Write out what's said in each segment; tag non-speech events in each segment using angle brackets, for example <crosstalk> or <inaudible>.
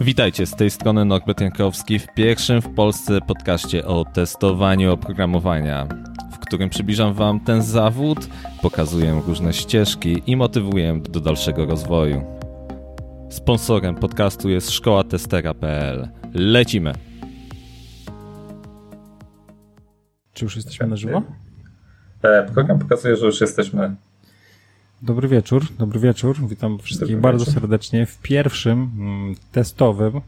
Witajcie, z tej strony Norbert Jankowski w pierwszym w Polsce podcaście o testowaniu oprogramowania, w którym przybliżam Wam ten zawód, pokazuję różne ścieżki i motywuję do dalszego rozwoju. Sponsorem podcastu jest szkoła testera.pl. Lecimy! Czy już jesteśmy na żywo? E, program pokazuje, że już jesteśmy. Dobry wieczór, dobry wieczór. Witam wszystkich dobry bardzo wieczór. serdecznie w pierwszym mm, testowym,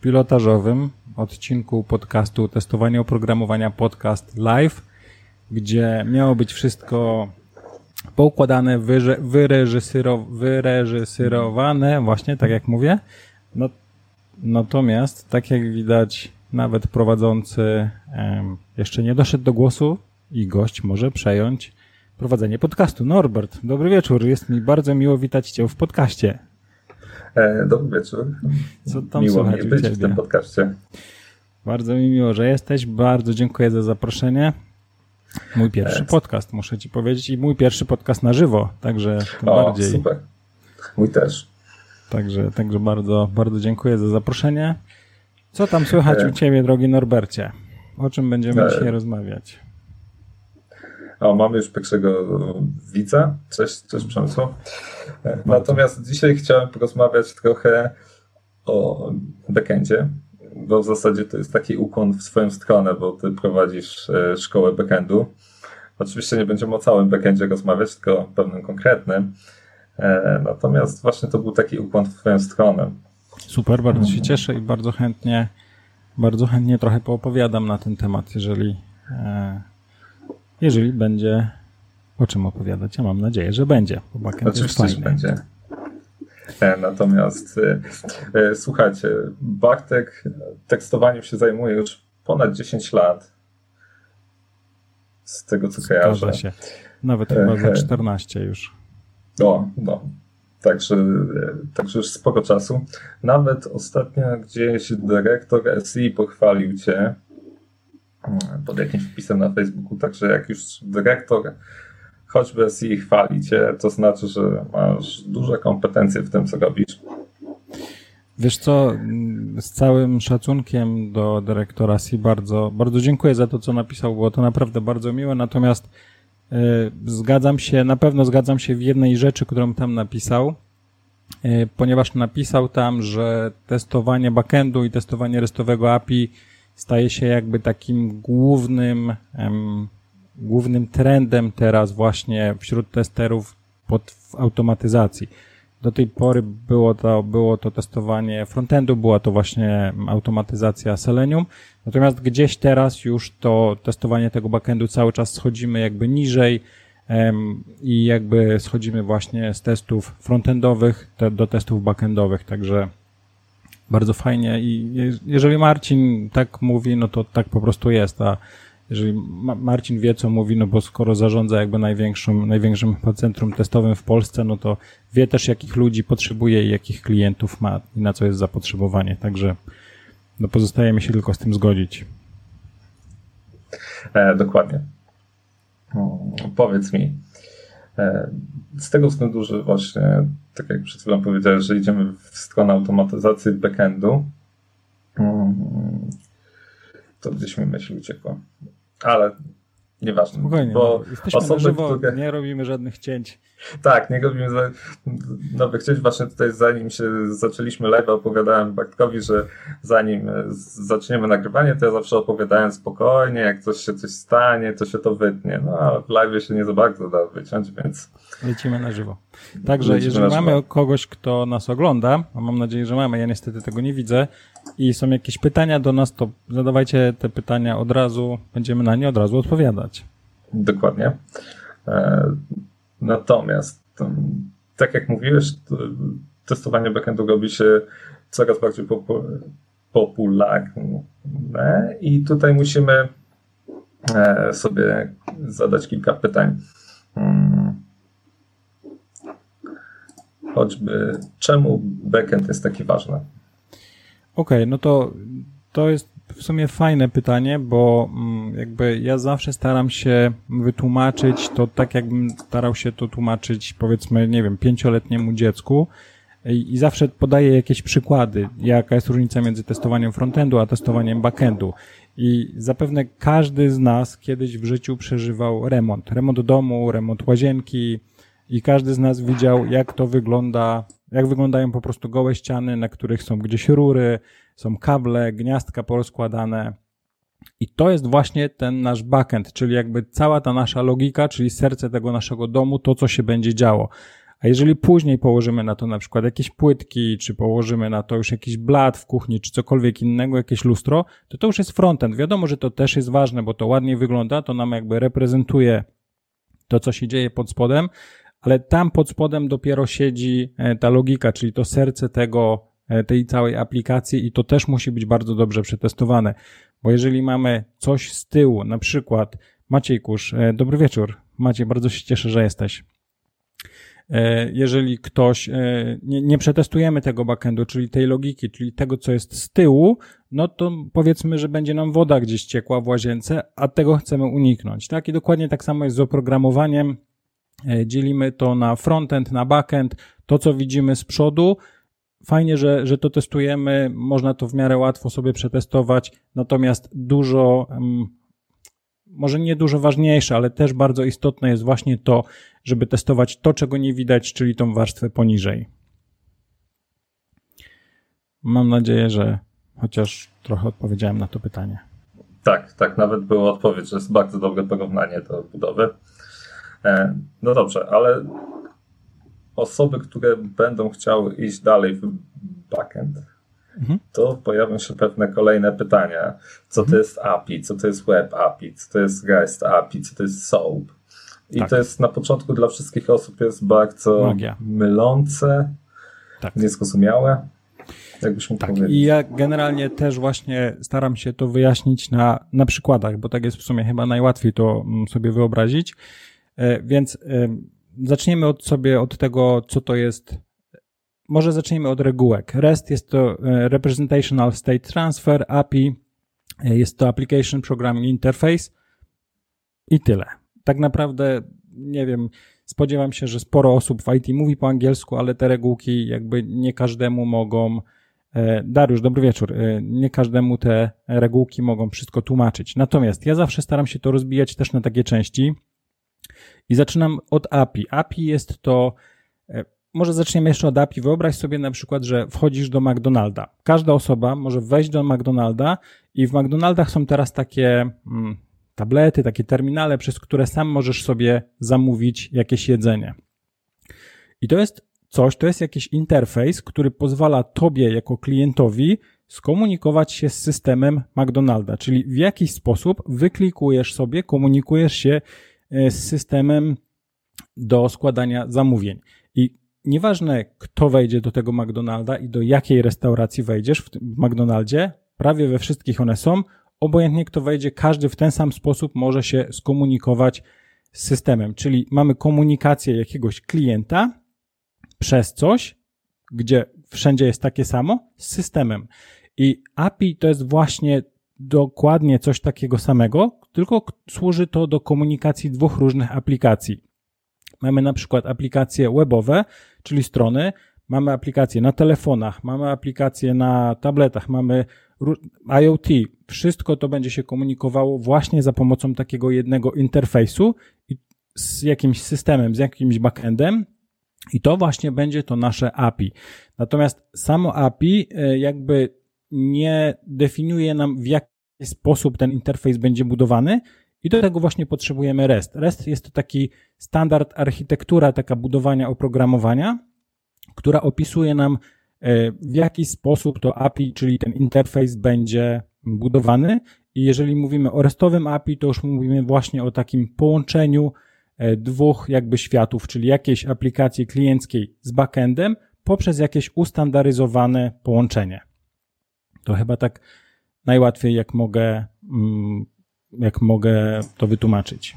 pilotażowym odcinku podcastu Testowanie oprogramowania podcast live, gdzie miało być wszystko poukładane, wyreżyserowane, właśnie tak jak mówię. No, natomiast, tak jak widać, nawet prowadzący um, jeszcze nie doszedł do głosu i gość może przejąć prowadzenie podcastu. Norbert, dobry wieczór. Jest mi bardzo miło witać Cię w podcaście. E, dobry wieczór. Co tam miło mi być w tym podcaście. Bardzo mi miło, że jesteś. Bardzo dziękuję za zaproszenie. Mój pierwszy e, podcast, muszę Ci powiedzieć, i mój pierwszy podcast na żywo, także tym o, bardziej. super. Mój też. Także, także bardzo, bardzo dziękuję za zaproszenie. Co tam słychać e... u Ciebie, drogi Norbercie? O czym będziemy e... dzisiaj rozmawiać? O, mamy już pierwszego widza. Cześć, cześć Przemysław. E, natomiast dzisiaj chciałem porozmawiać trochę o backendzie, bo w zasadzie to jest taki ukłon w swoją stronę, bo ty prowadzisz e, szkołę backendu. Oczywiście nie będziemy o całym backendzie rozmawiać, tylko o pewnym konkretnym. E, natomiast właśnie to był taki ukłon w twoją stronę. Super, bardzo się cieszę i bardzo chętnie, bardzo chętnie trochę poopowiadam na ten temat, jeżeli jeżeli będzie o czym opowiadać. Ja mam nadzieję, że będzie, bo backend Oczywiście, jest fajny. będzie. E, natomiast e, e, słuchajcie, Bartek tekstowaniem się zajmuje już ponad 10 lat. Z tego co Zgadza kojarzę. się. Nawet chyba za 14 już. No, no. Także, także już sporo czasu. Nawet ostatnio gdzieś dyrektor SI pochwalił cię, pod jakimś wpisem na Facebooku, także jak już dyrektor choćby SI chwali cię, to znaczy, że masz duże kompetencje w tym, co robisz. Wiesz co, z całym szacunkiem do dyrektora SI bardzo, bardzo dziękuję za to, co napisał, było to naprawdę bardzo miłe, natomiast y, zgadzam się, na pewno zgadzam się w jednej rzeczy, którą tam napisał, y, ponieważ napisał tam, że testowanie backendu i testowanie restowego API staje się jakby takim głównym, um, głównym trendem teraz właśnie wśród testerów pod automatyzacji. Do tej pory było to, było to testowanie frontendu, była to właśnie automatyzacja Selenium, natomiast gdzieś teraz już to testowanie tego backendu cały czas schodzimy jakby niżej i jakby schodzimy właśnie z testów frontendowych te, do testów backendowych, także bardzo fajnie i jeżeli Marcin tak mówi, no to tak po prostu jest, a jeżeli Marcin wie, co mówi, no bo skoro zarządza jakby największym, największym centrum testowym w Polsce, no to wie też, jakich ludzi potrzebuje i jakich klientów ma i na co jest zapotrzebowanie. Także no pozostaje mi się tylko z tym zgodzić. E, dokładnie. powiedz mi, z tego względu, że właśnie tak jak przed chwilą powiedziałeś, że idziemy w stronę automatyzacji backendu, mm, to gdzieś mi myśl uciekła. Ale Nieważne. Spokojnie, bo no, jesteśmy osoby, żywo, które... nie robimy żadnych cięć. Tak, nie robimy za... nowych cięć. Właśnie tutaj zanim się zaczęliśmy live, opowiadałem Bartkowi, że zanim zaczniemy nagrywanie, to ja zawsze opowiadałem spokojnie, jak coś się coś stanie, to się to wytnie. No a w live się nie za bardzo da wyciąć, więc... Lecimy na żywo. Także Lecimy jeżeli mamy kogoś, kto nas ogląda, a mam nadzieję, że mamy, ja niestety tego nie widzę, i są jakieś pytania do nas, to zadawajcie te pytania od razu, będziemy na nie od razu odpowiadać. Dokładnie. E, natomiast, tak jak mówiłeś, testowanie backendu robi się coraz bardziej popularne i tutaj musimy e, sobie zadać kilka pytań. Hmm. Choćby czemu backend jest taki ważny? Okej, okay, no to to jest w sumie fajne pytanie, bo mm, jakby ja zawsze staram się wytłumaczyć to tak, jakbym starał się to tłumaczyć, powiedzmy, nie wiem, pięcioletniemu dziecku. i zawsze podaję jakieś przykłady, jaka jest różnica między testowaniem frontendu a testowaniem backendu. I zapewne każdy z nas kiedyś w życiu przeżywał remont. Remont domu, remont łazienki i każdy z nas widział, jak to wygląda, jak wyglądają po prostu gołe ściany, na których są gdzieś rury, są kable, gniazdka porozkładane. I to jest właśnie ten nasz backend, czyli jakby cała ta nasza logika, czyli serce tego naszego domu, to co się będzie działo. A jeżeli później położymy na to na przykład jakieś płytki, czy położymy na to już jakiś blat w kuchni, czy cokolwiek innego, jakieś lustro, to to już jest frontend. Wiadomo, że to też jest ważne, bo to ładnie wygląda, to nam jakby reprezentuje to, co się dzieje pod spodem, ale tam pod spodem dopiero siedzi e, ta logika, czyli to serce tego, e, tej całej aplikacji i to też musi być bardzo dobrze przetestowane. Bo jeżeli mamy coś z tyłu, na przykład Maciej Kusz, e, dobry wieczór. Maciej, bardzo się cieszę, że jesteś. Jeżeli ktoś, nie, nie przetestujemy tego backendu, czyli tej logiki, czyli tego, co jest z tyłu, no to powiedzmy, że będzie nam woda gdzieś ciekła w łazience, a tego chcemy uniknąć, tak? I dokładnie tak samo jest z oprogramowaniem. E, dzielimy to na frontend, na backend, to, co widzimy z przodu, Fajnie, że, że to testujemy, można to w miarę łatwo sobie przetestować, natomiast dużo może nie dużo ważniejsze, ale też bardzo istotne jest właśnie to, żeby testować to, czego nie widać, czyli tą warstwę poniżej. Mam nadzieję, że chociaż trochę odpowiedziałem na to pytanie. Tak, tak, nawet była odpowiedź, że jest bardzo dobre porównanie do budowy. E, no dobrze, ale osoby, które będą chciały iść dalej w backend, mhm. to pojawią się pewne kolejne pytania. Co mhm. to jest API, co to jest Web API, co to jest REST API, co to jest SOAP. I tak. to jest na początku dla wszystkich osób jest bardzo Magia. mylące, tak. niezrozumiałe. Jakbyś mógł tak, powiedzieć. i ja generalnie też właśnie staram się to wyjaśnić na, na przykładach, bo tak jest w sumie chyba najłatwiej to mm, sobie wyobrazić. E, więc zaczniemy od sobie od tego, co to jest może zacznijmy od regułek. REST jest to e, Representational State Transfer, API e, jest to Application Programming Interface i tyle. Tak naprawdę, nie wiem, spodziewam się, że sporo osób w IT mówi po angielsku, ale te regułki jakby nie każdemu mogą. E, Dariusz, dobry wieczór. Nie każdemu te regułki mogą wszystko tłumaczyć. Natomiast ja zawsze staram się to rozbijać też na takie części i zaczynam od API. API jest to może zaczniemy jeszcze od API. Wyobraź sobie na przykład, że wchodzisz do McDonalda. Każda osoba może wejść do McDonalda i w McDonaldach są teraz takie mm, tablety, takie terminale, przez które sam możesz sobie zamówić jakieś jedzenie. I to jest coś, to jest jakiś interfejs, który pozwala tobie jako klientowi skomunikować się z systemem McDonalda, czyli w jakiś sposób wyklikujesz sobie, komunikujesz się e, z systemem do składania zamówień. I nieważne kto wejdzie do tego McDonalda i do jakiej restauracji wejdziesz w, w McDonaldzie, prawie we wszystkich one są, obojętnie kto wejdzie, każdy w ten sam sposób może się skomunikować z systemem, czyli mamy komunikację jakiegoś klienta przez coś, gdzie wszędzie jest takie samo, z systemem. I API to jest właśnie dokładnie coś takiego samego, tylko służy to do komunikacji dwóch różnych aplikacji. Mamy na przykład aplikacje webowe, czyli strony, mamy aplikacje na telefonach, mamy aplikacje na tabletach, mamy IoT. Wszystko to będzie się komunikowało właśnie za pomocą takiego jednego interfejsu z jakimś systemem, z jakimś backendem. I to właśnie będzie to nasze API. Natomiast samo API e, jakby nie definiuje nam w jaki sposób ten interfejs będzie budowany, i do tego właśnie potrzebujemy REST. REST jest to taki standard architektura, taka budowania oprogramowania, która opisuje nam, e, w jaki sposób to API, czyli ten interfejs będzie budowany. I jeżeli mówimy o RESTowym API, to już mówimy właśnie o takim połączeniu e, dwóch jakby światów, czyli jakiejś aplikacji klienckiej z backendem poprzez jakieś ustandaryzowane połączenie. To chyba tak najłatwiej, jak mogę mm, jak mogę to wytłumaczyć.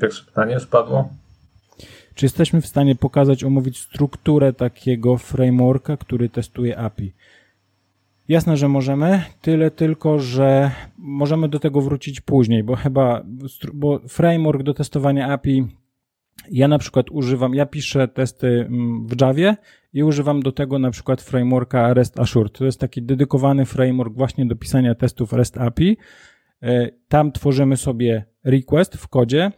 Pierwsze pytanie już padło. Czy jesteśmy w stanie pokazać, omówić strukturę takiego frameworka, który testuje API? Jasne, że możemy, tyle tylko, że możemy do tego wrócić później, bo chyba bo framework do testowania API Ja na przykład używam, ja piszę testy mm, w Javie i używam do tego na przykład frameworka REST Assured. To jest taki dedykowany framework właśnie do pisania testów REST API. E, tam tworzymy sobie request w kodzie,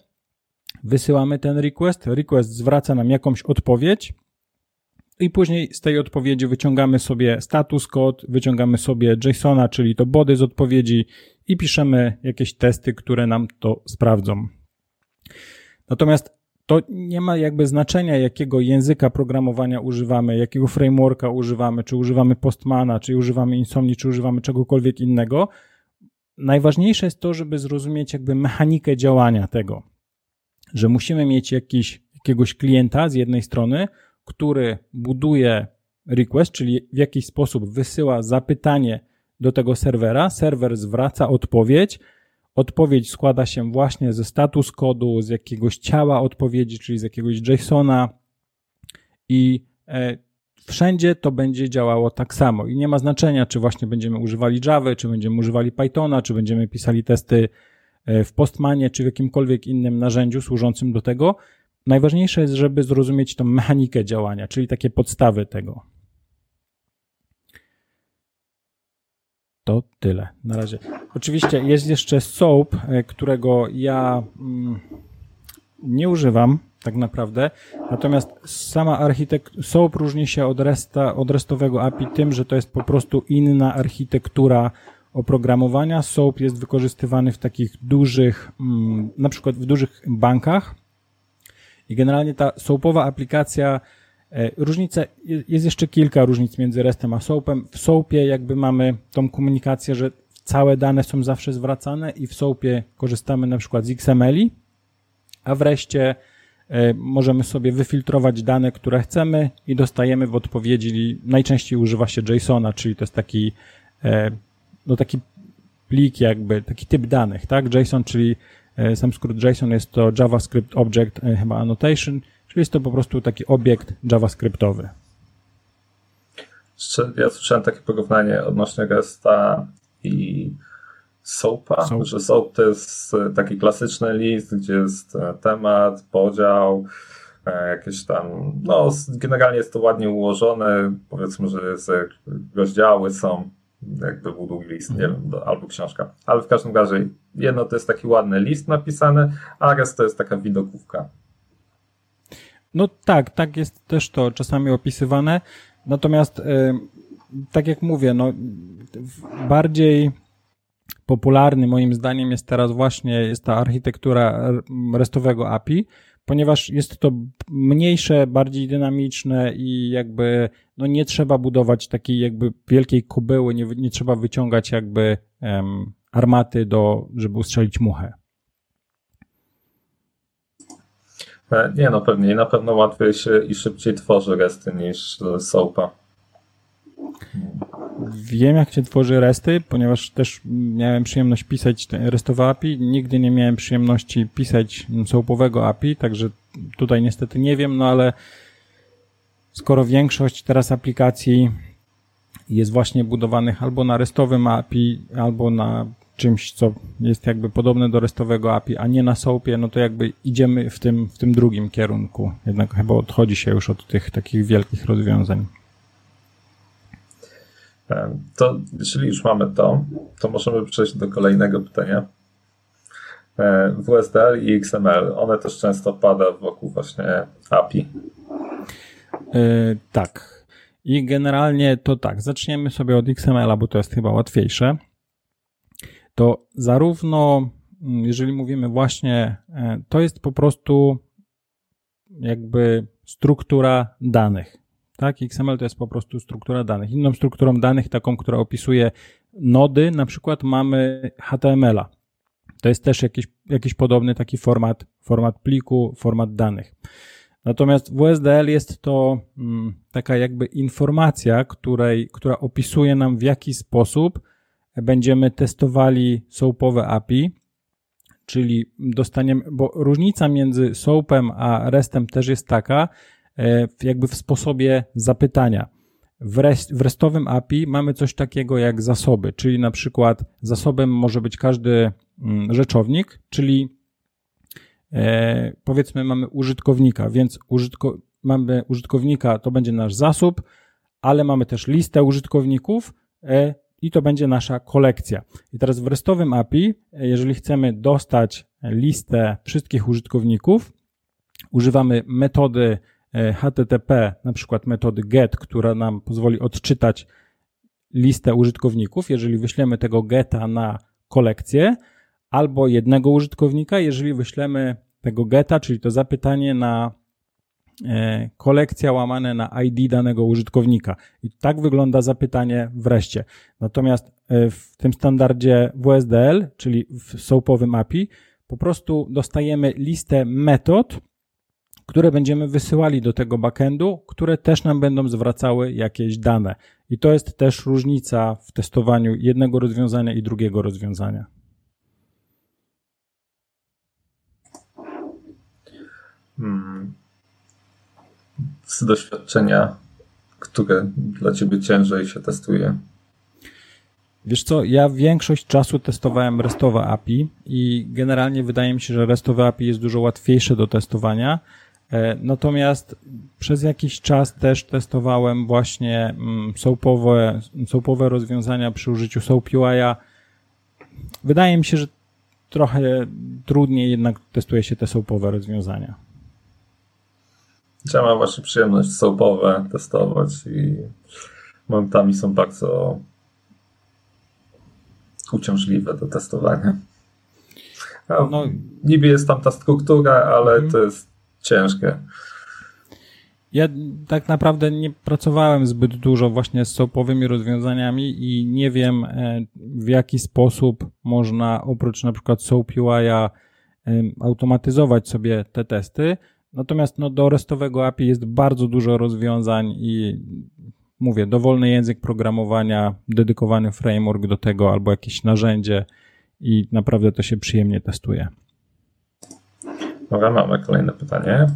wysyłamy ten request, request zwraca nam jakąś odpowiedź i później z tej odpowiedzi wyciągamy sobie status code, wyciągamy sobie JSONa, czyli to body z odpowiedzi i piszemy jakieś testy, które nam to sprawdzą. Natomiast to nie ma jakby znaczenia, jakiego języka programowania używamy, jakiego frameworka używamy, czy używamy Postmana, czy używamy Insomni, czy używamy czegokolwiek innego. Najważniejsze jest to, żeby zrozumieć jakby mechanikę działania tego, że musimy mieć jakiś, jakiegoś klienta z jednej strony, który buduje request, czyli w jakiś sposób wysyła zapytanie do tego serwera, serwer zwraca odpowiedź, Odpowiedź składa się właśnie ze status kodu, z jakiegoś ciała odpowiedzi, czyli z jakiegoś JSONa i e, wszędzie to będzie działało tak samo i nie ma znaczenia, czy właśnie będziemy używali Java, czy będziemy używali Pythona, czy będziemy pisali testy e, w Postmanie, czy w jakimkolwiek innym narzędziu służącym do tego. Najważniejsze jest, żeby zrozumieć tą mechanikę działania, czyli takie podstawy tego. To tyle na razie. Oczywiście jest jeszcze SOAP, e, którego ja mm, nie używam tak naprawdę. Natomiast sama architektura, SOAP różni się od, resta, od restowego API tym, że to jest po prostu inna architektura oprogramowania. SOAP jest wykorzystywany w takich dużych, mm, na przykład w dużych bankach i generalnie ta SOAPowa aplikacja różnice, jest jeszcze kilka różnic między RESTem a SOAPem. W SOAPie jakby mamy tą komunikację, że całe dane są zawsze zwracane i w SOAPie korzystamy na przykład z XML, a w RESTie e, możemy sobie wyfiltrować dane, które chcemy i dostajemy w odpowiedzi, najczęściej używa się JSONa, czyli to jest taki, e, no taki plik jakby, taki typ danych, tak? JSON, czyli sam skrót JSON jest to JavaScript Object chyba Annotation, Czyli jest to po prostu taki obiekt JavaScriptowy. Ja słyszałem takie porównanie odnośnie Resta i Soapa, Soap. że Soap to jest taki klasyczny list, gdzie jest temat, podział, e, jakieś tam, no generalnie jest to ładnie ułożone, powiedzmy, że jest, rozdziały są, jakby był długi list, nie wiem, albo książka. Ale w każdym razie jedno to jest taki ładny list napisany, a rest to jest taka widokówka. No tak, tak jest też to czasami opisywane. Natomiast, e, tak jak mówię, no, bardziej popularny moim zdaniem jest teraz właśnie jest ta architektura restowego API, ponieważ jest to mniejsze, bardziej dynamiczne i jakby no nie trzeba budować takiej jakby wielkiej kubeły, nie, nie trzeba wyciągać jakby um, armaty do, żeby ustrzelić muchę. E, nie no, pewnie. Na pewno łatwiej się i szybciej tworzy resty niż soapa. Wiem, jak się tworzy resty, ponieważ też miałem przyjemność pisać restowe API. Nigdy nie miałem przyjemności pisać soapowego API, także tutaj niestety nie wiem, no ale skoro większość teraz aplikacji jest właśnie budowanych albo na restowym API, albo na czymś, co jest jakby podobne do restowego API, a nie na SOAPie, no to jakby idziemy w tym, w tym drugim kierunku. Jednak chyba odchodzi się już od tych takich wielkich rozwiązań. To jeśli już mamy to, to możemy przejść do kolejnego pytania. WSDL i XML, one też często pada wokół właśnie API. Yy, tak. I generalnie to tak, zaczniemy sobie od XML-a, bo to jest chyba łatwiejsze to zarówno, mm, jeżeli mówimy właśnie, e, to jest po prostu jakby struktura danych. Tak, XML to jest po prostu struktura danych. Inną strukturą danych, taką, która opisuje nody, na przykład mamy HTML-a. To jest też jakiś, jakiś podobny taki format, format pliku, format danych. Natomiast WSDL jest to mm, taka jakby informacja, której, która opisuje nam w jaki sposób będziemy testowali SOAPowe API, czyli dostaniemy, bo różnica między SOAPem a RESTem też jest taka, e, jakby w sposobie zapytania. W, rest, w RESTowym API mamy coś takiego jak zasoby, czyli na przykład zasobem może być każdy mm, rzeczownik, czyli e, powiedzmy mamy użytkownika, więc użytko, mamy użytkownika, to będzie nasz zasób, ale mamy też listę użytkowników e, i to będzie nasza kolekcja. I teraz w restowym API, jeżeli chcemy dostać listę wszystkich użytkowników, używamy metody e, HTTP, na przykład metody get, która nam pozwoli odczytać listę użytkowników, jeżeli wyślemy tego geta na kolekcję, albo jednego użytkownika, jeżeli wyślemy tego geta, czyli to zapytanie na kolekcja łamane na ID danego użytkownika. I tak wygląda zapytanie wreszcie. Natomiast e, w tym standardzie WSDL, czyli w SOAPowym API, po prostu dostajemy listę metod, które będziemy wysyłali do tego backendu, które też nam będą zwracały jakieś dane. I to jest też różnica w testowaniu jednego rozwiązania i drugiego rozwiązania. Hmm. Z doświadczenia, które dla Ciebie ciężej się testuje? Wiesz co, ja większość czasu testowałem RESTowe API i generalnie wydaje mi się, że RESTowe API jest dużo łatwiejsze do testowania. E, natomiast przez jakiś czas też testowałem właśnie mm, soapowe, soapowe rozwiązania przy użyciu SOAP UI'a. Wydaje mi się, że trochę trudniej jednak testuje się te soapowe rozwiązania. Ja mam właśnie przyjemność soapowe testować i momentami są bardzo uciążliwe do testowania. No, no, niby jest tam ta struktura, ale mhm. to jest ciężkie. Ja tak naprawdę nie pracowałem zbyt dużo właśnie z soapowymi rozwiązaniami i nie wiem e, w jaki sposób można oprócz na przykład SOAP UI'a automatyzować sobie te testy. Natomiast no, do restowego API jest bardzo dużo rozwiązań i mówię, dowolny język programowania, dedykowany framework do tego albo jakieś narzędzie i naprawdę to się przyjemnie testuje. Dobra, mamy kolejne pytanie.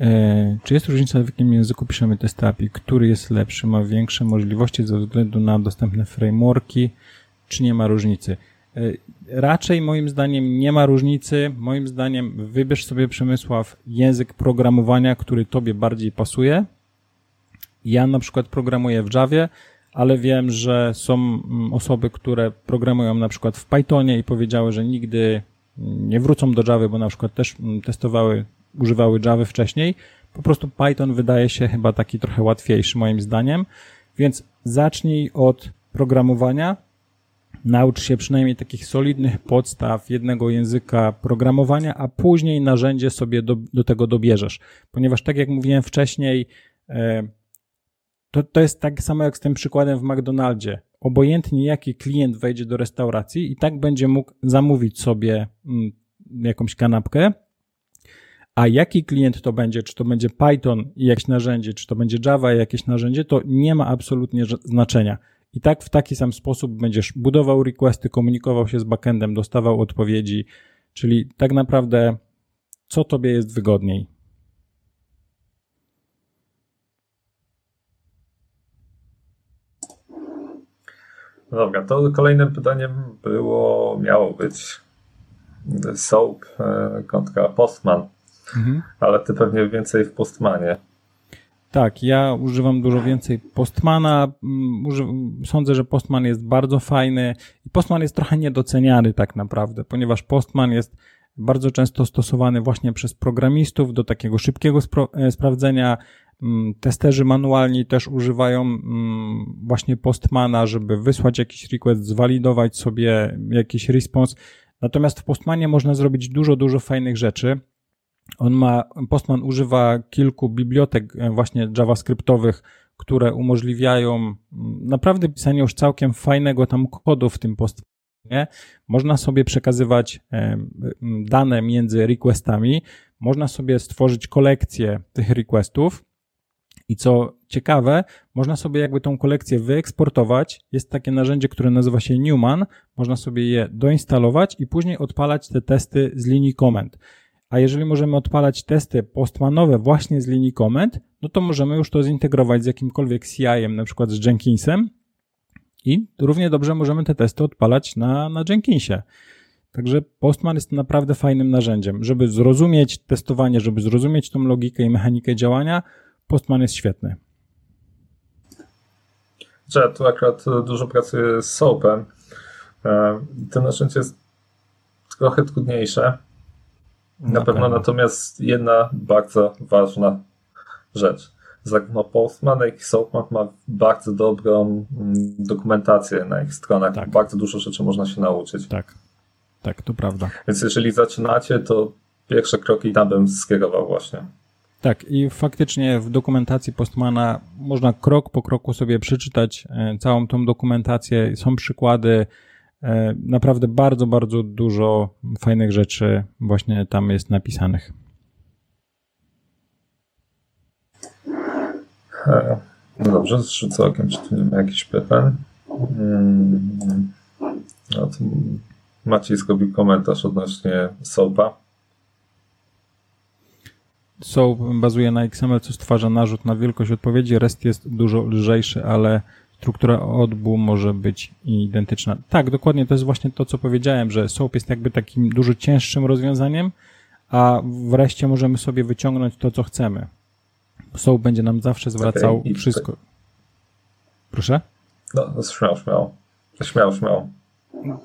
E, czy jest różnica, w jakim języku piszemy testy API? Który jest lepszy, ma większe możliwości ze względu na dostępne frameworki, czy nie ma różnicy? E, raczej moim zdaniem nie ma różnicy. Moim zdaniem wybierz sobie Przemysław język programowania, który tobie bardziej pasuje. Ja na przykład programuję w Javie, ale wiem, że są mm, osoby, które programują na przykład w Pythonie i powiedziały, że nigdy nie wrócą do Java, bo na przykład też mm, testowały, używały Java wcześniej. Po prostu Python wydaje się chyba taki trochę łatwiejszy moim zdaniem, więc zacznij od programowania, naucz się przynajmniej takich solidnych podstaw jednego języka programowania, a później narzędzie sobie do, do tego dobierzesz. Ponieważ tak jak mówiłem wcześniej, e, to, to jest tak samo jak z tym przykładem w McDonaldzie obojętnie jaki klient wejdzie do restauracji i tak będzie mógł zamówić sobie mm, jakąś kanapkę, a jaki klient to będzie, czy to będzie Python i jakieś narzędzie, czy to będzie Java i jakieś narzędzie, to nie ma absolutnie znaczenia. I tak w taki sam sposób będziesz budował requesty, komunikował się z backendem, dostawał odpowiedzi, czyli tak naprawdę co tobie jest wygodniej. Dobra, to kolejnym pytaniem było, miało być Soap e, kontra Postman, mhm. ale ty pewnie więcej w Postmanie. Tak, ja używam dużo więcej Postmana. Mm, sądzę, że Postman jest bardzo fajny i Postman jest trochę niedoceniany tak naprawdę, ponieważ Postman jest bardzo często stosowany właśnie przez programistów do takiego szybkiego spro- e, sprawdzenia Mm, testerzy manualni też używają mm, właśnie Postmana, żeby wysłać jakiś request, zwalidować sobie jakiś response. Natomiast w Postmanie można zrobić dużo, dużo fajnych rzeczy. On ma, Postman używa kilku bibliotek e, właśnie JavaScriptowych, które umożliwiają naprawdę pisanie już całkiem fajnego tam kodu w tym Postmanie. Można sobie przekazywać e, dane między requestami, można sobie stworzyć kolekcję tych requestów i co ciekawe, można sobie jakby tą kolekcję wyeksportować. Jest takie narzędzie, które nazywa się Newman. Można sobie je doinstalować i później odpalać te testy z linii komend. A jeżeli możemy odpalać testy postmanowe właśnie z linii komend, no to możemy już to zintegrować z jakimkolwiek CI-em, na przykład z Jenkinsem i równie dobrze możemy te testy odpalać na, na Jenkinsie. Także Postman jest naprawdę fajnym narzędziem. Żeby zrozumieć testowanie, żeby zrozumieć tą logikę i mechanikę działania, Postman jest świetny. Ja tu akurat dużo pracuję z SOAPem. E, to narzędzie jest trochę trudniejsze. Na, Na pewno, pewno natomiast jedna bardzo ważna rzecz. Zarówno Postman, jak i SoapMap ma bardzo dobrą mm, dokumentację na ich stronach. Tak. Bardzo dużo rzeczy można się nauczyć. Tak, tak, to prawda. Więc jeżeli zaczynacie, to pierwsze kroki tam bym skierował właśnie. Tak, i faktycznie w dokumentacji Postmana można krok po kroku sobie przeczytać e, całą tą dokumentację. Są przykłady, naprawdę bardzo, bardzo dużo fajnych rzeczy właśnie tam jest napisanych. E, no dobrze, zrzucę okiem, czy tu nie ma jakichś pytań. Mm, no to Maciej zrobił komentarz odnośnie SOAPa. SOAP bazuje na XML, co stwarza narzut na wielkość odpowiedzi. REST jest dużo lżejszy, ale struktura odbu może być identyczna. Tak, dokładnie, to jest właśnie to, co powiedziałem, że SOAP jest jakby takim dużo cięższym rozwiązaniem, a wreszcie możemy sobie wyciągnąć to, co chcemy. SOAP będzie nam zawsze zwracał okay, wszystko. Proszę? No, no śmiał, śmiał. Śmiał, śmiał.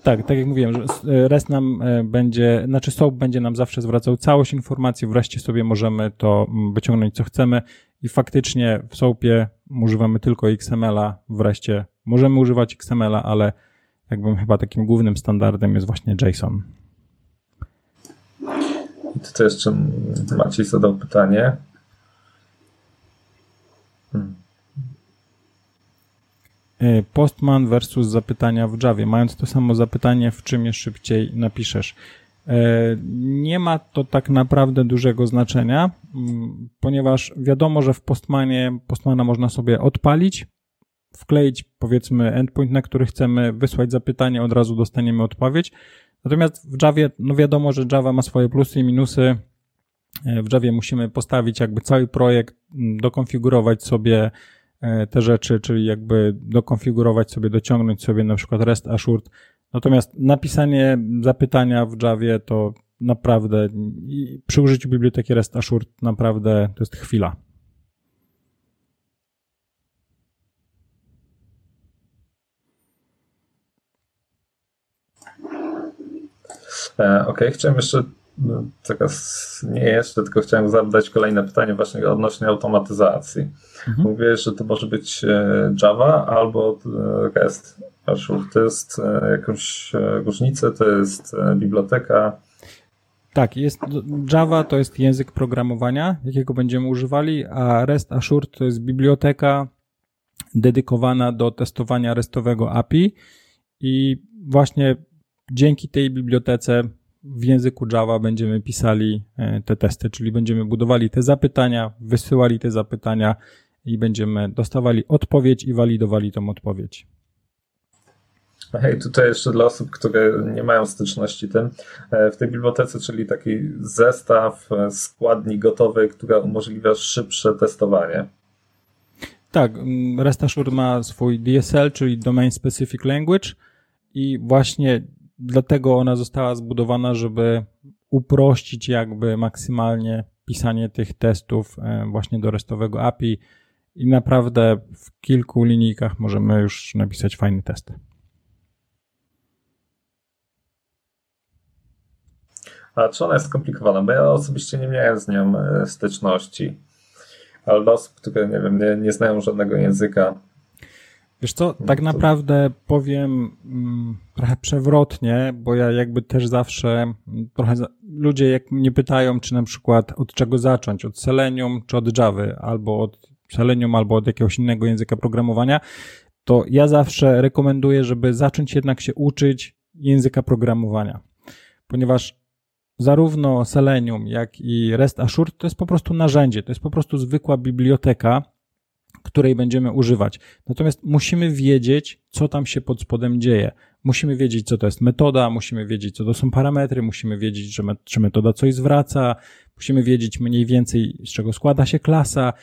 Tak, tak jak mówiłem, że REST nam e, będzie, znaczy SOAP będzie nam zawsze zwracał całość informacji, wreszcie sobie możemy to wyciągnąć co chcemy i faktycznie w SOAPie używamy tylko XML-a, wreszcie możemy używać XML-a, ale jakbym chyba takim głównym standardem jest właśnie JSON. I tutaj jeszcze Maciej zadał pytanie. Hmm. E, Postman versus zapytania w Javie. Mając to samo zapytanie, w czym je szybciej napiszesz. E, nie ma to tak naprawdę dużego znaczenia, mm, ponieważ wiadomo, że w Postmanie Postmana można sobie odpalić, wkleić powiedzmy endpoint, na który chcemy wysłać zapytanie, od razu dostaniemy odpowiedź. Natomiast w Javie, no wiadomo, że Java ma swoje plusy i minusy. E, w Javie musimy postawić jakby cały projekt, mm, dokonfigurować sobie E, te rzeczy, czyli jakby dokonfigurować sobie, dociągnąć sobie na przykład REST Assured. Natomiast napisanie zapytania w Javie to naprawdę przy użyciu biblioteki REST Assured naprawdę to jest chwila. E, okej, okay. chciałem jeszcze no, teraz nie jeszcze, tylko chciałem zadać kolejne pytanie właśnie odnośnie automatyzacji. Mhm. Mówię, że to może być e, Java albo e, REST. To jest e, jakąś różnicę, to jest biblioteka. Tak, jest Java to jest język programowania, jakiego będziemy używali, a REST Assured to jest biblioteka dedykowana do testowania RESTowego API i właśnie dzięki tej bibliotece w języku Java będziemy pisali te testy, czyli będziemy budowali te zapytania, wysyłali te zapytania i będziemy dostawali odpowiedź i walidowali tą odpowiedź. Hej, tutaj jeszcze dla osób, które nie mają styczności tym, e, w tej bibliotece, czyli taki zestaw e, składni gotowy, która umożliwia szybsze testowanie. Tak, mm, REST ma swój DSL, czyli Domain Specific Language i właśnie dlatego ona została zbudowana, żeby uprościć jakby maksymalnie pisanie tych testów e, właśnie do restowego API, i naprawdę w kilku linijkach możemy już napisać fajny test. A czy ona jest skomplikowana? Bo ja osobiście nie miałem z nią e, styczności. Ale osób, które nie wiem, nie, nie znają żadnego języka. Wiesz co, tak to... naprawdę powiem mm, trochę przewrotnie, bo ja jakby też zawsze mm, trochę za... ludzie jak mnie pytają, czy na przykład od czego zacząć, od Selenium czy od Java, albo od Selenium albo od jakiegoś innego języka programowania, to ja zawsze rekomenduję, żeby zacząć jednak się uczyć języka programowania, ponieważ zarówno Selenium, jak i REST Assured to jest po prostu narzędzie, to jest po prostu zwykła biblioteka, której będziemy używać. Natomiast musimy wiedzieć, co tam się pod spodem dzieje. Musimy wiedzieć, co to jest metoda, musimy wiedzieć, co to są parametry, musimy wiedzieć, że czy metoda coś zwraca, musimy wiedzieć mniej więcej, z czego składa się klasa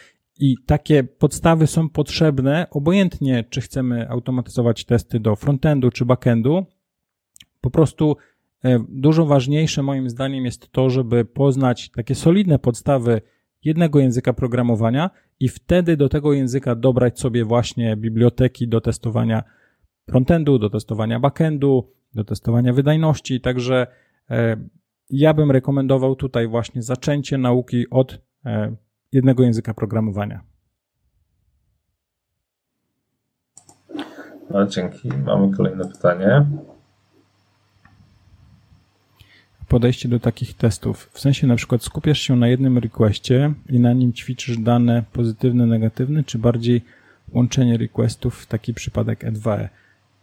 i takie podstawy są potrzebne, obojętnie czy chcemy automatyzować testy do frontendu czy backendu. Po prostu Dużo ważniejsze moim zdaniem jest to, żeby poznać takie solidne podstawy jednego języka programowania i wtedy do tego języka dobrać sobie właśnie biblioteki do testowania frontendu, do testowania backendu, do testowania wydajności. Także e, ja bym rekomendował tutaj właśnie zaczęcie nauki od e, jednego języka programowania. No, dzięki. Mamy kolejne pytanie. Podejście do takich testów. W sensie na przykład skupiasz się na jednym requestie i na nim ćwiczysz dane pozytywne, negatywne, czy bardziej łączenie requestów w taki przypadek E2E?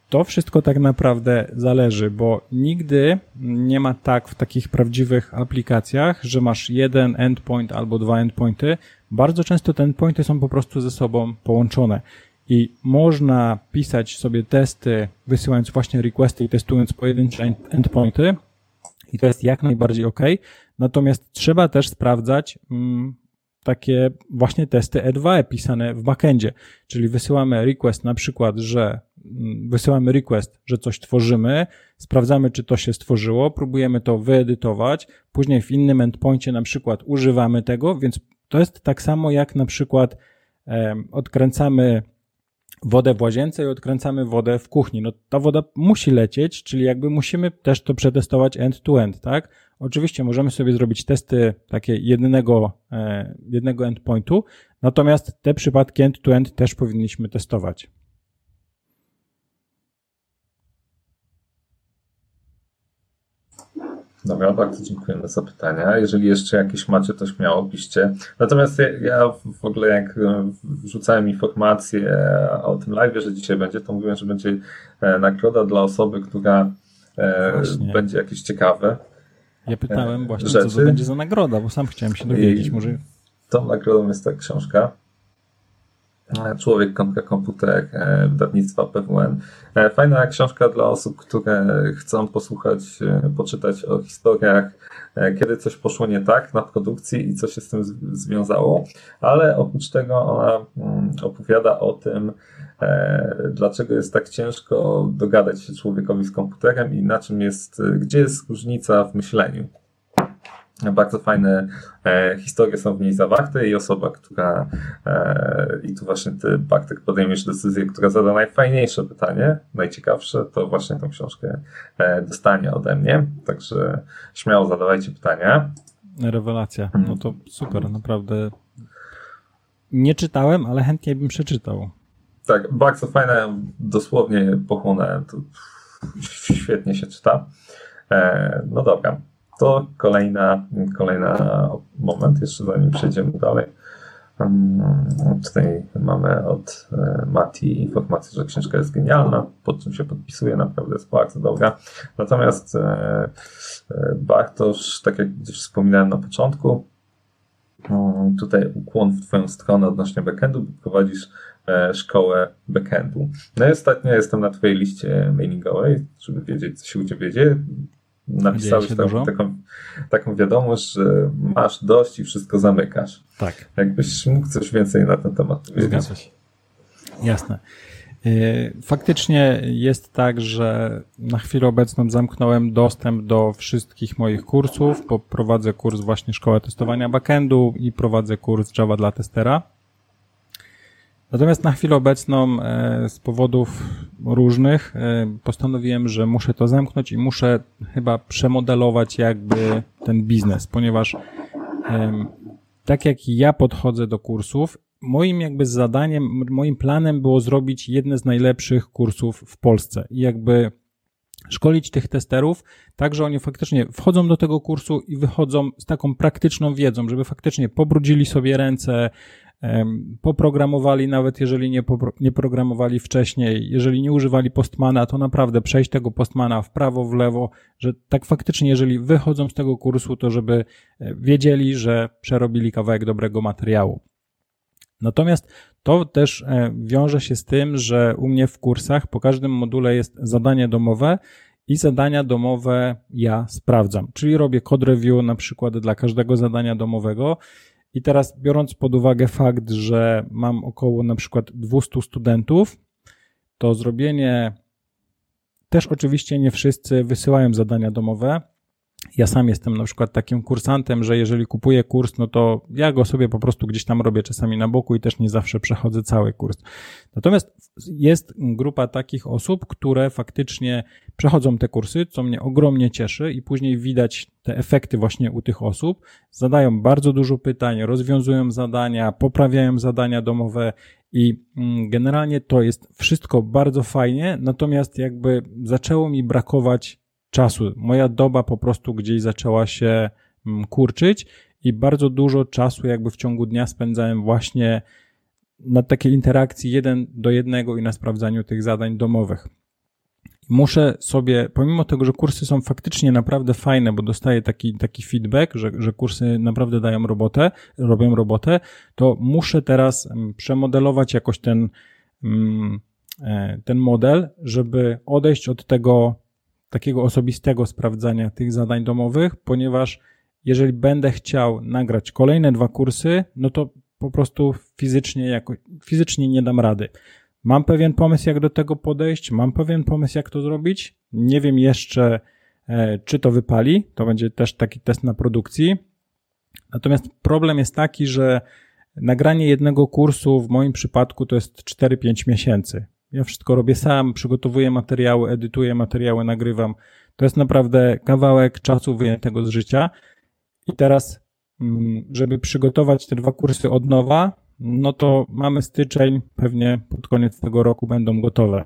To wszystko tak naprawdę zależy, bo nigdy nie ma tak w takich prawdziwych aplikacjach, że masz jeden endpoint albo dwa endpointy. Bardzo często te endpointy są po prostu ze sobą połączone. I można pisać sobie testy, wysyłając właśnie requesty i testując pojedyncze endpointy. I to jest jak najbardziej ok. Natomiast trzeba też sprawdzać mm, takie właśnie testy E2E pisane w backendzie. Czyli wysyłamy request na przykład, że mm, wysyłamy request, że coś tworzymy, sprawdzamy, czy to się stworzyło, próbujemy to wyedytować, później w innym endpoincie na przykład używamy tego, więc to jest tak samo jak na przykład um, odkręcamy wodę w łazience i odkręcamy wodę w kuchni. No ta woda musi lecieć, czyli jakby musimy też to przetestować end to end, tak? Oczywiście możemy sobie zrobić testy takie jednego, e, jednego endpointu, natomiast te przypadki end to end też powinniśmy testować. Dobra, bardzo dziękujemy za pytania. Jeżeli jeszcze jakieś macie, to śmiało piszcie. Natomiast ja, ja w ogóle jak e, wrzucałem informację o tym live, że dzisiaj będzie, to mówiłem, że będzie e, nagroda dla osoby, która e, właśnie. będzie jakieś ciekawe. Ja pytałem właśnie, rzeczy. co to będzie za nagroda, bo sam chciałem się dowiedzieć. I może... Tą nagrodą jest ta książka. Człowiek kontra komputer e, wydawnictwa PWN. E, fajna książka dla osób, które chcą posłuchać, e, poczytać o historiach, kiedy coś poszło nie tak na produkcji i co się z tym związało, ale oprócz tego ona mm, opowiada o tym, dlaczego jest tak ciężko dogadać się człowiekowi z komputerem i na czym jest, gdzie jest różnica w myśleniu. Bardzo fajne e, historie są w niej zawarte i osoba, która e, i tu właśnie ty, Bartek, podejmiesz decyzję, która zada najfajniejsze pytanie, najciekawsze, to właśnie tą książkę e, dostanie ode mnie. Także śmiało zadawajcie pytania. Rewelacja. No to super, naprawdę. Nie czytałem, ale chętnie bym przeczytał. Tak, bardzo fajne, dosłownie pochłonąłem. To świetnie się czyta. E, no dobra to kolejna, kolejna moment, jeszcze zanim przejdziemy dalej. Tutaj mamy od e, Mati informację, że książka jest genialna, pod czym się podpisuje, naprawdę jest bardzo dobra. Natomiast e, e, Bartosz, tak jak gdzieś wspominałem na początku, tutaj ukłon w Twoją stronę odnośnie backendu, bo prowadzisz szkołę backendu. No i ostatnio jestem na Twojej liście mailingowej, żeby wiedzieć, co się u Ciebie dzieje napisałeś tam, taką, taką wiadomość, że masz dość i wszystko zamykasz. Tak. Jakbyś mógł coś więcej na ten temat powiedzieć. Zgadza się. Jasne. Y, faktycznie jest tak, że na chwilę obecną zamknąłem dostęp do wszystkich moich kursów. Prowadzę kurs właśnie Szkoła Testowania Backendu i prowadzę kurs Java dla testera. Natomiast na chwilę obecną e, z powodów różnych e, postanowiłem, że muszę to zamknąć i muszę chyba przemodelować jakby ten biznes, ponieważ tak jak ja podchodzę do kursów, moim jakby zadaniem, moim planem było zrobić jedne z najlepszych kursów w Polsce i jakby szkolić tych testerów, tak że oni faktycznie wchodzą do tego kursu i wychodzą z taką praktyczną wiedzą, żeby faktycznie pobrudzili sobie ręce, poprogramowali, nawet jeżeli nie, nie programowali wcześniej, jeżeli nie używali postmana, to naprawdę przejść tego postmana w prawo, w lewo, że tak faktycznie, jeżeli wychodzą z tego kursu, to żeby e, wiedzieli, że przerobili kawałek dobrego materiału. Natomiast to też e, wiąże się z tym, że u mnie w kursach po każdym module jest zadanie domowe i zadania domowe ja sprawdzam. Czyli robię code review na przykład dla każdego zadania domowego i teraz biorąc pod uwagę fakt, że mam około na przykład 200 studentów, to zrobienie Też oczywiście nie wszyscy wysyłają zadania domowe. Ja sam jestem na przykład takim kursantem, że jeżeli kupuję kurs, no to ja go sobie po prostu gdzieś tam robię czasami na boku i też nie zawsze przechodzę cały kurs. Natomiast jest grupa takich osób, które faktycznie przechodzą te kursy, co mnie ogromnie cieszy i później widać te efekty właśnie u tych osób. Zadają bardzo dużo pytań, rozwiązują zadania, poprawiają zadania domowe i mm, generalnie to jest wszystko bardzo fajnie, natomiast jakby zaczęło mi brakować czasu. Moja doba po prostu gdzieś zaczęła się mm, kurczyć i bardzo dużo czasu jakby w ciągu dnia spędzałem właśnie na takiej interakcji jeden do jednego i na sprawdzaniu tych zadań domowych. Muszę sobie, pomimo tego, że kursy są faktycznie naprawdę fajne, bo dostaję taki, taki feedback, że, że kursy naprawdę dają robotę, robią robotę, to muszę teraz mm, przemodelować jakoś ten, mm, e, ten model, żeby odejść od tego takiego osobistego sprawdzania tych zadań domowych, ponieważ jeżeli będę chciał nagrać kolejne dwa kursy, no to po prostu fizycznie, jako, fizycznie nie dam rady. Mam pewien pomysł, jak do tego podejść, mam pewien pomysł, jak to zrobić. Nie wiem jeszcze, e, czy to wypali. To będzie też taki test na produkcji. Natomiast problem jest taki, że nagranie jednego kursu w moim przypadku to jest 4-5 miesięcy. Ja wszystko robię sam, przygotowuję materiały, edytuję materiały, nagrywam. To jest naprawdę kawałek czasu wyjętego z życia. I teraz, mm, żeby przygotować te dwa kursy od nowa, no to mamy styczeń, pewnie pod koniec tego roku będą gotowe.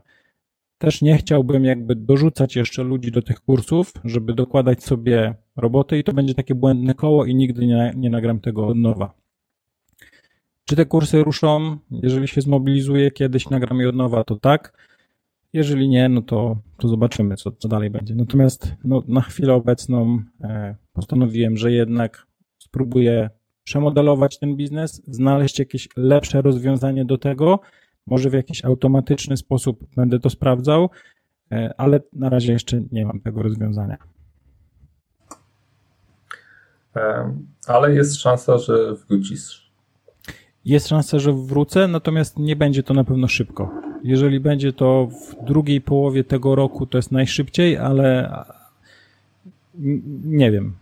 Też nie chciałbym jakby dorzucać jeszcze ludzi do tych kursów, żeby dokładać sobie roboty i to będzie takie błędne koło i nigdy nie, nie nagram tego od nowa. Czy te kursy ruszą? Jeżeli się zmobilizuje kiedyś, nagram je od nowa, to tak. Jeżeli nie, no to, to zobaczymy, co, co dalej będzie. Natomiast no, na chwilę obecną e, postanowiłem, że jednak spróbuję przemodelować ten biznes, znaleźć jakieś lepsze rozwiązanie do tego. Może w jakiś automatyczny sposób będę to sprawdzał, e, ale na razie jeszcze nie mam tego rozwiązania. Ale jest szansa, że wrócisz jest szansa, że wrócę, natomiast nie będzie to na pewno szybko. Jeżeli będzie to w drugiej połowie tego roku, to jest najszybciej, ale nie wiem.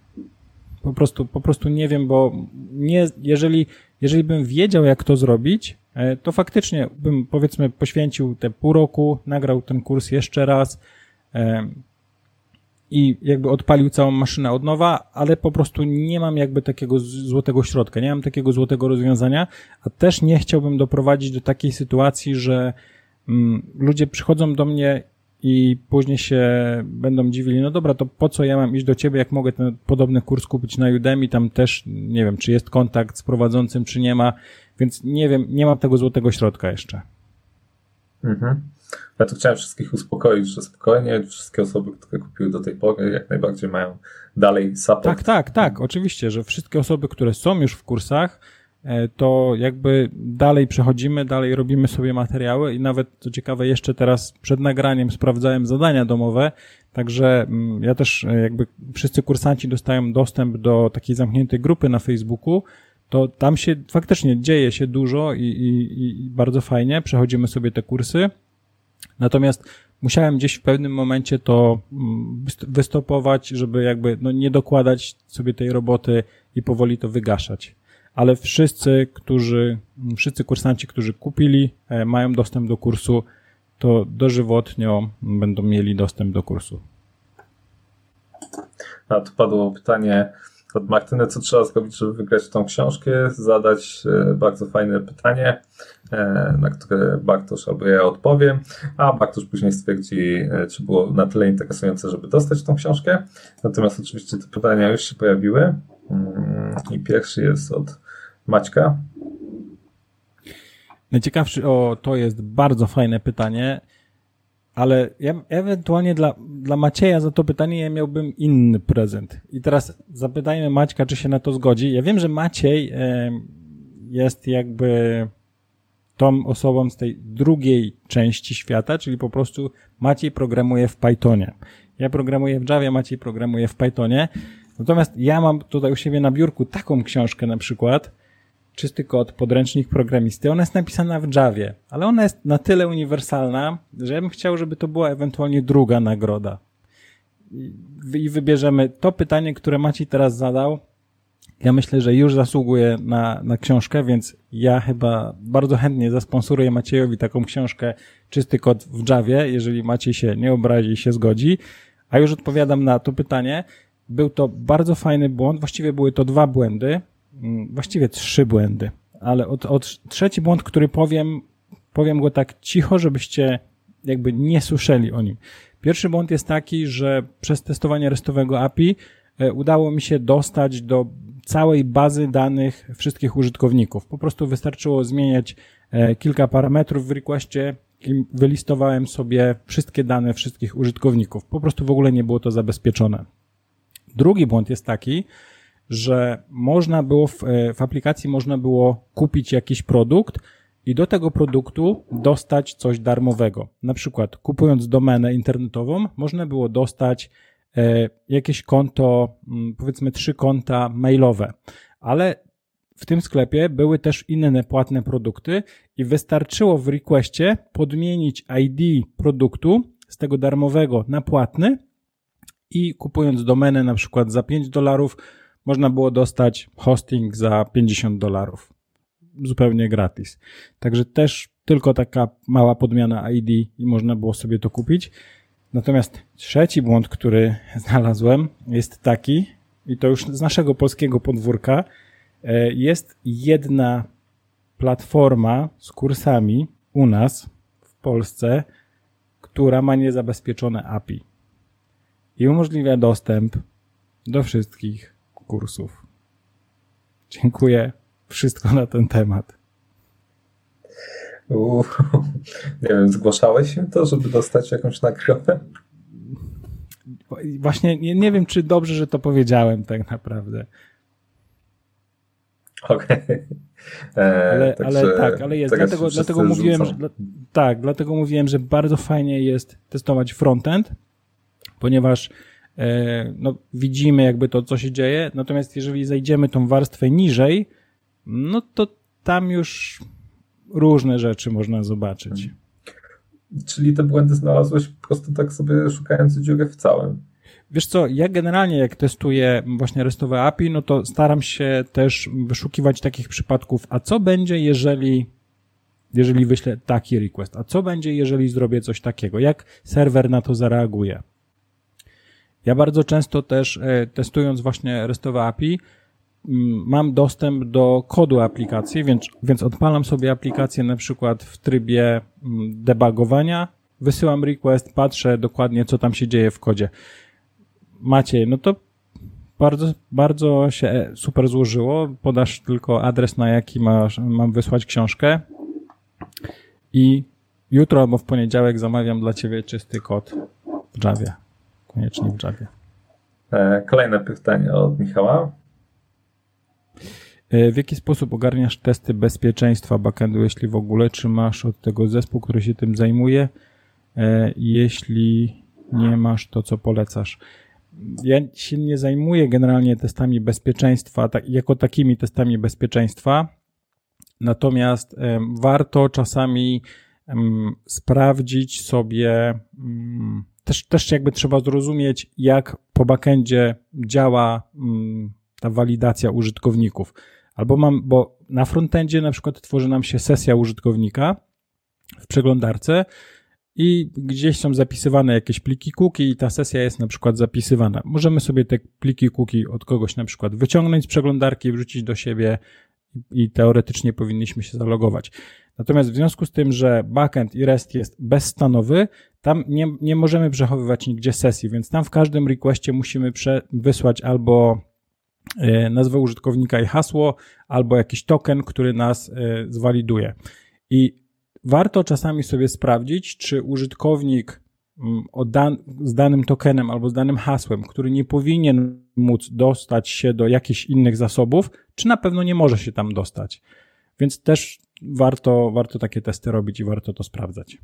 Po prostu, po prostu nie wiem, bo nie, jeżeli, jeżeli bym wiedział, jak to zrobić, e, to faktycznie bym powiedzmy poświęcił te pół roku, nagrał ten kurs jeszcze raz, e, i jakby odpalił całą maszynę od nowa, ale po prostu nie mam jakby takiego złotego środka, nie mam takiego złotego rozwiązania, a też nie chciałbym doprowadzić do takiej sytuacji, że mm, ludzie przychodzą do mnie i później się będą dziwili, no dobra, to po co ja mam iść do ciebie, jak mogę ten podobny kurs kupić na Udemy, tam też nie wiem, czy jest kontakt z prowadzącym, czy nie ma, więc nie wiem, nie mam tego złotego środka jeszcze. Mhm. Ja tu chciałem wszystkich uspokoić, że spokojnie wszystkie osoby, które kupiły do tej pory, jak najbardziej mają dalej support. Tak, tak, tak, oczywiście, że wszystkie osoby, które są już w kursach, e, to jakby dalej przechodzimy, dalej robimy sobie materiały i nawet, co ciekawe, jeszcze teraz przed nagraniem sprawdzałem zadania domowe, także mm, ja też e, jakby wszyscy kursanci dostają dostęp do takiej zamkniętej grupy na Facebooku, to tam się faktycznie dzieje się dużo i, i, i bardzo fajnie, przechodzimy sobie te kursy, Natomiast musiałem gdzieś w pewnym momencie to mm, wystopować, żeby jakby no nie dokładać sobie tej roboty i powoli to wygaszać. Ale wszyscy, którzy, mm, wszyscy kursanci, którzy kupili, e, mają dostęp do kursu, to dożywotnio będą mieli dostęp do kursu. A tu padło pytanie, od Martyny, co trzeba zrobić, żeby wygrać tą książkę, zadać e, bardzo fajne pytanie, e, na które Bartosz albo ja odpowiem, a Bartosz później stwierdzi, e, czy było na tyle interesujące, żeby dostać tą książkę. Natomiast oczywiście te pytania już się pojawiły mm, i pierwszy jest od Maćka. Najciekawszy, o, to jest bardzo fajne pytanie ale ja ewentualnie dla, dla Macieja za to pytanie ja miałbym inny prezent. I teraz zapytajmy Maćka, czy się na to zgodzi. Ja wiem, że Maciej jest jakby tą osobą z tej drugiej części świata, czyli po prostu Maciej programuje w Pythonie. Ja programuję w Javie, Maciej programuje w Pythonie. Natomiast ja mam tutaj u siebie na biurku taką książkę na przykład, czysty kod, podręcznik programisty. Ona jest napisana w Javie, ale ona jest na tyle uniwersalna, że ja bym chciał, żeby to była ewentualnie druga nagroda. I wybierzemy to pytanie, które Maciej teraz zadał. Ja myślę, że już zasługuje na, na książkę, więc ja chyba bardzo chętnie zasponsoruję Maciejowi taką książkę Czysty kod w Javie, jeżeli Maciej się nie obrazi i się zgodzi. A już odpowiadam na to pytanie. Był to bardzo fajny błąd, właściwie były to dwa błędy, właściwie trzy błędy, ale od, od trzeci błąd, który powiem, powiem go tak cicho, żebyście jakby nie słyszeli o nim. Pierwszy błąd jest taki, że przez testowanie restowego API e, udało mi się dostać do całej bazy danych wszystkich użytkowników. Po prostu wystarczyło zmieniać e, kilka parametrów w requestie i wylistowałem sobie wszystkie dane wszystkich użytkowników. Po prostu w ogóle nie było to zabezpieczone. Drugi błąd jest taki, że można było w, e, w aplikacji można było kupić jakiś produkt i do tego produktu dostać coś darmowego. Na przykład kupując domenę internetową, można było dostać e, jakieś konto, mm, powiedzmy trzy konta mailowe, ale w tym sklepie były też inne płatne produkty i wystarczyło w requestie podmienić ID produktu z tego darmowego na płatny i kupując domenę na przykład za 5 dolarów, można było dostać hosting za 50 dolarów. Zupełnie gratis. Także też tylko taka mała podmiana ID i można było sobie to kupić. Natomiast trzeci błąd, który <laughs> znalazłem, jest taki, i to już z naszego polskiego podwórka, e, jest jedna platforma z kursami u nas w Polsce, która ma niezabezpieczone API i umożliwia dostęp do wszystkich kursów. Dziękuję. Wszystko na ten temat. nie wiem, zgłaszałeś się to, żeby dostać jakąś nagrodę? Właśnie nie, nie wiem, czy dobrze, że to powiedziałem tak naprawdę. Okej. Okay. E, ale, ale tak, ale jest. Dlatego, dlatego mówiłem, że, tak, dlatego mówiłem, że bardzo fajnie jest testować frontend, ponieważ no, widzimy jakby to, co się dzieje, natomiast jeżeli zejdziemy tą warstwę niżej, no to tam już różne rzeczy można zobaczyć. Czyli te błędy znalazłeś po prostu tak sobie szukając dziurę w całym. Wiesz co, ja generalnie jak testuję właśnie restowe API, no to staram się też wyszukiwać takich przypadków, a co będzie, jeżeli jeżeli wyślę taki request, a co będzie, jeżeli zrobię coś takiego, jak serwer na to zareaguje. Ja bardzo często też e, testując właśnie RESTowe API, mam dostęp do kodu aplikacji, więc, więc odpalam sobie aplikację na przykład w trybie debugowania, wysyłam request, patrzę dokładnie, co tam się dzieje w kodzie. Maciej, no to bardzo, bardzo się super złożyło. Podasz tylko adres, na jaki masz, mam wysłać książkę i jutro albo w poniedziałek zamawiam dla ciebie czysty kod w Javie koniecznie w Javie. E, kolejne pytanie od Michała. E, w jaki sposób ogarniasz testy bezpieczeństwa backendu, jeśli w ogóle? Czy masz od tego zespół, który się tym zajmuje? E, jeśli nie masz, to co polecasz? Ja się nie zajmuję generalnie testami bezpieczeństwa, tak, jako takimi testami bezpieczeństwa, natomiast warto czasami sprawdzić sobie mm, też, też jakby trzeba zrozumieć, jak po backendzie działa mm, ta walidacja użytkowników. Albo mam, bo na frontendzie na przykład tworzy nam się sesja użytkownika w przeglądarce i gdzieś są zapisywane jakieś pliki cookie i ta sesja jest na przykład zapisywana. Możemy sobie te pliki cookie od kogoś na przykład wyciągnąć z przeglądarki, wrzucić do siebie i teoretycznie powinniśmy się zalogować. Natomiast w związku z tym, że backend i REST jest bezstanowy, tam nie, nie możemy przechowywać nigdzie sesji, więc tam w każdym requestie musimy prze, wysłać albo e, nazwę użytkownika i hasło, albo jakiś token, który nas e, zwaliduje. I warto czasami sobie sprawdzić, czy użytkownik mm, dan z danym tokenem albo z danym hasłem, który nie powinien móc dostać się do jakichś innych zasobów, czy na pewno nie może się tam dostać. Więc też warto, warto takie testy robić i warto to sprawdzać.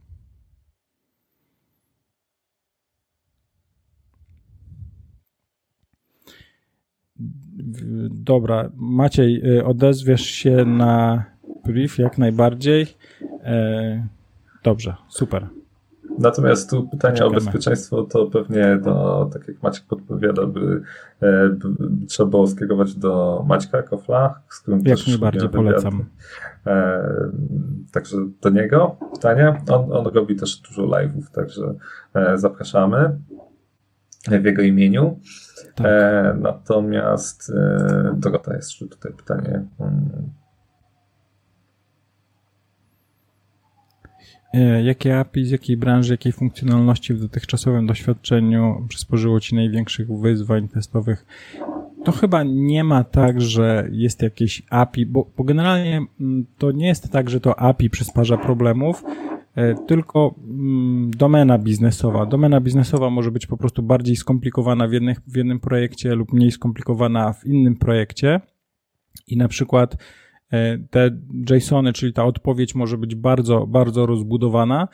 Dobra, Maciej, odezwiesz się na brief jak najbardziej. Dobrze, super. Natomiast tu pytanie Czekamy. o bezpieczeństwo to pewnie do, tak jak Maciek podpowiada, by, e, by trzeba było skierować do Maćka Kofla, z którym jak też najbardziej polecam. E, także do niego pytanie. On, on robi też dużo live'ów, także e, zapraszamy w jego imieniu. Tak. E, natomiast e, Dorota jest jeszcze tutaj pytanie. Hmm jakie API, z jakiej branży, jakiej funkcjonalności w dotychczasowym doświadczeniu przysporzyło Ci największych wyzwań testowych? To chyba nie ma tak, że jest jakieś API, bo, bo generalnie mm, to nie jest tak, że to API przysparza problemów, e, tylko mm, domena biznesowa. Domena biznesowa może być po prostu bardziej skomplikowana w, jednych, w jednym projekcie lub mniej skomplikowana w innym projekcie. I na przykład E, te JSONy, czyli ta odpowiedź może być bardzo, bardzo rozbudowana.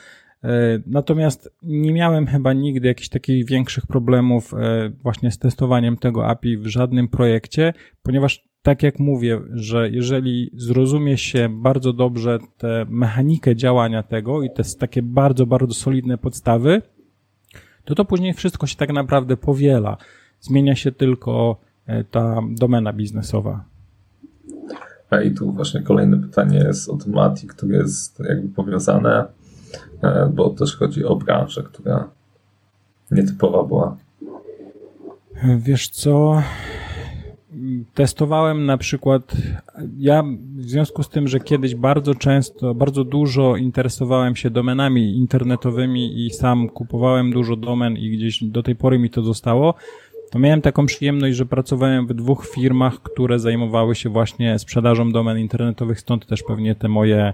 E, natomiast nie miałem chyba nigdy jakichś takich większych problemów e, właśnie z testowaniem tego API w żadnym projekcie, ponieważ tak jak mówię, że jeżeli zrozumie się bardzo dobrze tę mechanikę działania tego i te takie bardzo, bardzo solidne podstawy, to to później wszystko się tak naprawdę powiela. Zmienia się tylko ta domena biznesowa. I tu właśnie kolejne pytanie jest od Mati, które jest jakby powiązane, e, bo też chodzi o branżę, która nietypowa była. Wiesz co? Testowałem na przykład, ja w związku z tym, że kiedyś bardzo często, bardzo dużo interesowałem się domenami internetowymi i sam kupowałem dużo domen i gdzieś do tej pory mi to zostało, to miałem taką przyjemność, że pracowałem w dwóch firmach, które zajmowały się właśnie sprzedażą domen internetowych, stąd też pewnie te moje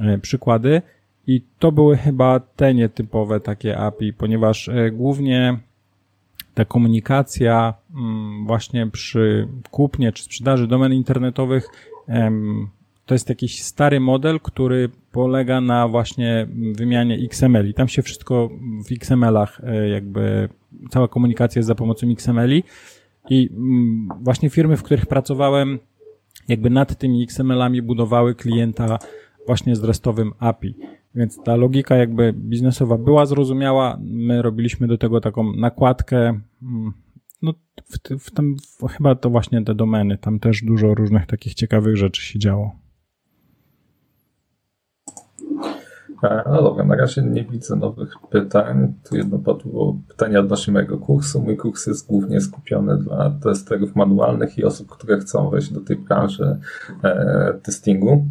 e, przykłady. I to były chyba te nietypowe takie API, ponieważ e, głównie ta komunikacja mm, właśnie przy kupnie czy sprzedaży domen internetowych to jest jakiś stary model, który polega na właśnie wymianie XML i tam się wszystko w XML-ach e, jakby cała komunikacja jest za pomocą XML-i i mm, właśnie firmy, w których pracowałem jakby nad tymi XML-ami budowały klienta właśnie z restowym API. Więc ta logika jakby biznesowa była zrozumiała. My robiliśmy do tego taką nakładkę. Mm, no, w, w tym, w, chyba to właśnie te domeny. Tam też dużo różnych takich ciekawych rzeczy się działo. E, no dobra, na razie nie widzę nowych pytań. Tu jedno padło pytanie odnośnie mojego kursu. Mój kurs jest głównie skupiony dla testerów manualnych i osób, które chcą wejść do tej branży e, testingu.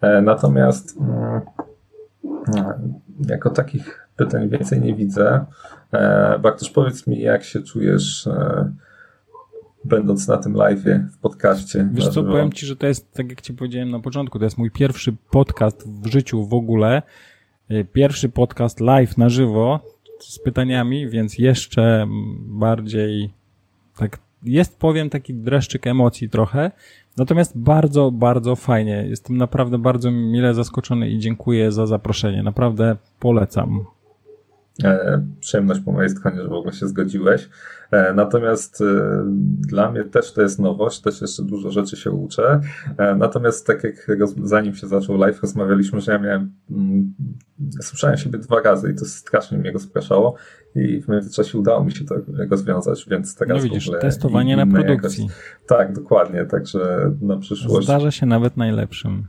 E, natomiast mm, jako takich pytań więcej nie widzę. E, Bartosz, powiedz mi, jak się czujesz e, będąc na tym live w podcaście. Wiesz co, powiem Ci, że to jest, tak jak Ci powiedziałem na początku, to jest mój pierwszy podcast w życiu w ogóle. E, pierwszy podcast live na żywo z pytaniami, więc jeszcze bardziej tak jest, powiem, taki dreszczyk emocji trochę. Natomiast bardzo, bardzo fajnie. Jestem naprawdę bardzo mile zaskoczony i dziękuję za zaproszenie. Naprawdę polecam. E, przyjemność po mojej stronie, że w ogóle się zgodziłeś. E, natomiast e, dla mnie też to jest nowość, też jeszcze dużo rzeczy się uczę. Natomiast tak jak zanim się zaczął live, rozmawialiśmy, że ja miałem, mm, słyszałem siebie dwa razy i to strasznie mnie rozpraszało i w międzyczasie udało mi się to rozwiązać, więc teraz no widzisz, testowanie na produkcji. Jakoś, tak, dokładnie, także na przyszłość. Zdarza się nawet najlepszym.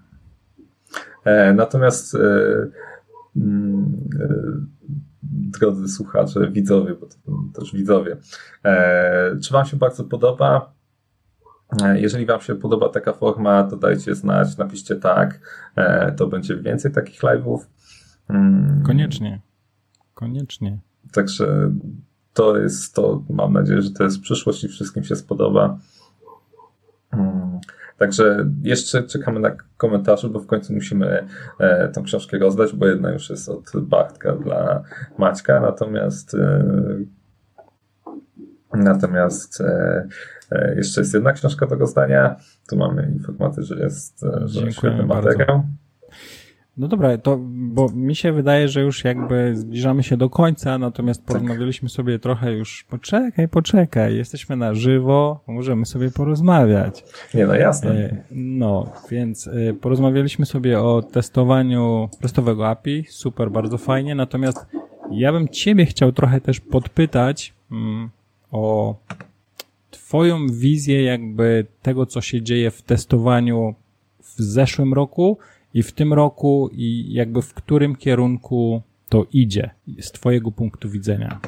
Natomiast mm, drodzy słuchacze, widzowie, bo to też widzowie. E, czy Wam się bardzo podoba? E, jeżeli Wam się podoba taka forma, to dajcie znać, napiszcie tak, e, to będzie więcej takich live'ów. Mm. Koniecznie. Koniecznie. Także to jest to, mam nadzieję, że to jest przyszłość i wszystkim się spodoba. Także jeszcze czekamy na komentarze, bo w końcu musimy e, tę książkę rozdać, bo jedna już jest od Bartka dla Maćka, natomiast e, natomiast e, e jeszcze jest jedna książka do rozdania. Tu mamy informację, że jest że świetny materiał. No dobra, to, bo mi się wydaje, że już jakby zbliżamy się do końca, natomiast tak. porozmawialiśmy tak. sobie trochę już, poczekaj, poczekaj, jesteśmy na żywo, możemy sobie porozmawiać. Nie, no jasne. E, no, więc e, porozmawialiśmy sobie o testowaniu testowego API, super, bardzo fajnie, natomiast ja bym ciebie chciał trochę też podpytać mm, o twoją wizję jakby tego, co się dzieje w testowaniu w zeszłym roku, i w tym roku i jakby w którym kierunku to idzie z Twojego punktu widzenia?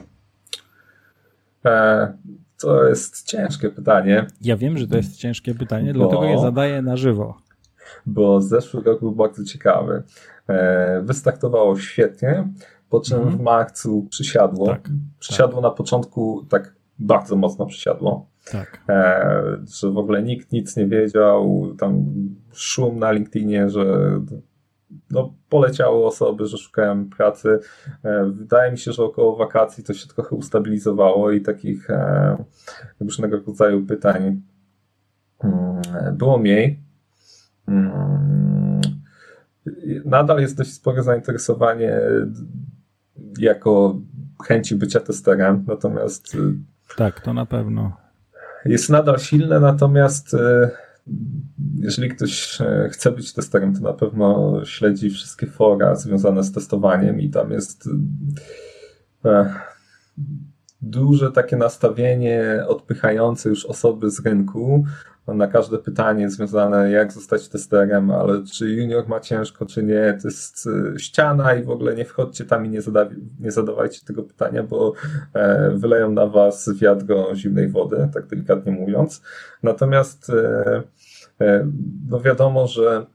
E, to jest ciężkie pytanie. Ja wiem, że to jest ciężkie pytanie, bo, dlatego je zadaję na żywo. Bo zeszły rok był bardzo ciekawy. E, wystartowało świetnie, po czym mhm. w marcu przysiadło. Tak, przysiadło tak. na początku tak bardzo mocno przysiadło. Tak. E, że w ogóle nikt nic nie wiedział, tam szum na LinkedInie, że no, poleciały osoby, że szukałem pracy. E, wydaje mi się, że około wakacji to się trochę ustabilizowało i takich e, różnego rodzaju pytań mm, było mniej. Mm, nadal jest dość spore zainteresowanie jako chęci bycia testerem, natomiast tak, to na pewno. Jest nadal silne, natomiast e, jeżeli ktoś e, chce być testerem, to na pewno śledzi wszystkie fora związane z testowaniem i tam jest e, duże takie nastawienie odpychające już osoby z rynku na każde pytanie związane jak zostać testerem, ale czy junior ma ciężko, czy nie, to jest e, ściana i w ogóle nie wchodźcie tam i nie, zada, nie zadawajcie tego pytania, bo e, wyleją na was wiadro zimnej wody, tak delikatnie mówiąc. Natomiast e, no wiadomo, że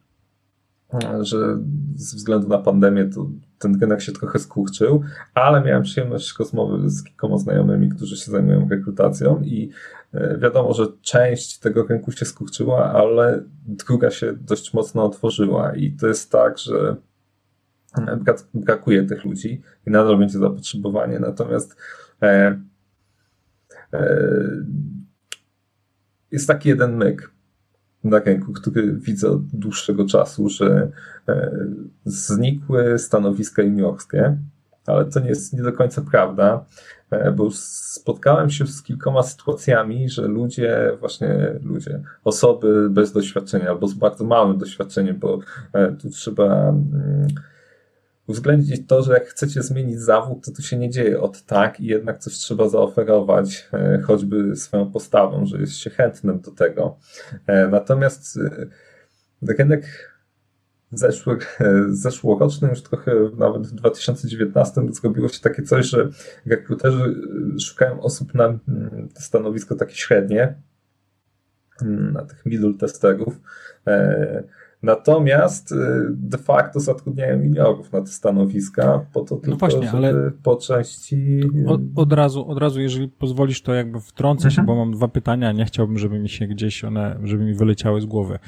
że ze względu na pandemię to ten rynek się trochę skurczył, ale miałem przyjemność rozmowy z kilkoma znajomymi, którzy się zajmują rekrutacją i e, wiadomo, że część tego rynku się skurczyła, ale druga się dość mocno otworzyła i to jest tak, że brakuje tych ludzi i nadal będzie zapotrzebowanie, natomiast e, e, jest taki jeden myk na rynku, który widzę od dłuższego czasu, że e, znikły stanowiska juniorskie, ale to nie jest nie do końca prawda, e, bo spotkałem się z kilkoma sytuacjami, że ludzie, właśnie ludzie, osoby bez doświadczenia albo z bardzo małym doświadczeniem, bo e, tu trzeba mm, uwzględnić to, że jak chcecie zmienić zawód, to to się nie dzieje od tak i jednak coś trzeba zaoferować, e, choćby swoją postawą, że jest się chętnym do tego. E, natomiast e, rynek zeszły, zeszłoroczny, już trochę nawet w 2019 zrobiło się takie coś, że rekruterzy szukają osób na mm, stanowisko takie średnie, mm, na tych middle testerów, Natomiast y, de facto zatrudniają juniorów na te stanowiska po to no tylko, no właśnie, ale po części... Od, od, razu, od razu, jeżeli pozwolisz, to jakby wtrącę się, mhm. bo mam dwa pytania, nie chciałbym, żeby mi się gdzieś one, żeby mi wyleciały z głowy.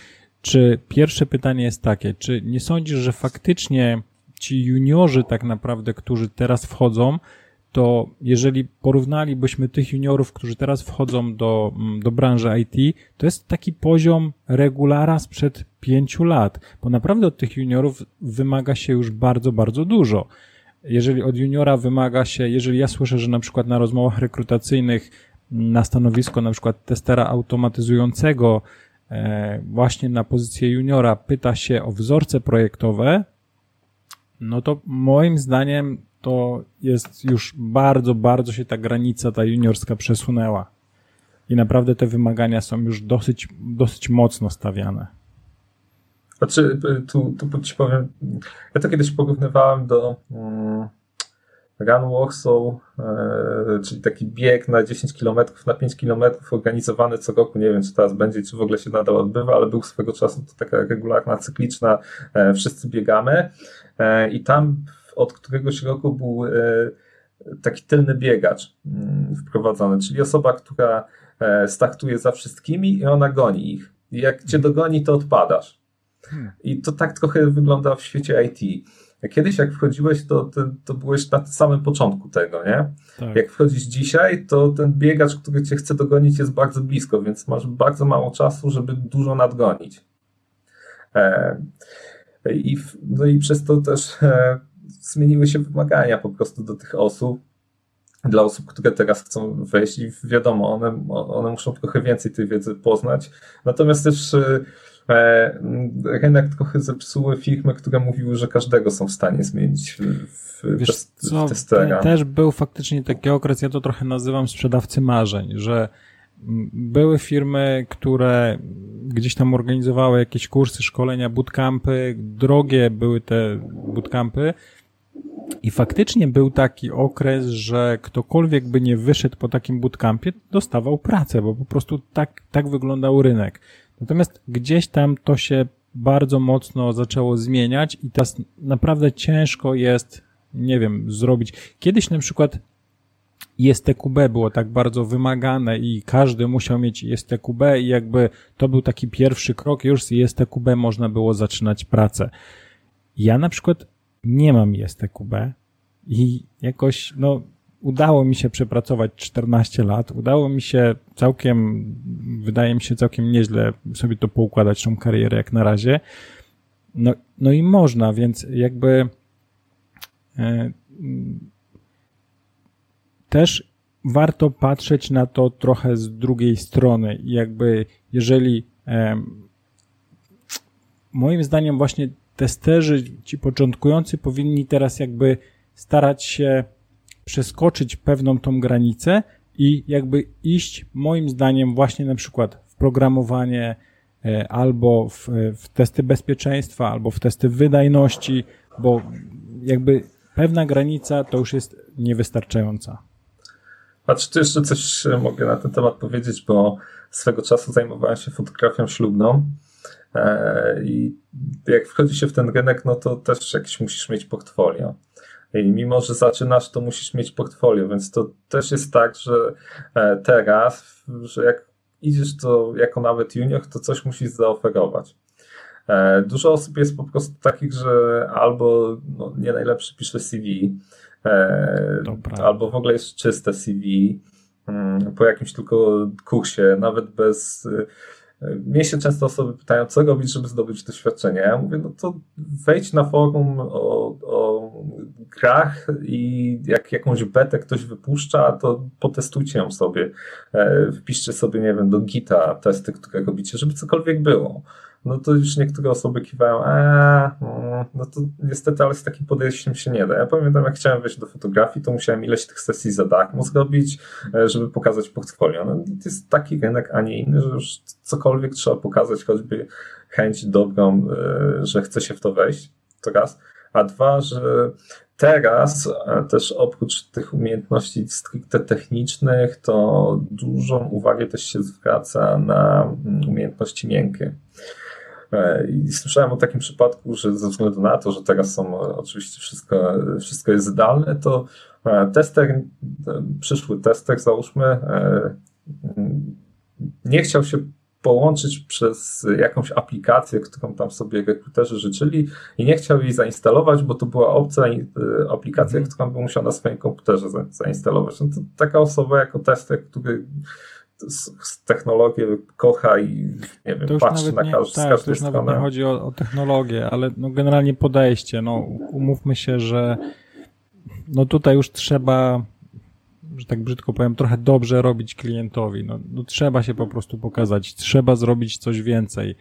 Czy pierwsze pytanie jest takie, czy nie sądzisz, że faktycznie ci juniorzy tak naprawdę, którzy teraz wchodzą, to jeżeli porównalibyśmy tych juniorów, którzy teraz wchodzą do, mm, do branży IT, to jest taki poziom regulara sprzed pięciu lat, bo naprawdę od tych juniorów wymaga się już bardzo, bardzo dużo. Jeżeli od juniora wymaga się, jeżeli ja słyszę, że na przykład na rozmowach rekrutacyjnych na stanowisko na przykład testera automatyzującego e, właśnie na pozycję juniora pyta się o wzorce projektowe, no to moim zdaniem to jest już bardzo, bardzo się ta granica, ta juniorska przesunęła. I naprawdę te wymagania są już dosyć, dosyć mocno stawiane. Znaczy, tu, tu ci powiem, ja to kiedyś porównywałem do um, Run Warsaw, e, czyli taki bieg na 10 km, na 5 km organizowany co roku, nie wiem czy teraz będzie, czy w ogóle się nadal odbywa, ale był swego czasu to taka regularna, cykliczna, e, wszyscy biegamy e, i tam od któregoś roku był e, taki tylny biegacz mm, wprowadzony, czyli osoba, która e, startuje za wszystkimi i ona goni ich. Jak cię dogoni, to odpadasz. Hmm. I to tak trochę wygląda w świecie IT. Kiedyś jak wchodziłeś, to, to, to byłeś na samym początku tego, nie? Tak. Jak wchodzisz dzisiaj, to ten biegacz, który cię chce dogonić jest bardzo blisko, więc masz bardzo mało czasu, żeby dużo nadgonić. E, I, no i przez to też e, zmieniły się wymagania po prostu do tych osób, dla osób, które teraz chcą wejść i wiadomo, one, one muszą trochę więcej tej wiedzy poznać. Natomiast też e, rynek trochę zepsuły firmy, które mówiły, że każdego są w stanie zmienić w, Wiesz w, testera. Też był faktycznie taki okres, ja to trochę nazywam sprzedawcy marzeń, że były firmy, które gdzieś tam organizowały jakieś kursy, szkolenia, bootcampy, drogie były te bootcampy i faktycznie był taki okres, że ktokolwiek by nie wyszedł po takim bootcampie, dostawał pracę, bo po prostu tak, tak wyglądał rynek. Natomiast gdzieś tam to się bardzo mocno zaczęło zmieniać i teraz naprawdę ciężko jest, nie wiem, zrobić. Kiedyś na przykład ISTQB było tak bardzo wymagane i każdy musiał mieć ISTQB i jakby to był taki pierwszy krok, już z ISTQB można było zaczynać pracę. Ja na przykład nie mam ISTQB i jakoś, no, udało mi się przepracować 14 lat, udało mi się całkiem, wydaje mi się całkiem nieźle sobie to poukładać, tą karierę jak na razie. No, no i można, więc jakby e, też warto patrzeć na to trochę z drugiej strony. Jakby, jeżeli e, moim zdaniem właśnie testerzy, ci początkujący powinni teraz jakby starać się przeskoczyć pewną tą granicę i jakby iść moim zdaniem właśnie na przykład w programowanie e, albo w, w testy bezpieczeństwa, albo w testy wydajności, bo jakby pewna granica to już jest niewystarczająca. Patrz, czy jeszcze coś mogę na ten temat powiedzieć, bo swego czasu zajmowałem się fotografią ślubną e, i jak wchodzi się w ten rynek, no to też jakieś musisz mieć portfolio. I mimo, że zaczynasz, to musisz mieć portfolio, więc to też jest tak, że e, teraz, że jak idziesz to jako nawet junior, to coś musisz zaoferować. E, dużo osób jest po prostu takich, że albo no, nie najlepszy pisze CV, E, albo w ogóle jest czyste CV mm, po jakimś tylko kursie, nawet bez. Mnie się często osoby pytają, co robić, żeby zdobyć doświadczenie. Ja mówię, no to wejdź na forum o, o grach i jak jakąś betę ktoś wypuszcza, to potestujcie ją sobie. E, wpiszcie sobie, nie wiem, do Gita testy, które robicie, żeby cokolwiek było no to już niektóre osoby kiwają, eee, no to niestety, ale z takim podejściem się nie da. Ja pamiętam, jak chciałem wejść do fotografii, to musiałem ileś tych sesji za darmo zrobić, e, żeby pokazać portfolio. No, to jest taki rynek, a nie inny, że już cokolwiek trzeba pokazać, choćby chęć dobrą, e, że chce się w to wejść, to raz. A dwa, że teraz e, też oprócz tych umiejętności stricte technicznych, to dużą uwagę też się zwraca na mm, umiejętności miękkie. E, I słyszałem o takim przypadku, że ze względu na to, że teraz są e, oczywiście wszystko, wszystko jest zdalne, to e, tester, przyszły tester, załóżmy, nie chciał się połączyć przez jakąś aplikację, którą tam sobie rekruterzy życzyli i nie chciał jej zainstalować, bo to była obca aplikacja, mm. którą by musiał na swoim komputerze zainstalować. No to taka osoba jako tester, który technologię kocha i nie wiem, patrzy na każdy Tak, to już nawet nie chodzi o, o technologię, ale no generalnie podejście. No, umówmy się, że no tutaj już trzeba że tak brzydko powiem, trochę dobrze robić klientowi. No, no trzeba się po prostu pokazać, trzeba zrobić coś więcej.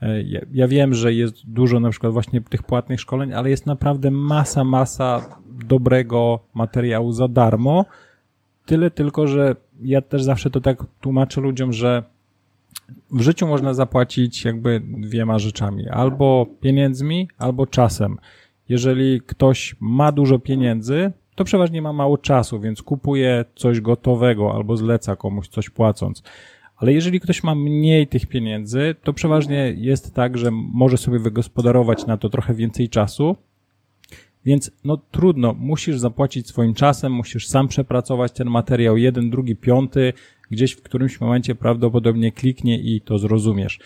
E, ja, ja, wiem, że jest dużo na przykład właśnie tych płatnych szkoleń, ale jest naprawdę masa, masa dobrego materiału za darmo. Tyle tylko, że ja też zawsze to tak tłumaczę ludziom, że w życiu można zapłacić jakby dwiema rzeczami. Albo pieniędzmi, albo czasem. Jeżeli ktoś ma dużo pieniędzy, to przeważnie ma mało czasu, więc kupuje coś gotowego albo zleca komuś coś płacąc. Ale jeżeli ktoś ma mniej tych pieniędzy, to przeważnie jest tak, że może sobie wygospodarować na to trochę więcej czasu, więc no trudno, musisz zapłacić swoim czasem, musisz sam przepracować ten materiał, jeden, drugi, piąty, gdzieś w którymś momencie prawdopodobnie kliknie i to zrozumiesz.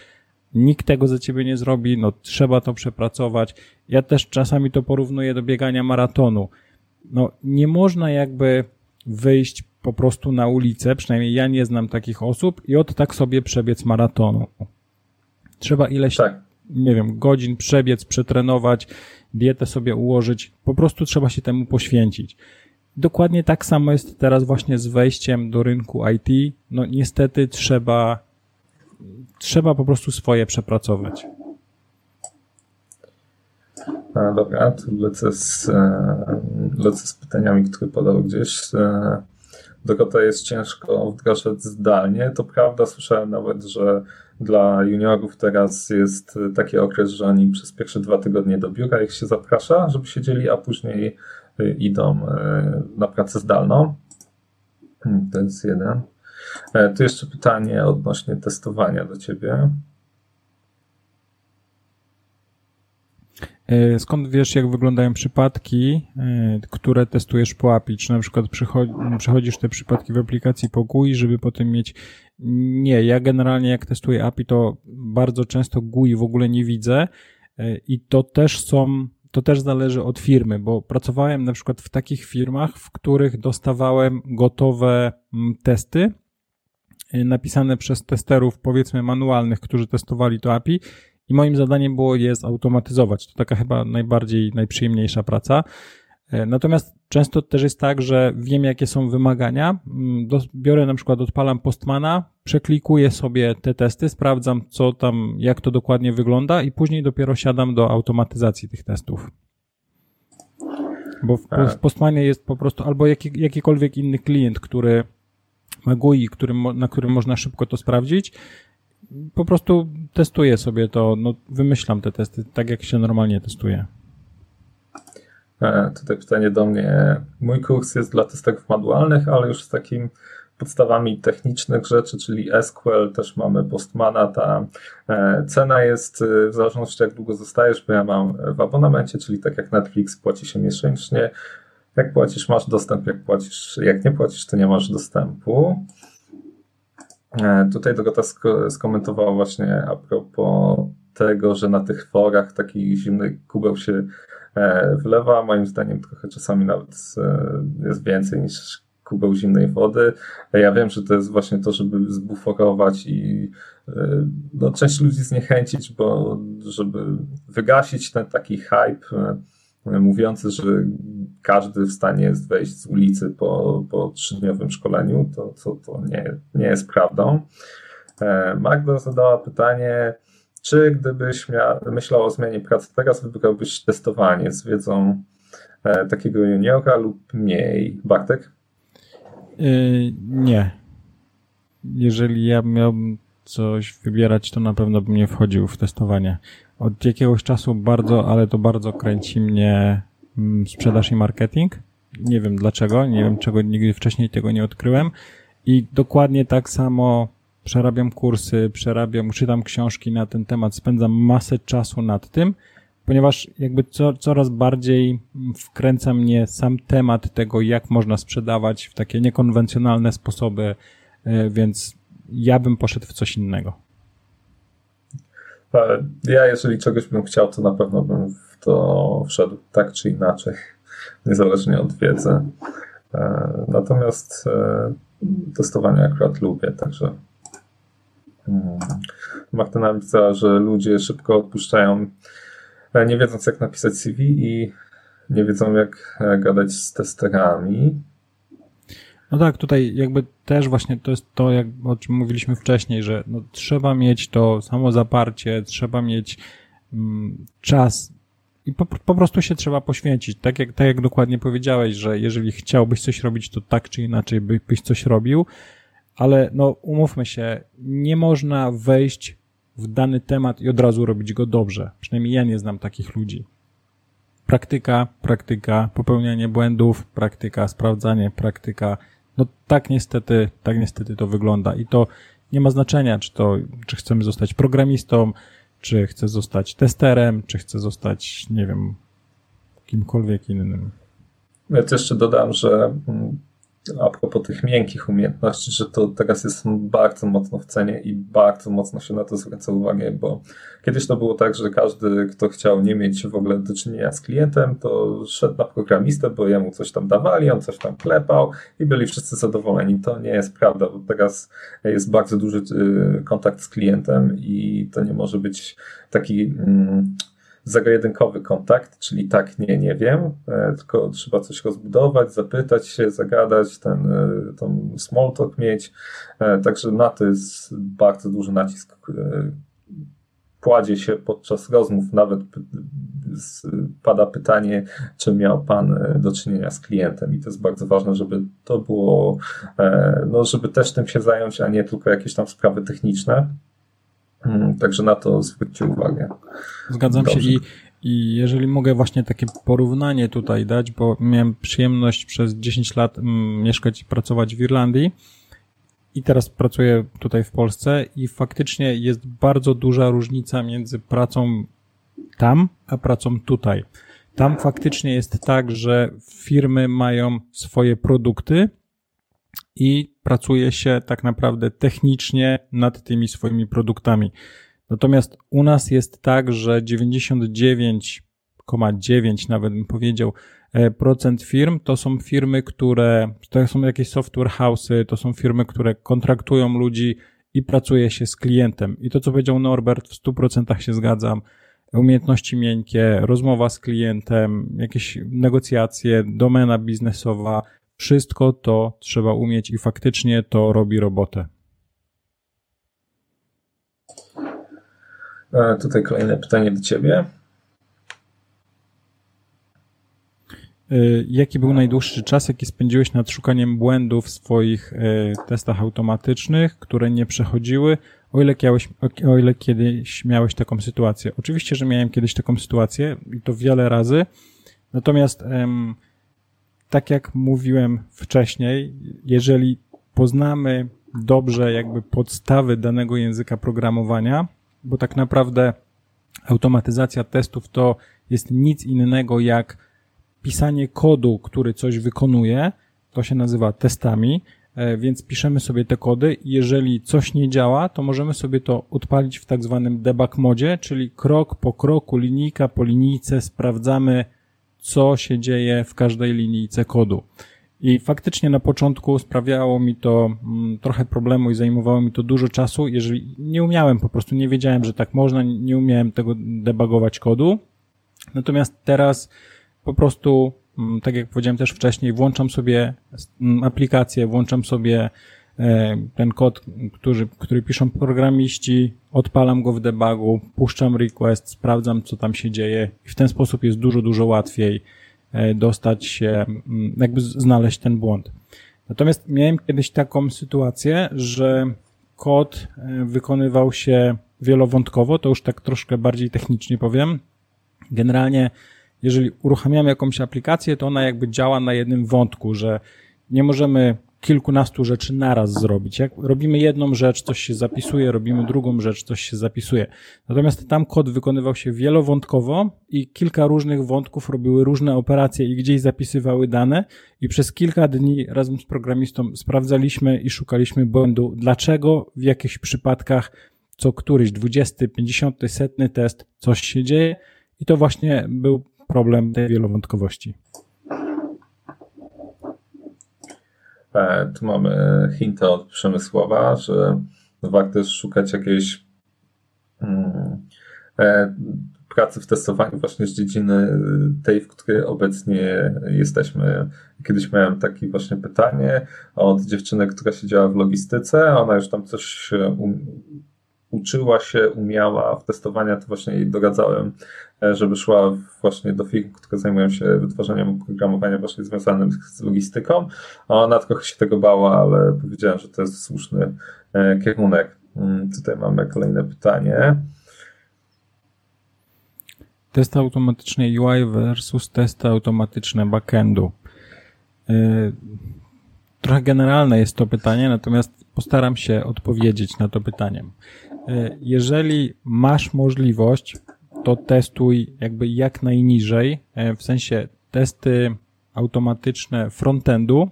Nikt tego za ciebie nie zrobi, no trzeba to przepracować. Ja też czasami to porównuję do biegania maratonu. No nie można jakby wyjść po prostu na ulicę, przynajmniej ja nie znam takich osób i od tak sobie przebiec maratonu. Trzeba ileś, tak. Nie wiem, godzin przebiec, przetrenować, dietę sobie ułożyć. Po prostu trzeba się temu poświęcić. Dokładnie tak samo jest teraz właśnie z wejściem do rynku IT. No niestety trzeba, trzeba po prostu swoje przepracować. A, dobra, to lecę z, e, lecę z pytaniami, które podał gdzieś. E, Dorota jest ciężko wdrażać zdalnie. To prawda, słyszałem nawet, że dla juniorów teraz jest taki okres, że oni przez pierwsze dwa tygodnie do biura ich się zaprasza, żeby siedzieli, a później y, idą y, na pracę zdalną. Hmm, to jest jeden. E, tu jeszcze pytanie odnośnie testowania do ciebie. E, skąd wiesz, jak wyglądają przypadki, e, które testujesz po API? Czy na przykład przechodzisz te przypadki w aplikacji po GUI, żeby potem mieć. Nie, ja generalnie jak testuję API, to bardzo często GUI w ogóle nie widzę e, i to też są. To też zależy od firmy, bo pracowałem na przykład w takich firmach, w których dostawałem gotowe mm, testy napisane przez testerów, powiedzmy manualnych, którzy testowali to API i moim zadaniem było je zautomatyzować. To taka chyba najbardziej, najprzyjemniejsza praca. E, natomiast często też jest tak, że wiem, jakie są wymagania. Mm, biorę na przykład, odpalam Postmana, przeklikuję sobie te testy, sprawdzam, co tam, jak to dokładnie wygląda, i później dopiero siadam do automatyzacji tych testów. Bo w, w Postmanie jest po prostu albo jaki, jakikolwiek inny klient, który ma GUI, którym, na którym można szybko to sprawdzić, po prostu testuję sobie to, no, wymyślam te testy tak, jak się normalnie testuje. E, tutaj pytanie do mnie. Mój kurs jest dla testerów manualnych, ale już z takim podstawami technicznych rzeczy, czyli SQL, też mamy Postmana. Ta e, cena jest e, w zależności jak długo zostajesz, bo ja mam w abonamencie, czyli tak jak Netflix płaci się miesięcznie. Jak płacisz, masz dostęp, jak płacisz, jak nie płacisz, to nie masz dostępu. Tutaj Dogota skomentowała właśnie a propos tego, że na tych forach taki zimny kubeł się wlewa. Moim zdaniem trochę czasami nawet e, jest więcej niż kubeł zimnej wody. Ja wiem, że to jest właśnie to, żeby zbuforować i no, część ludzi zniechęcić, bo żeby wygasić ten taki hype mówiący, że każdy w stanie jest wejść z ulicy po, po trzydniowym szkoleniu, to, to, to nie, nie jest prawdą. E, Magda zadała pytanie, czy gdybyś myślał o zmianie pracy teraz, wybrałbyś testowanie z wiedzą e, takiego juniora lub mniej? Bartek? Yy, nie. Jeżeli ja miałbym coś wybierać, to na pewno bym nie wchodził w testowanie. Od jakiegoś czasu bardzo, ale to bardzo kręci mnie mm, sprzedaż i marketing. Nie wiem dlaczego, nie wiem czego nigdy wcześniej tego nie odkryłem. I dokładnie tak samo przerabiam kursy, przerabiam, czytam książki na ten temat, spędzam masę czasu nad tym, ponieważ jakby co, coraz bardziej wkręca mnie sam temat tego, jak można sprzedawać w takie niekonwencjonalne sposoby, e, więc ja bym poszedł w coś innego. Ja, jeżeli czegoś bym chciał, to na pewno bym w to wszedł tak czy inaczej, <laughs> niezależnie od wiedzy. E, natomiast e, testowanie akurat lubię, także Martyna napisała, że ludzie szybko odpuszczają, e, nie wiedząc jak napisać CV i nie wiedzą jak gadać z testerami. No tak, tutaj jakby też właśnie to jest to, jak, o czym mówiliśmy wcześniej, że no, trzeba mieć to samo zaparcie, trzeba mieć mm, czas i po, po, prostu się trzeba poświęcić. Tak jak, tak jak dokładnie powiedziałeś, że jeżeli chciałbyś coś robić, to tak czy inaczej by, byś coś robił, ale no umówmy się, nie można wejść w dany temat i od razu robić go dobrze. Przynajmniej ja nie znam takich ludzi. Praktyka, praktyka, popełnianie błędów, praktyka, sprawdzanie, praktyka, no tak niestety, tak niestety to wygląda i to nie ma znaczenia, czy to, czy chcemy zostać programistą, czy chcę zostać testerem, czy chcę zostać, nie wiem, kimkolwiek innym. Ja też jeszcze dodam, że mm, a propos tych miękkich umiejętności, że to teraz jest bardzo mocno w cenie i bardzo mocno się na to zwraca uwagę, bo kiedyś to było tak, że każdy, kto chciał nie mieć w ogóle do czynienia z klientem, to szedł na programistę, bo jemu coś tam dawali, on coś tam klepał i byli wszyscy zadowoleni. To nie jest prawda, bo teraz jest bardzo duży y, kontakt z klientem i to nie może być taki. Mm, zero-jedynkowy kontakt, czyli tak, nie, nie wiem, e, tylko trzeba coś rozbudować, zapytać się, zagadać, ten, e, tą small talk mieć. E, także na to jest bardzo duży nacisk. Kładzie się podczas rozmów, nawet pada pytanie, czy miał Pan do czynienia z klientem, i to jest bardzo ważne, żeby to było, no, żeby też tym się zająć, a nie tylko jakieś tam sprawy techniczne. Mm, także na to zwróćcie uwagę. Zgadzam Dobrze. się i, i jeżeli mogę właśnie takie porównanie tutaj dać, bo miałem przyjemność przez 10 lat mm, mieszkać i pracować w Irlandii i teraz pracuję tutaj w Polsce i faktycznie jest bardzo duża różnica między pracą tam, a pracą tutaj. Tam faktycznie jest tak, że firmy mają swoje produkty, i pracuje się tak naprawdę technicznie nad tymi swoimi produktami. Natomiast u nas jest tak, że 99,9 nawet bym powiedział e, procent firm to są firmy, które to są jakieś software house'y, to są firmy, które kontraktują ludzi i pracuje się z klientem. I to, co powiedział Norbert, w 100% się zgadzam. Umiejętności miękkie, rozmowa z klientem, jakieś negocjacje, domena biznesowa, wszystko to trzeba umieć i faktycznie to robi robotę. E, tutaj kolejne pytanie do Ciebie. E, jaki był najdłuższy czas, jaki spędziłeś nad szukaniem błędów w swoich e, testach automatycznych, które nie przechodziły, o ile, miałeś, o ile kiedyś miałeś taką sytuację? Oczywiście, że miałem kiedyś taką sytuację i to wiele razy, natomiast tak jak mówiłem wcześniej, jeżeli poznamy dobrze jakby podstawy danego języka programowania, bo tak naprawdę automatyzacja testów to jest nic innego jak pisanie kodu, który coś wykonuje, to się nazywa testami, e, więc piszemy sobie te kody i jeżeli coś nie działa, to możemy sobie to odpalić w tak zwanym debug modzie, czyli krok po kroku, linijka po linijce sprawdzamy co się dzieje w każdej linijce kodu. I faktycznie na początku sprawiało mi to mm, trochę problemu i zajmowało mi to dużo czasu, jeżeli nie umiałem, po prostu nie wiedziałem, że tak można, nie umiałem tego debugować kodu. Natomiast teraz po prostu, mm, tak jak powiedziałem też wcześniej, włączam sobie mm, aplikację, włączam sobie ten kod, który, który piszą programiści, odpalam go w debugu, puszczam request, sprawdzam, co tam się dzieje i w ten sposób jest dużo, dużo łatwiej e, dostać się, jakby znaleźć ten błąd. Natomiast miałem kiedyś taką sytuację, że kod e, wykonywał się wielowątkowo, to już tak troszkę bardziej technicznie powiem. Generalnie, jeżeli uruchamiamy jakąś aplikację, to ona jakby działa na jednym wątku, że nie możemy kilkunastu rzeczy naraz zrobić. Jak robimy jedną rzecz, coś się zapisuje, robimy drugą rzecz, coś się zapisuje. Natomiast tam kod wykonywał się wielowątkowo i kilka różnych wątków robiły różne operacje i gdzieś zapisywały dane i przez kilka dni razem z programistą sprawdzaliśmy i szukaliśmy błędu, dlaczego w jakichś przypadkach co któryś 20, 50, setny test coś się dzieje i to właśnie był problem tej wielowątkowości. E, tu mamy hintę od Przemysława, że warto jest szukać jakiejś hmm, pracy w testowaniu właśnie z dziedziny tej, w której obecnie jesteśmy. Kiedyś miałem takie właśnie pytanie od dziewczyny, która siedziała w logistyce, ona już tam coś um, uczyła się, umiała w testowania, to właśnie jej doradzałem, e, żeby szła właśnie do firm, które zajmują się wytwarzaniem oprogramowania właśnie związanym z logistyką. Ona trochę się tego bała, ale powiedziałem, że to jest słuszny e, kierunek. Mm, tutaj mamy kolejne pytanie. Testy automatyczne UI versus testy automatyczne backendu. E, trochę generalne jest to pytanie, natomiast postaram się odpowiedzieć na to pytanie. E, jeżeli masz możliwość, to testuj jakby jak najniżej, e, w sensie testy automatyczne frontendu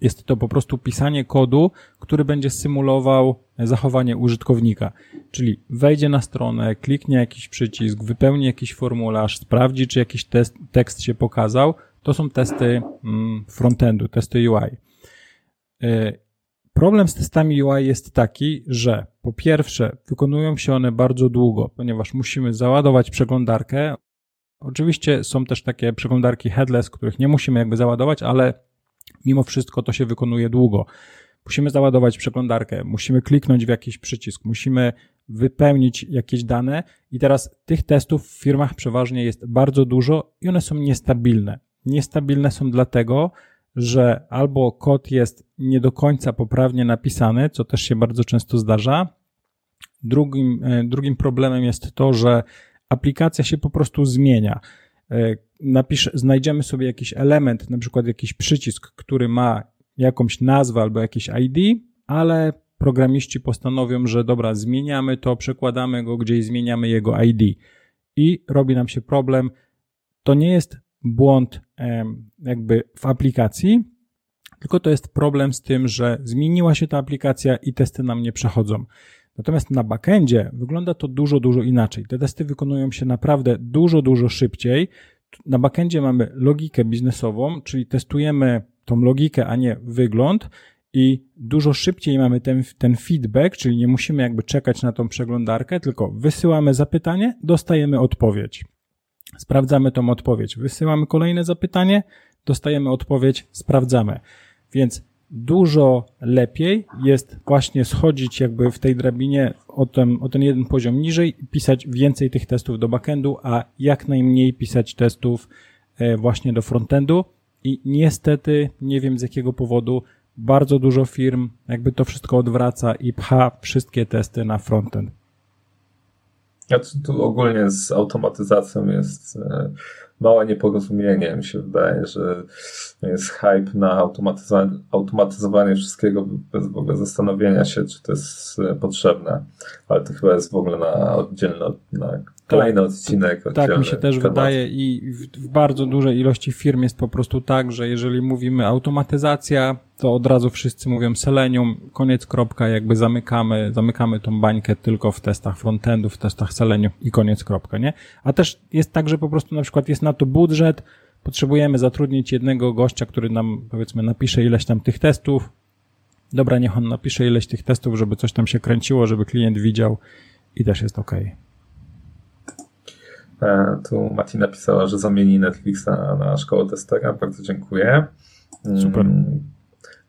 Jest to po prostu pisanie kodu, który będzie symulował zachowanie użytkownika. Czyli wejdzie na stronę, kliknie jakiś przycisk, wypełni jakiś formularz, sprawdzi, czy jakiś test, tekst się pokazał. To są testy mm, frontendu, testy UI. Problem z testami UI jest taki, że po pierwsze wykonują się one bardzo długo, ponieważ musimy załadować przeglądarkę. Oczywiście są też takie przeglądarki headless, których nie musimy jakby załadować, ale mimo wszystko to się wykonuje długo. Musimy załadować przeglądarkę, musimy kliknąć w jakiś przycisk, musimy wypełnić jakieś dane i teraz tych testów w firmach przeważnie jest bardzo dużo i one są niestabilne. Niestabilne są dlatego, że albo kod jest nie do końca poprawnie napisany, co też się bardzo często zdarza. Drugim, e, drugim problemem jest to, że aplikacja się po prostu zmienia. E, napisz, znajdziemy sobie jakiś element, na przykład jakiś przycisk, który ma jakąś nazwę albo jakieś ID, ale programiści postanowią, że dobra, zmieniamy to, przekładamy go gdzieś, zmieniamy jego ID i robi nam się problem. To nie jest błąd jakby w aplikacji, tylko to jest problem z tym, że zmieniła się ta aplikacja i testy nam nie przechodzą. Natomiast na backendzie wygląda to dużo, dużo inaczej. Te testy wykonują się naprawdę dużo, dużo szybciej. Na backendzie mamy logikę biznesową, czyli testujemy tą logikę, a nie wygląd i dużo szybciej mamy ten, ten feedback, czyli nie musimy jakby czekać na tą przeglądarkę, tylko wysyłamy zapytanie, dostajemy odpowiedź. Sprawdzamy tą odpowiedź, wysyłamy kolejne zapytanie, dostajemy odpowiedź, sprawdzamy. Więc dużo lepiej jest właśnie schodzić jakby w tej drabinie o ten, o ten jeden poziom niżej i pisać więcej tych testów do backendu, a jak najmniej pisać testów e, właśnie do frontendu. I niestety, nie wiem z jakiego powodu, bardzo dużo firm jakby to wszystko odwraca i pcha wszystkie testy na frontend. Ja tu, ogólnie z automatyzacją jest e, małe nieporozumienie. Mi się wydaje, że jest hype na automatyzowanie, automatyzowanie wszystkiego bez w ogóle zastanowienia się, czy to jest e, potrzebne. Ale to chyba jest w ogóle na oddzielny, na kolejny odcinek. Tak mi się też temat. wydaje i w, w, bardzo dużej ilości firm jest po prostu tak, że jeżeli mówimy automatyzacja, to od razu wszyscy mówią Selenium, koniec kropka, jakby zamykamy, zamykamy tą bańkę tylko w testach frontendu, w testach Selenium i koniec kropka, nie? A też jest tak, że po prostu na przykład jest na to budżet, potrzebujemy zatrudnić jednego gościa, który nam powiedzmy napisze ileś tam tych testów, dobra, niech on napisze ileś tych testów, żeby coś tam się kręciło, żeby klient widział i też jest ok. E, tu Mati napisała, że zamieni Netflixa na szkołę testera. Bardzo dziękuję. Super. Mm,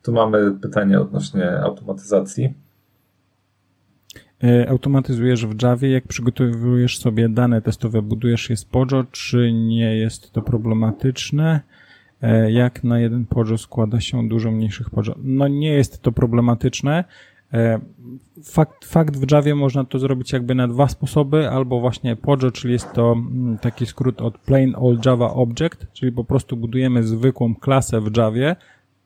tu mamy pytanie odnośnie automatyzacji. E, automatyzujesz w Javie, jak przygotowujesz sobie dane testowe, budujesz je z Pojo, czy nie jest to problematyczne? E, jak na jeden Pojo składa się dużo mniejszych Pojo? No nie jest to problematyczne. E, fakt, fakt w Javie można to zrobić jakby na dwa sposoby, albo właśnie Pojo, czyli jest to mm, taki skrót od Plain Old Java Object, czyli po prostu budujemy zwykłą klasę w Javie,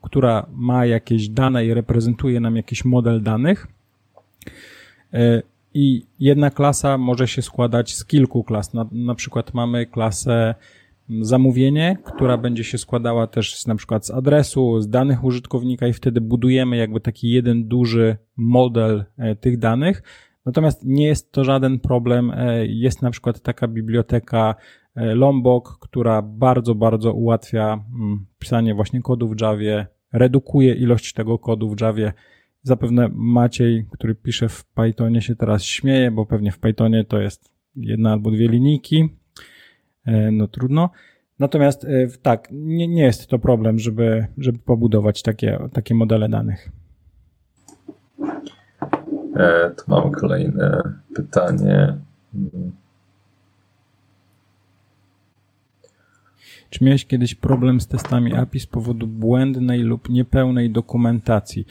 która ma jakieś dane i reprezentuje nam jakiś model danych. E, I jedna klasa może się składać z kilku klas. Na, na przykład mamy klasę zamówienie, która będzie się składała też z, na przykład z adresu, z danych użytkownika i wtedy budujemy jakby taki jeden duży model e, tych danych. Natomiast nie jest to żaden problem. E, jest na przykład taka biblioteka e, Lombok, która bardzo, bardzo ułatwia mm, pisanie właśnie kodu w Javie, redukuje ilość tego kodu w Javie. Zapewne Maciej, który pisze w Pythonie się teraz śmieje, bo pewnie w Pythonie to jest jedna albo dwie linijki, no trudno. Natomiast e, tak, nie, nie jest to problem, żeby, żeby pobudować takie, takie modele danych. E, tu mam kolejne pytanie. Czy miałeś kiedyś problem z testami API z powodu błędnej lub niepełnej dokumentacji?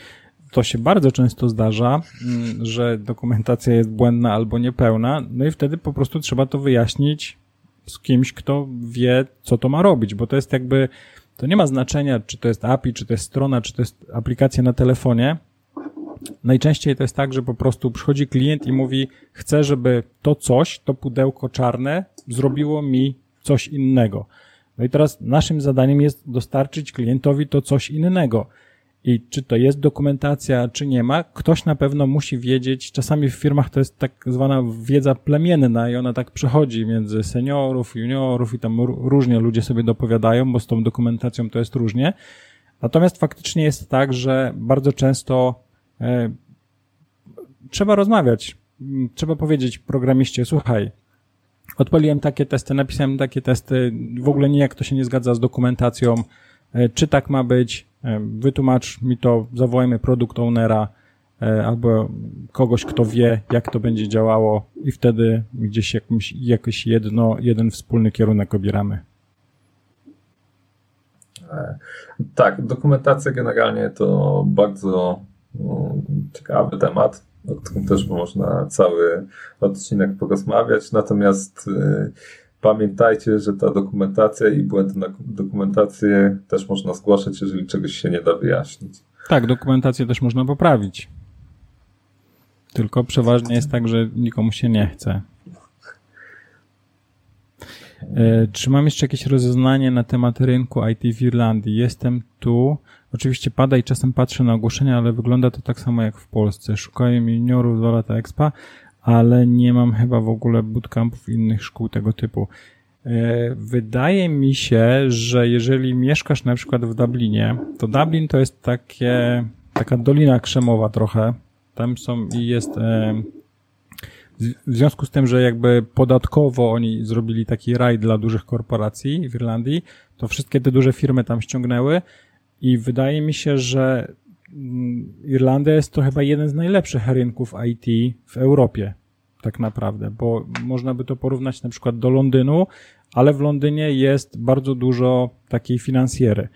To się bardzo często zdarza, mm, że dokumentacja jest błędna albo niepełna, no i wtedy po prostu trzeba to wyjaśnić z kimś, kto wie, co to ma robić, bo to jest jakby, to nie ma znaczenia, czy to jest API, czy to jest strona, czy to jest aplikacja na telefonie. Najczęściej to jest tak, że po prostu przychodzi klient i mówi, chcę, żeby to coś, to pudełko czarne zrobiło mi coś innego. No i teraz naszym zadaniem jest dostarczyć klientowi to coś innego. I czy to jest dokumentacja, czy nie ma, ktoś na pewno musi wiedzieć. Czasami w firmach to jest tak zwana wiedza plemienna i ona tak przechodzi między seniorów, juniorów i tam różnie ludzie sobie dopowiadają, bo z tą dokumentacją to jest różnie. Natomiast faktycznie jest tak, że bardzo często e, trzeba rozmawiać. Trzeba powiedzieć programiście, słuchaj, odpaliłem takie testy, napisałem takie testy, w ogóle nijak to się nie zgadza z dokumentacją, e, czy tak ma być, wytłumacz mi to, zawołajmy produkt ownera, e, albo kogoś, kto wie, jak to będzie działało i wtedy gdzieś jakimś, jedno, jeden wspólny kierunek obieramy. Tak, dokumentacja generalnie to bardzo no, ciekawy temat o którym też można cały odcinek porozmawiać. Natomiast pamiętajcie, że ta dokumentacja i błędy na dokumentację też można zgłaszać, jeżeli czegoś się nie da wyjaśnić. Tak, dokumentację też można poprawić. Tylko przeważnie jest tak, że nikomu się nie chce. E, czy mam jeszcze jakieś rozeznanie na temat rynku IT w Irlandii? Jestem tu. Oczywiście pada i czasem patrzę na ogłoszenia, ale wygląda to tak samo jak w Polsce. Szukają juniorów dwa lata expa, ale nie mam chyba w ogóle bootcampów innych szkół tego typu. E, wydaje mi się, że jeżeli mieszkasz na przykład w Dublinie, to Dublin to jest takie, taka dolina krzemowa trochę. Tam są i jest e, w związku z tym, że jakby podatkowo oni zrobili taki raj dla dużych korporacji w Irlandii, to wszystkie te duże firmy tam ściągnęły i wydaje mi się, że Irlandia jest to chyba jeden z najlepszych rynków IT w Europie, tak naprawdę, bo można by to porównać na przykład do Londynu, ale w Londynie jest bardzo dużo takiej finansjery.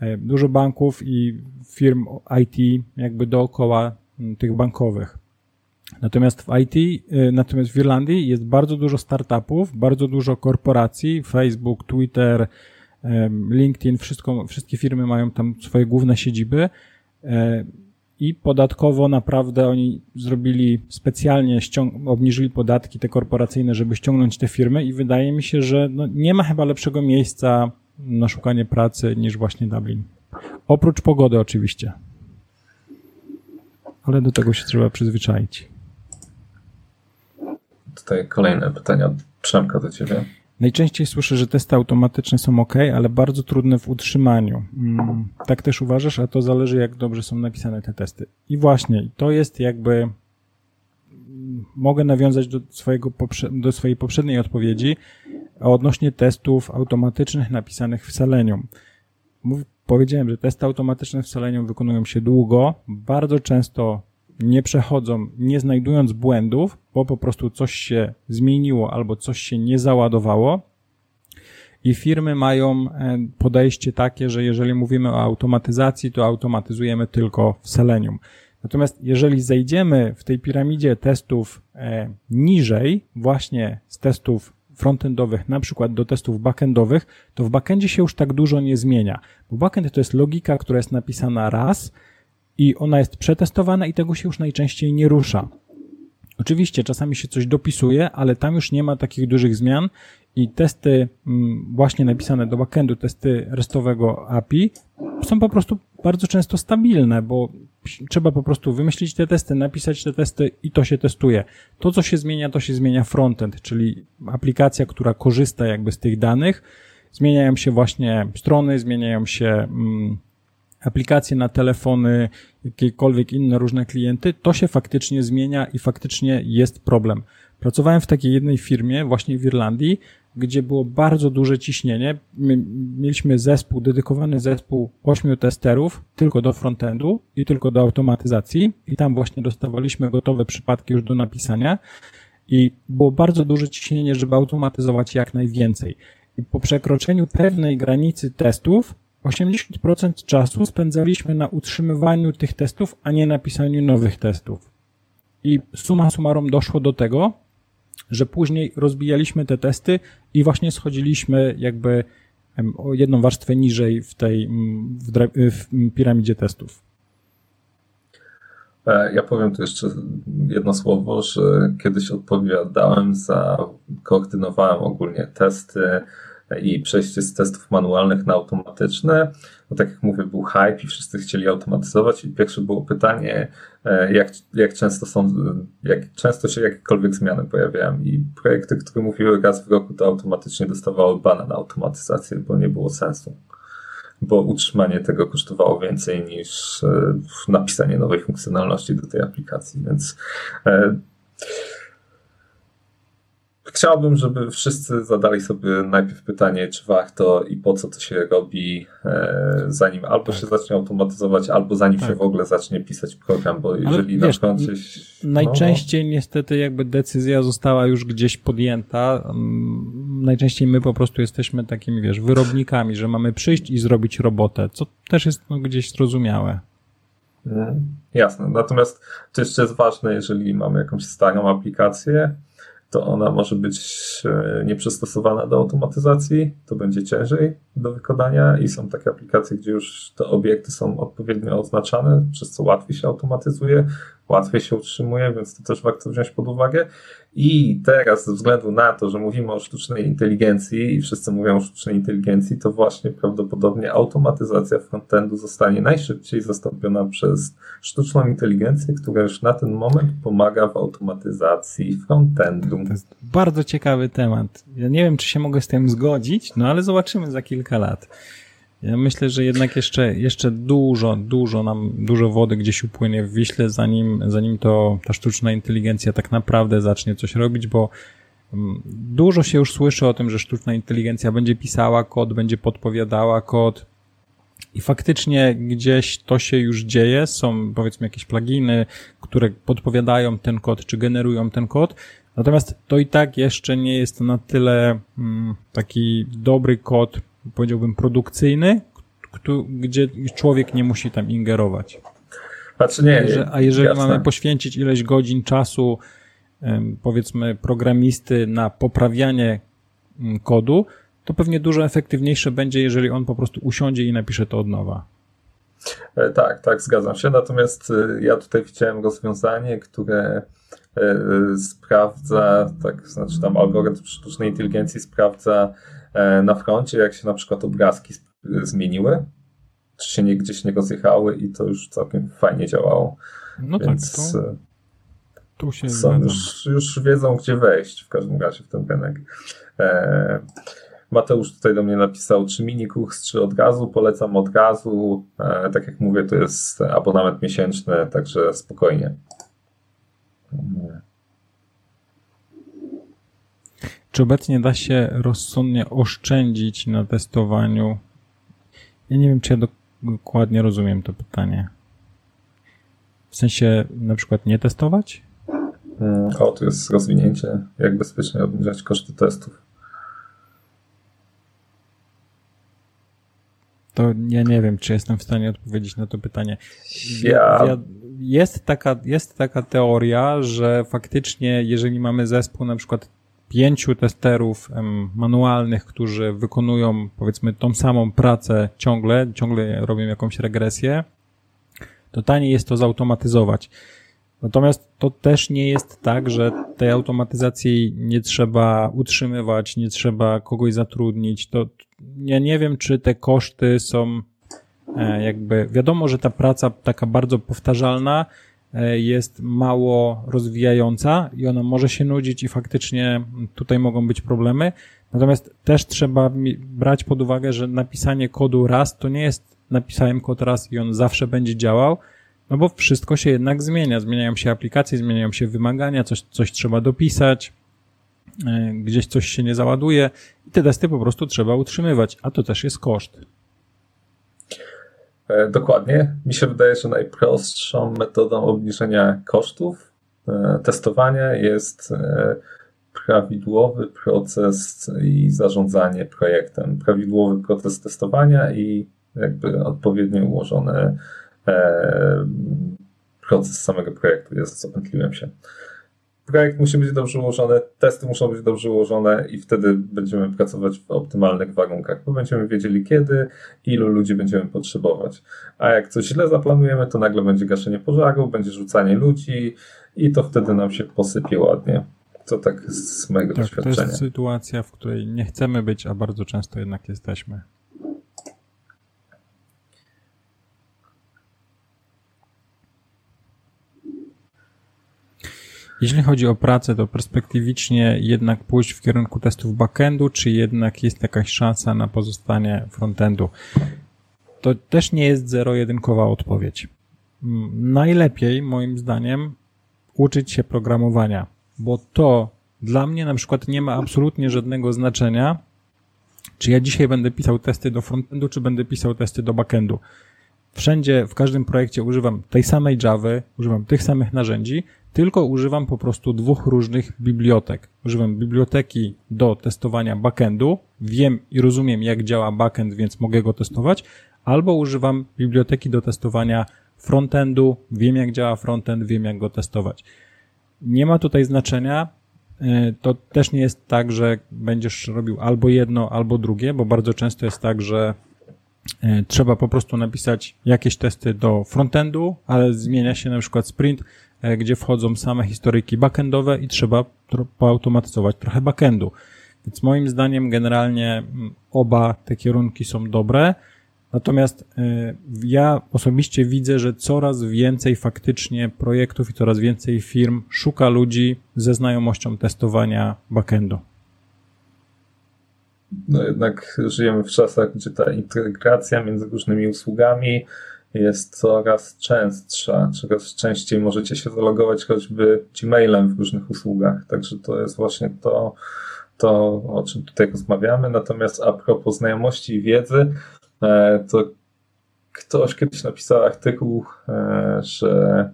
E, dużo banków i firm IT jakby dookoła mm, tych bankowych. Natomiast w IT, y, natomiast w Irlandii jest bardzo dużo startupów, bardzo dużo korporacji, Facebook, Twitter, LinkedIn, wszystko, wszystkie firmy mają tam swoje główne siedziby e, i podatkowo naprawdę oni zrobili specjalnie, obniżyli podatki te korporacyjne, żeby ściągnąć te firmy i wydaje mi się, że no nie ma chyba lepszego miejsca na szukanie pracy niż właśnie Dublin. Oprócz pogody oczywiście. Ale do tego się trzeba przyzwyczaić. Tutaj kolejne pytania od Przemka do Ciebie. Najczęściej słyszę, że testy automatyczne są ok, ale bardzo trudne w utrzymaniu. Mm, tak też uważasz, a to zależy, jak dobrze są napisane te testy. I właśnie, to jest jakby. Mm, mogę nawiązać do, swojego do swojej poprzedniej odpowiedzi odnośnie testów automatycznych napisanych w Selenium. Mów, powiedziałem, że testy automatyczne w Selenium wykonują się długo, bardzo często nie przechodzą, nie znajdując błędów, bo po prostu coś się zmieniło albo coś się nie załadowało. I firmy mają e, podejście takie, że jeżeli mówimy o automatyzacji, to automatyzujemy tylko w Selenium. Natomiast jeżeli zejdziemy w tej piramidzie testów e, niżej, właśnie z testów frontendowych, na przykład do testów backendowych, to w backendzie się już tak dużo nie zmienia. Bo backend to jest logika, która jest napisana raz, i ona jest przetestowana i tego się już najczęściej nie rusza. Oczywiście czasami się coś dopisuje, ale tam już nie ma takich dużych zmian i testy mm, właśnie napisane do backendu, testy restowego API są po prostu bardzo często stabilne, bo trzeba po prostu wymyślić te testy, napisać te testy i to się testuje. To, co się zmienia, to się zmienia frontend, czyli aplikacja, która korzysta jakby z tych danych. Zmieniają się właśnie strony, zmieniają się mm, aplikacje na telefony, jakiekolwiek inne różne klienty, to się faktycznie zmienia i faktycznie jest problem. Pracowałem w takiej jednej firmie właśnie w Irlandii, gdzie było bardzo duże ciśnienie. My mieliśmy zespół, dedykowany zespół ośmiu testerów tylko do frontendu i tylko do automatyzacji i tam właśnie dostawaliśmy gotowe przypadki już do napisania i było bardzo duże ciśnienie, żeby automatyzować jak najwięcej. I po przekroczeniu pewnej granicy testów 80% czasu spędzaliśmy na utrzymywaniu tych testów, a nie na pisaniu nowych testów. I suma summarum doszło do tego, że później rozbijaliśmy te testy i właśnie schodziliśmy jakby o jedną warstwę niżej w tej w, w piramidzie testów. E, ja powiem tu jeszcze jedno słowo, że kiedyś odpowiadałem za, koordynowałem ogólnie testy i przejście z testów manualnych na automatyczne. No tak jak mówię, był hype i wszyscy chcieli automatyzować i pierwsze było pytanie, e, jak, jak często są, jak często się jakiekolwiek zmiany pojawiają i projekty, które mówiły raz w roku, to automatycznie dostawały bana na automatyzację, bo nie było sensu bo utrzymanie tego kosztowało więcej niż e, napisanie nowej funkcjonalności do tej aplikacji, więc e, Chciałbym, żeby wszyscy zadali sobie najpierw pytanie, czy warto i po co to się robi, e, zanim albo tak. się zacznie automatyzować, albo zanim tak. się w ogóle zacznie pisać program, bo jeżeli wiesz, na przykład no, Najczęściej no. niestety jakby decyzja została już gdzieś podjęta. Mm, najczęściej my po prostu jesteśmy takimi, wiesz, wyrobnikami, że mamy przyjść i zrobić robotę, co też jest no, gdzieś zrozumiałe. Mhm. Jasne. Natomiast to jeszcze jest ważne, jeżeli mamy jakąś starą aplikację, to ona może być e, nieprzystosowana do automatyzacji, to będzie ciężej do wykonania i są takie aplikacje, gdzie już te obiekty są odpowiednio oznaczane, przez co łatwiej się automatyzuje, łatwiej się utrzymuje, więc to też warto wziąć pod uwagę. I teraz, ze względu na to, że mówimy o sztucznej inteligencji i wszyscy mówią o sztucznej inteligencji, to właśnie prawdopodobnie automatyzacja frontendu zostanie najszybciej zastąpiona przez sztuczną inteligencję, która już na ten moment pomaga w automatyzacji frontendu. To jest bardzo ciekawy temat. Ja nie wiem, czy się mogę z tym zgodzić, no ale zobaczymy za kilka lat. Ja myślę, że jednak jeszcze, jeszcze dużo, dużo nam, dużo wody gdzieś upłynie w Wiśle, zanim, zanim to ta sztuczna inteligencja tak naprawdę zacznie coś robić, bo mm, dużo się już słyszy o tym, że sztuczna inteligencja będzie pisała kod, będzie podpowiadała kod i faktycznie gdzieś to się już dzieje. Są powiedzmy jakieś pluginy, które podpowiadają ten kod, czy generują ten kod. Natomiast to i tak jeszcze nie jest na tyle mm, taki dobry kod powiedziałbym, produkcyjny, gdzie człowiek nie musi tam ingerować. Znaczy nie, a jeżeli jasne. mamy poświęcić ileś godzin czasu, powiedzmy, programisty na poprawianie kodu, to pewnie dużo efektywniejsze będzie, jeżeli on po prostu usiądzie i napisze to od nowa. E, tak, tak, zgadzam się. Natomiast e, ja tutaj widziałem rozwiązanie, które e, sprawdza, tak, znaczy tam algorytm sztucznej inteligencji sprawdza na froncie, jak się na przykład obrazki zmieniły, czy się nie, gdzieś nie rozjechały i to już całkiem fajnie działało. No tak, Więc tak, to, tu się są, już, już wiedzą, gdzie wejść w każdym razie w ten rynek. E, Mateusz tutaj do mnie napisał, czy mini kurs, czy od razu. Polecam od razu. E, tak jak mówię, to jest abonament miesięczny, także spokojnie. Czy obecnie da się rozsądnie oszczędzić na testowaniu? Ja nie wiem, czy ja dokładnie rozumiem to pytanie. W sensie na przykład nie testować? Mm, o, tu jest rozwinięcie, jak bezpiecznie obniżać koszty testów. To ja nie wiem, czy jestem w stanie odpowiedzieć na to pytanie. Ja... Jest taka, jest taka teoria, że faktycznie, jeżeli mamy zespół na przykład pięciu testerów manualnych, którzy wykonują powiedzmy tą samą pracę ciągle, ciągle robią jakąś regresję, to taniej jest to zautomatyzować. Natomiast to też nie jest tak, że tej automatyzacji nie trzeba utrzymywać, nie trzeba kogoś zatrudnić. To ja nie wiem, czy te koszty są e, jakby, wiadomo, że ta praca taka bardzo powtarzalna jest mało rozwijająca i ona może się nudzić i faktycznie tutaj mogą być problemy. Natomiast też trzeba brać pod uwagę, że napisanie kodu raz to nie jest napisałem kod raz i on zawsze będzie działał, no bo wszystko się jednak zmienia. Zmieniają się aplikacje, zmieniają się wymagania, coś, coś trzeba dopisać, e, gdzieś coś się nie załaduje i te testy po prostu trzeba utrzymywać, a to też jest koszt. E, dokładnie. Mi się wydaje, że najprostszą metodą obniżenia kosztów e, testowania jest e, prawidłowy proces i zarządzanie projektem. Prawidłowy proces testowania i jakby odpowiednio ułożony proces samego projektu. Jest, zapętliłem się projekt musi być dobrze ułożony, testy muszą być dobrze ułożone i wtedy będziemy pracować w optymalnych warunkach, bo będziemy wiedzieli kiedy, ilu ludzi będziemy potrzebować. A jak coś źle zaplanujemy, to nagle będzie gaszenie pożaru, będzie rzucanie ludzi i to wtedy nam się posypie ładnie. To tak z mojego tak, doświadczenia. To jest sytuacja, w której nie chcemy być, a bardzo często jednak jesteśmy. Jeśli chodzi o pracę, to perspektywicznie jednak pójść w kierunku testów backendu, czy jednak jest jakaś szansa na pozostanie frontendu? To też nie jest zero-jedynkowa odpowiedź. Mm, najlepiej, moim zdaniem, uczyć się programowania, bo to dla mnie na przykład nie ma absolutnie żadnego znaczenia, czy ja dzisiaj będę pisał testy do frontendu, czy będę pisał testy do backendu. Wszędzie, w każdym projekcie używam tej samej Java, używam tych samych narzędzi, tylko używam po prostu dwóch różnych bibliotek. Używam biblioteki do testowania backendu, wiem i rozumiem jak działa backend, więc mogę go testować, albo używam biblioteki do testowania frontendu, wiem jak działa frontend, wiem jak go testować. Nie ma tutaj znaczenia, e, to też nie jest tak, że będziesz robił albo jedno, albo drugie, bo bardzo często jest tak, że e, trzeba po prostu napisać jakieś testy do frontendu, ale zmienia się na przykład sprint, gdzie wchodzą same historyjki backendowe i trzeba poautomatyzować trochę backendu. Więc moim zdaniem generalnie mm, oba te kierunki są dobre. Natomiast y, ja osobiście widzę, że coraz więcej faktycznie projektów i coraz więcej firm szuka ludzi ze znajomością testowania backendu. No jednak żyjemy w czasach, gdzie ta integracja między różnymi usługami jest coraz częstsza. Coraz częściej możecie się zalogować choćby Gmailem w różnych usługach. Także to jest właśnie to, to o czym tutaj rozmawiamy. Natomiast a propos znajomości i wiedzy, E, to ktoś kiedyś napisał artykuł, e, że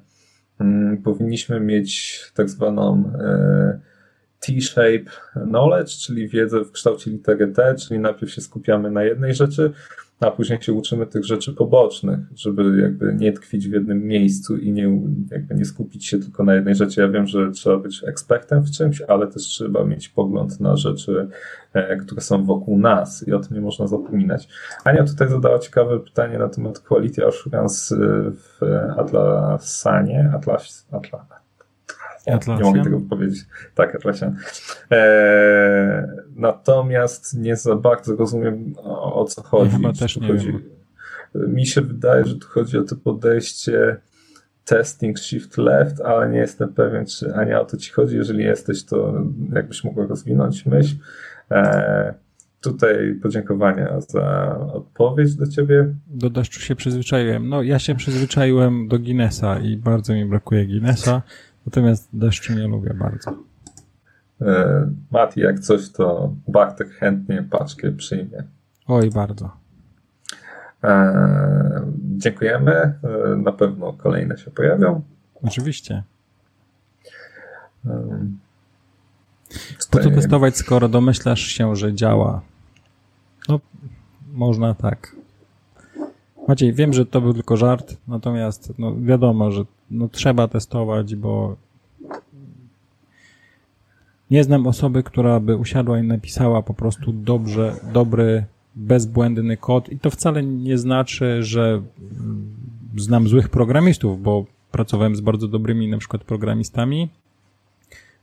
mm, powinniśmy mieć tak zwaną e, T-shape knowledge, czyli wiedzę w kształcie litery T, czyli najpierw się skupiamy na jednej rzeczy, a później się uczymy tych rzeczy pobocznych, żeby jakby nie tkwić w jednym miejscu i nie, jakby nie skupić się tylko na jednej rzeczy. Ja wiem, że trzeba być ekspertem w czymś, ale też trzeba mieć pogląd na rzeczy, e, które są wokół nas i o tym nie można zapominać. Ania tutaj zadała ciekawe pytanie na temat quality assurance w Atlasanie, Atlas, Atlas, Atlassian? Nie mogę tego powiedzieć. Tak, Atlassian. Eee, natomiast nie za bardzo rozumiem o, o co chodzi. Ja chyba też nie chodzi. Wiem. Mi się wydaje, że tu chodzi o to podejście testing shift left, ale nie jestem pewien, czy Ania o to ci chodzi. Jeżeli jesteś, to jakbyś mogła rozwinąć myśl. Eee, tutaj podziękowania za odpowiedź do ciebie. Do deszczu się przyzwyczaiłem. No, ja się przyzwyczaiłem do Guinnessa i bardzo mi brakuje Guinnessa. Natomiast deszczu nie lubię bardzo. E, Mati, jak coś, to Bartek chętnie paczkę przyjmie. Oj, bardzo. E, dziękujemy. E, na pewno kolejne się pojawią. Oczywiście. E, po co testować, skoro domyślasz się, że działa? No, można tak. Maciej, wiem, że to był tylko żart, natomiast no, wiadomo, że no, trzeba testować, bo nie znam osoby, która by usiadła i napisała po prostu dobrze, dobry, bezbłędny kod i to wcale nie znaczy, że znam złych programistów, bo pracowałem z bardzo dobrymi na przykład programistami.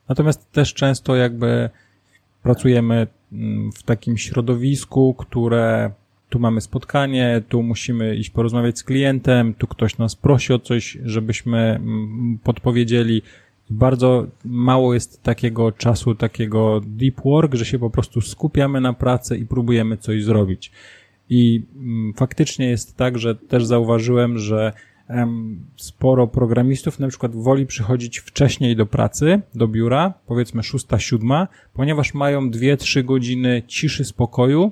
Natomiast też często jakby pracujemy w takim środowisku, które tu mamy spotkanie, tu musimy iść porozmawiać z klientem, tu ktoś nas prosi o coś, żebyśmy mm, podpowiedzieli. Bardzo mało jest takiego czasu, takiego deep work, że się po prostu skupiamy na pracy i próbujemy coś zrobić. I mm, faktycznie jest tak, że też zauważyłem, że sporo programistów na przykład woli przychodzić wcześniej do pracy, do biura, powiedzmy szósta, siódma, ponieważ mają dwie, trzy godziny ciszy, spokoju,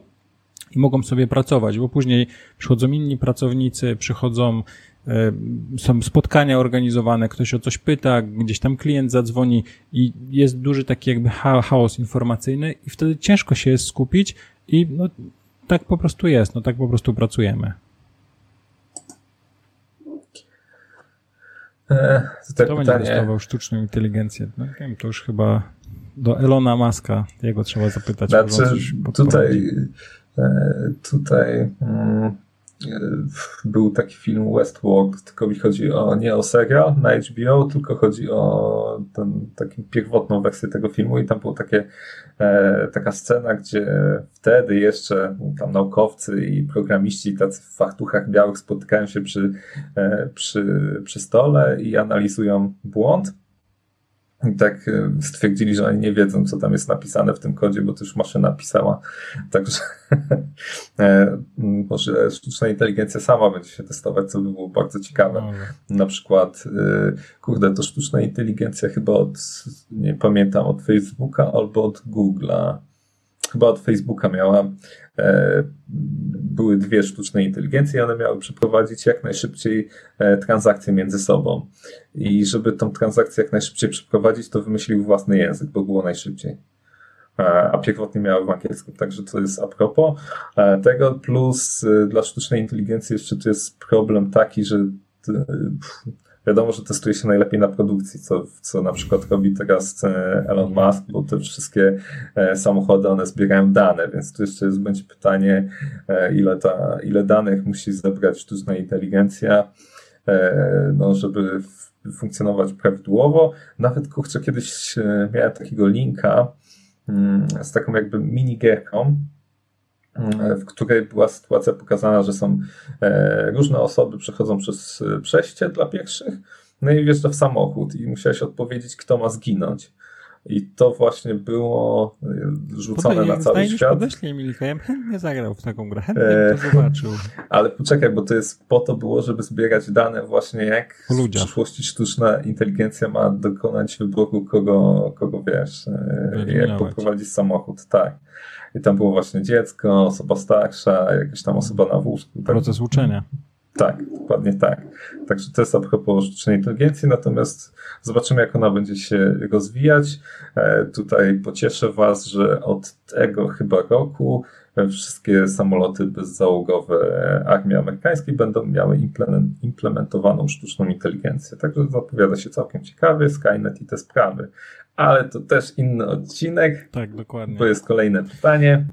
i mogą sobie pracować, bo później przychodzą inni pracownicy, przychodzą, e, są spotkania organizowane, ktoś o coś pyta, gdzieś tam klient zadzwoni i jest duży taki jakby chaos informacyjny i wtedy ciężko się jest skupić i no, tak po prostu jest, no tak po prostu pracujemy. E, to Kto pytanie... będzie testował sztuczną inteligencję? No wiem, to już chyba do Elona Muska, jego trzeba zapytać. Znaczy, tutaj tutaj mm, był taki film Westworld, tylko mi chodzi o, nie o serial na HBO, tylko chodzi o ten, taką pierwotną wersję tego filmu i tam była takie, e, taka scena, gdzie wtedy jeszcze tam naukowcy i programiści tacy w fartuchach białych spotykają się przy, e, przy, przy stole i analizują błąd i tak e, stwierdzili, że oni nie wiedzą, co tam jest napisane w tym kodzie, bo to już maszyna pisała. Także <laughs> e, może sztuczna inteligencja sama będzie się testować, co by było bardzo ciekawe. No. Na przykład, e, kurde, to sztuczna inteligencja chyba od, nie pamiętam, od Facebooka albo od Google'a chyba od Facebooka miała, e, były dwie sztuczne inteligencje i one miały przeprowadzić jak najszybciej e, transakcje między sobą. I żeby tą transakcję jak najszybciej przeprowadzić, to wymyślił własny język, bo było najszybciej. E, a pierwotnie miały w angielskim, także to jest a propos tego, plus dla sztucznej inteligencji jeszcze tu jest problem taki, że Wiadomo, że testuje się najlepiej na produkcji, co, co na przykład robi teraz e, Elon Musk, bo te wszystkie e, samochody, one zbierają dane, więc tu jeszcze jest, będzie pytanie, e, ile, ta, ile danych musi zebrać sztuczna inteligencja, no, żeby funkcjonować prawidłowo. Nawet, kurczę, kiedyś miałem takiego linka mm, z taką jakby minigierką, w której była sytuacja pokazana, że są e, różne osoby przechodzą przez e, przejście dla pierwszych, no i wjeżdża w samochód i musiałeś odpowiedzieć, kto ma zginąć. I to właśnie było e, rzucone Podaj, na cały świat. Podeślij mi ja bym chętnie zagrał w taką grę, chętnie e, to zobaczył. <laughs> Ale poczekaj, bo to jest po to było, żeby zbierać dane właśnie jak w przyszłości sztuczna inteligencja ma dokonać wyboru, kogo, kogo wiesz, jak poprowadzić samochód, tak. I tam było właśnie dziecko, osoba starsza, jakaś tam osoba na wózku. Tak? Proces uczenia. Tak, dokładnie tak. Także to jest a propos sztucznej inteligencji, natomiast zobaczymy, jak ona będzie się rozwijać. E, tutaj pocieszę Was, że od tego chyba roku wszystkie samoloty bezzałogowe armii amerykańskiej będą miały implementowaną sztuczną inteligencję. Także zapowiada się całkiem ciekawie, Skynet i te sprawy ale to też inny odcinek. Tak, dokładnie. To jest kolejne pytanie.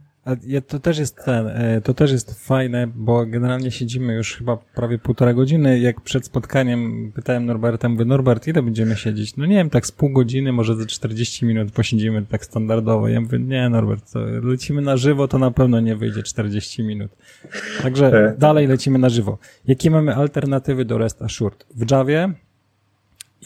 To też jest ten, e, to też jest fajne, bo generalnie siedzimy już chyba prawie półtora godziny. Jak przed spotkaniem pytałem Norberta, mówię, Norbert, ile będziemy siedzieć? No nie wiem, tak z pół godziny, może ze 40 minut posiedzimy tak standardowo. Ja mówię, nie Norbert, to lecimy na żywo, to na pewno nie wyjdzie 40 minut. Także e. dalej lecimy na żywo. Jakie mamy alternatywy do REST Assured? W Javie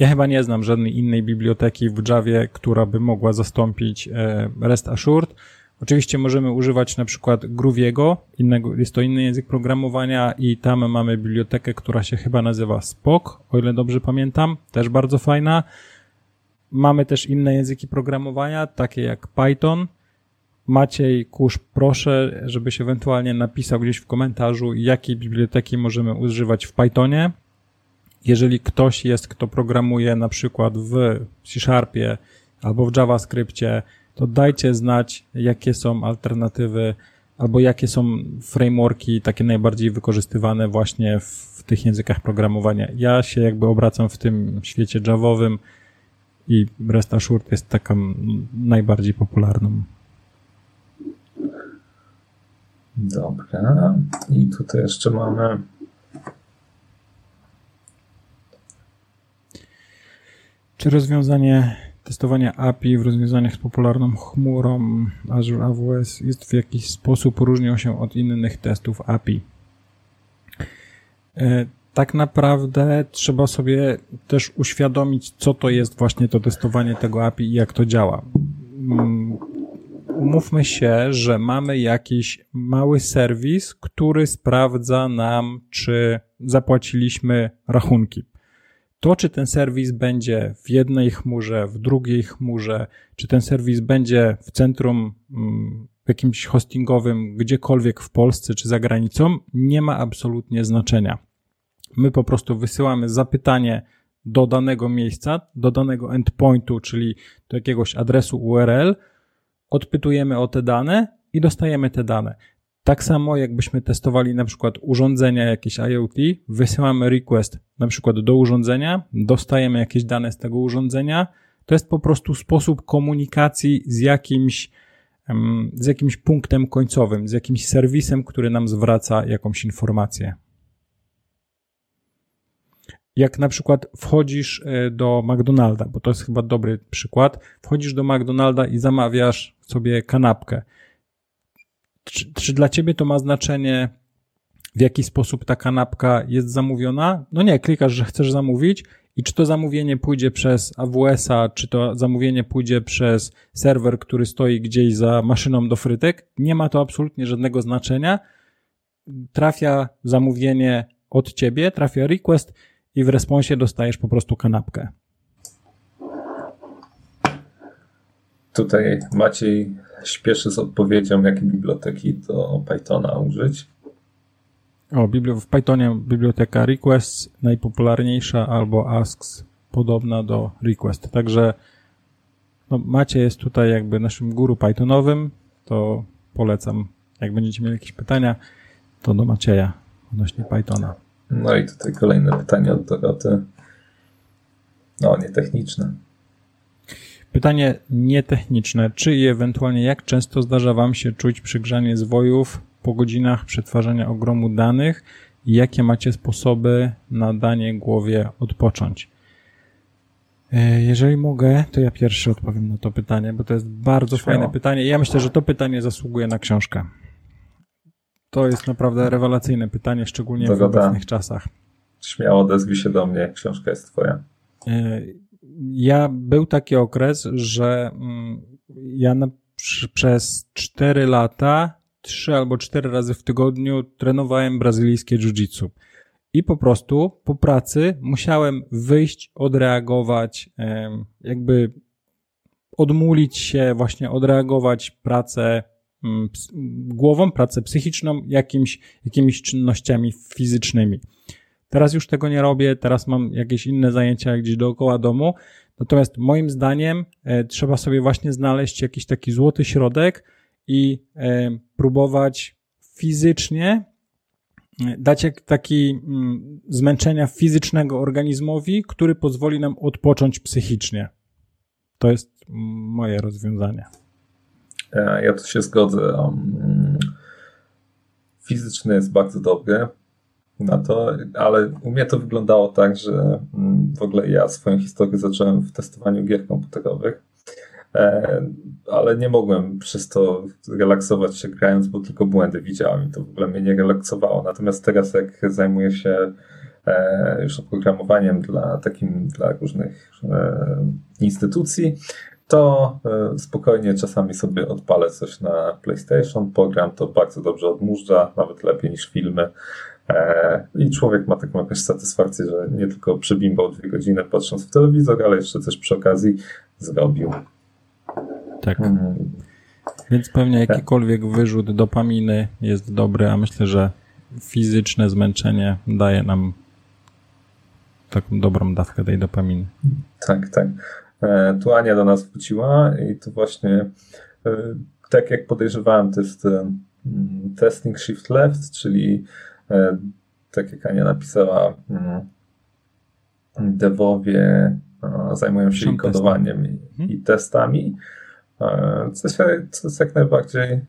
ja chyba nie znam żadnej innej biblioteki w Javie, która by mogła zastąpić e, REST Assured. Oczywiście możemy używać na przykład Grooviego, innego, jest to inny język programowania i tam mamy bibliotekę, która się chyba nazywa Spock, o ile dobrze pamiętam, też bardzo fajna. Mamy też inne języki programowania, takie jak Python. Maciej Kusz, proszę, żebyś ewentualnie napisał gdzieś w komentarzu, jakiej biblioteki możemy używać w Pythonie jeżeli ktoś jest, kto programuje na przykład w C-Sharpie albo w JavaScriptie, to dajcie znać, jakie są alternatywy albo jakie są frameworki takie najbardziej wykorzystywane właśnie w tych językach programowania. Ja się jakby obracam w tym świecie javowym i REST Assured jest taką najbardziej popularną. Dobra. I tutaj jeszcze mamy Czy rozwiązanie testowania API w rozwiązaniach z popularną chmurą Azure AWS jest w jakiś sposób różnią się od innych testów API? E, tak naprawdę trzeba sobie też uświadomić, co to jest właśnie to testowanie tego API i jak to działa. Mm, umówmy się, że mamy jakiś mały serwis, który sprawdza nam, czy zapłaciliśmy rachunki. To, czy ten serwis będzie w jednej chmurze, w drugiej chmurze, czy ten serwis będzie w centrum mm, jakimś hostingowym, gdziekolwiek w Polsce czy za granicą, nie ma absolutnie znaczenia. My po prostu wysyłamy zapytanie do danego miejsca, do danego endpointu, czyli do jakiegoś adresu URL, odpytujemy o te dane i dostajemy te dane. Tak samo jakbyśmy testowali na przykład urządzenia jakieś IoT, wysyłamy request na przykład do urządzenia, dostajemy jakieś dane z tego urządzenia. To jest po prostu sposób komunikacji z jakimś z jakimś punktem końcowym, z jakimś serwisem, który nam zwraca jakąś informację. Jak na przykład wchodzisz e, do McDonalda, bo to jest chyba dobry przykład, wchodzisz do McDonalda i zamawiasz sobie kanapkę. Czy, czy dla ciebie to ma znaczenie, w jaki sposób ta kanapka jest zamówiona? No nie, klikasz, że chcesz zamówić i czy to zamówienie pójdzie przez AWS-a, czy to zamówienie pójdzie przez serwer, który stoi gdzieś za maszyną do frytek, nie ma to absolutnie żadnego znaczenia. Trafia zamówienie od ciebie, trafia request i w responsie dostajesz po prostu kanapkę. Tutaj Maciej śpieszy z odpowiedzią, jakie biblioteki do Pythona użyć. O, w Pythonie biblioteka requests najpopularniejsza albo asks podobna do request. Także no, Macie jest tutaj jakby naszym guru Pythonowym, to polecam. Jak będziecie mieli jakieś pytania, to do Macieja odnośnie Pythona. No i tutaj kolejne pytanie od Doroty. No, nietechniczne. Pytanie nietechniczne. Czy i ewentualnie jak często zdarza Wam się czuć przygrzanie zwojów po godzinach przetwarzania ogromu danych i jakie macie sposoby na danie głowie odpocząć? E, jeżeli mogę, to ja pierwszy odpowiem na to pytanie, bo to jest bardzo Śmiało. fajne pytanie. Ja myślę, że to pytanie zasługuje na książkę. To jest naprawdę rewelacyjne pytanie, szczególnie w obecnych czasach. Śmiało odezwij się do mnie, książka jest twoja. Ja był taki okres, że mm, ja na, przez 4 lata, 3 albo 4 razy w tygodniu trenowałem brazylijskie jiu-jitsu. I po prostu po pracy musiałem wyjść, odreagować, jakby odmulić się, właśnie odreagować pracę Mm, głową, pracę psychiczną, jakimś, jakimiś czynnościami fizycznymi. Teraz już tego nie robię, teraz mam jakieś inne zajęcia gdzieś dookoła domu. Natomiast moim zdaniem e, trzeba sobie właśnie znaleźć jakiś taki złoty środek i e, próbować fizycznie e, dać taki mm, zmęczenia fizycznego organizmowi, który pozwoli nam odpocząć psychicznie. To jest moje rozwiązanie. Ja tu się zgodzę. Um, fizyczny jest bardzo dobry na to, ale u mnie to wyglądało tak, że mm, w ogóle ja swoją historię zacząłem w testowaniu gier komputerowych, e, ale nie mogłem przez to relaksować się grając, bo tylko błędy widziałem i to w ogóle mnie nie relaksowało. Natomiast teraz jak zajmuję się e, już oprogramowaniem dla takim, dla różnych instytucji, to e, spokojnie czasami sobie odpalę coś na PlayStation, program to bardzo dobrze odmurza, nawet lepiej niż filmy. E, I człowiek ma taką jakąś satysfakcję, że nie tylko przebimbał dwie godziny patrząc w telewizor, ale jeszcze coś przy okazji zrobił. Tak. Hmm. Więc pewnie jakikolwiek wyrzut dopaminy jest dobry, a myślę, że fizyczne zmęczenie daje nam taką dobrą dawkę tej dopaminy. Tak, tak. E, tu Ania do nas wróciła i to właśnie e, tak jak podejrzewałem, to jest e, testing shift left, czyli tak jak Ania napisała, devowie zajmują się kodowaniem i, i, mhm. testami, co, się, co jest jak najbardziej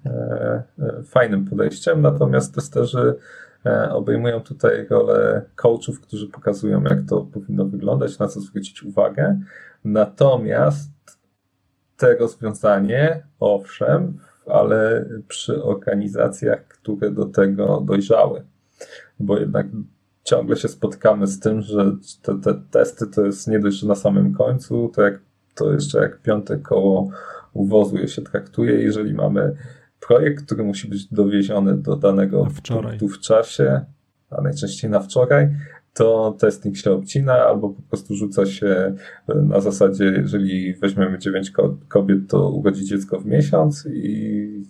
fajnym podejściem, natomiast testerzy obejmują tutaj rolę coachów, którzy pokazują, jak to powinno wyglądać, na co zwrócić uwagę, Natomiast te rozwiązanie, owszem, ale przy organizacjach, które do tego dojrzały. Bo jednak ciągle się spotykamy z tym, że te, te testy to jest nie dość, że na samym końcu, to, jak, to jeszcze jak piąte koło uwozu je się traktuje. Jeżeli mamy projekt, który musi być dowieziony do danego punktu w czasie, a najczęściej na wczoraj, to testing się obcina, albo po prostu rzuca się e, na zasadzie, jeżeli weźmiemy 9 kobiet, to urodzi dziecko w miesiąc i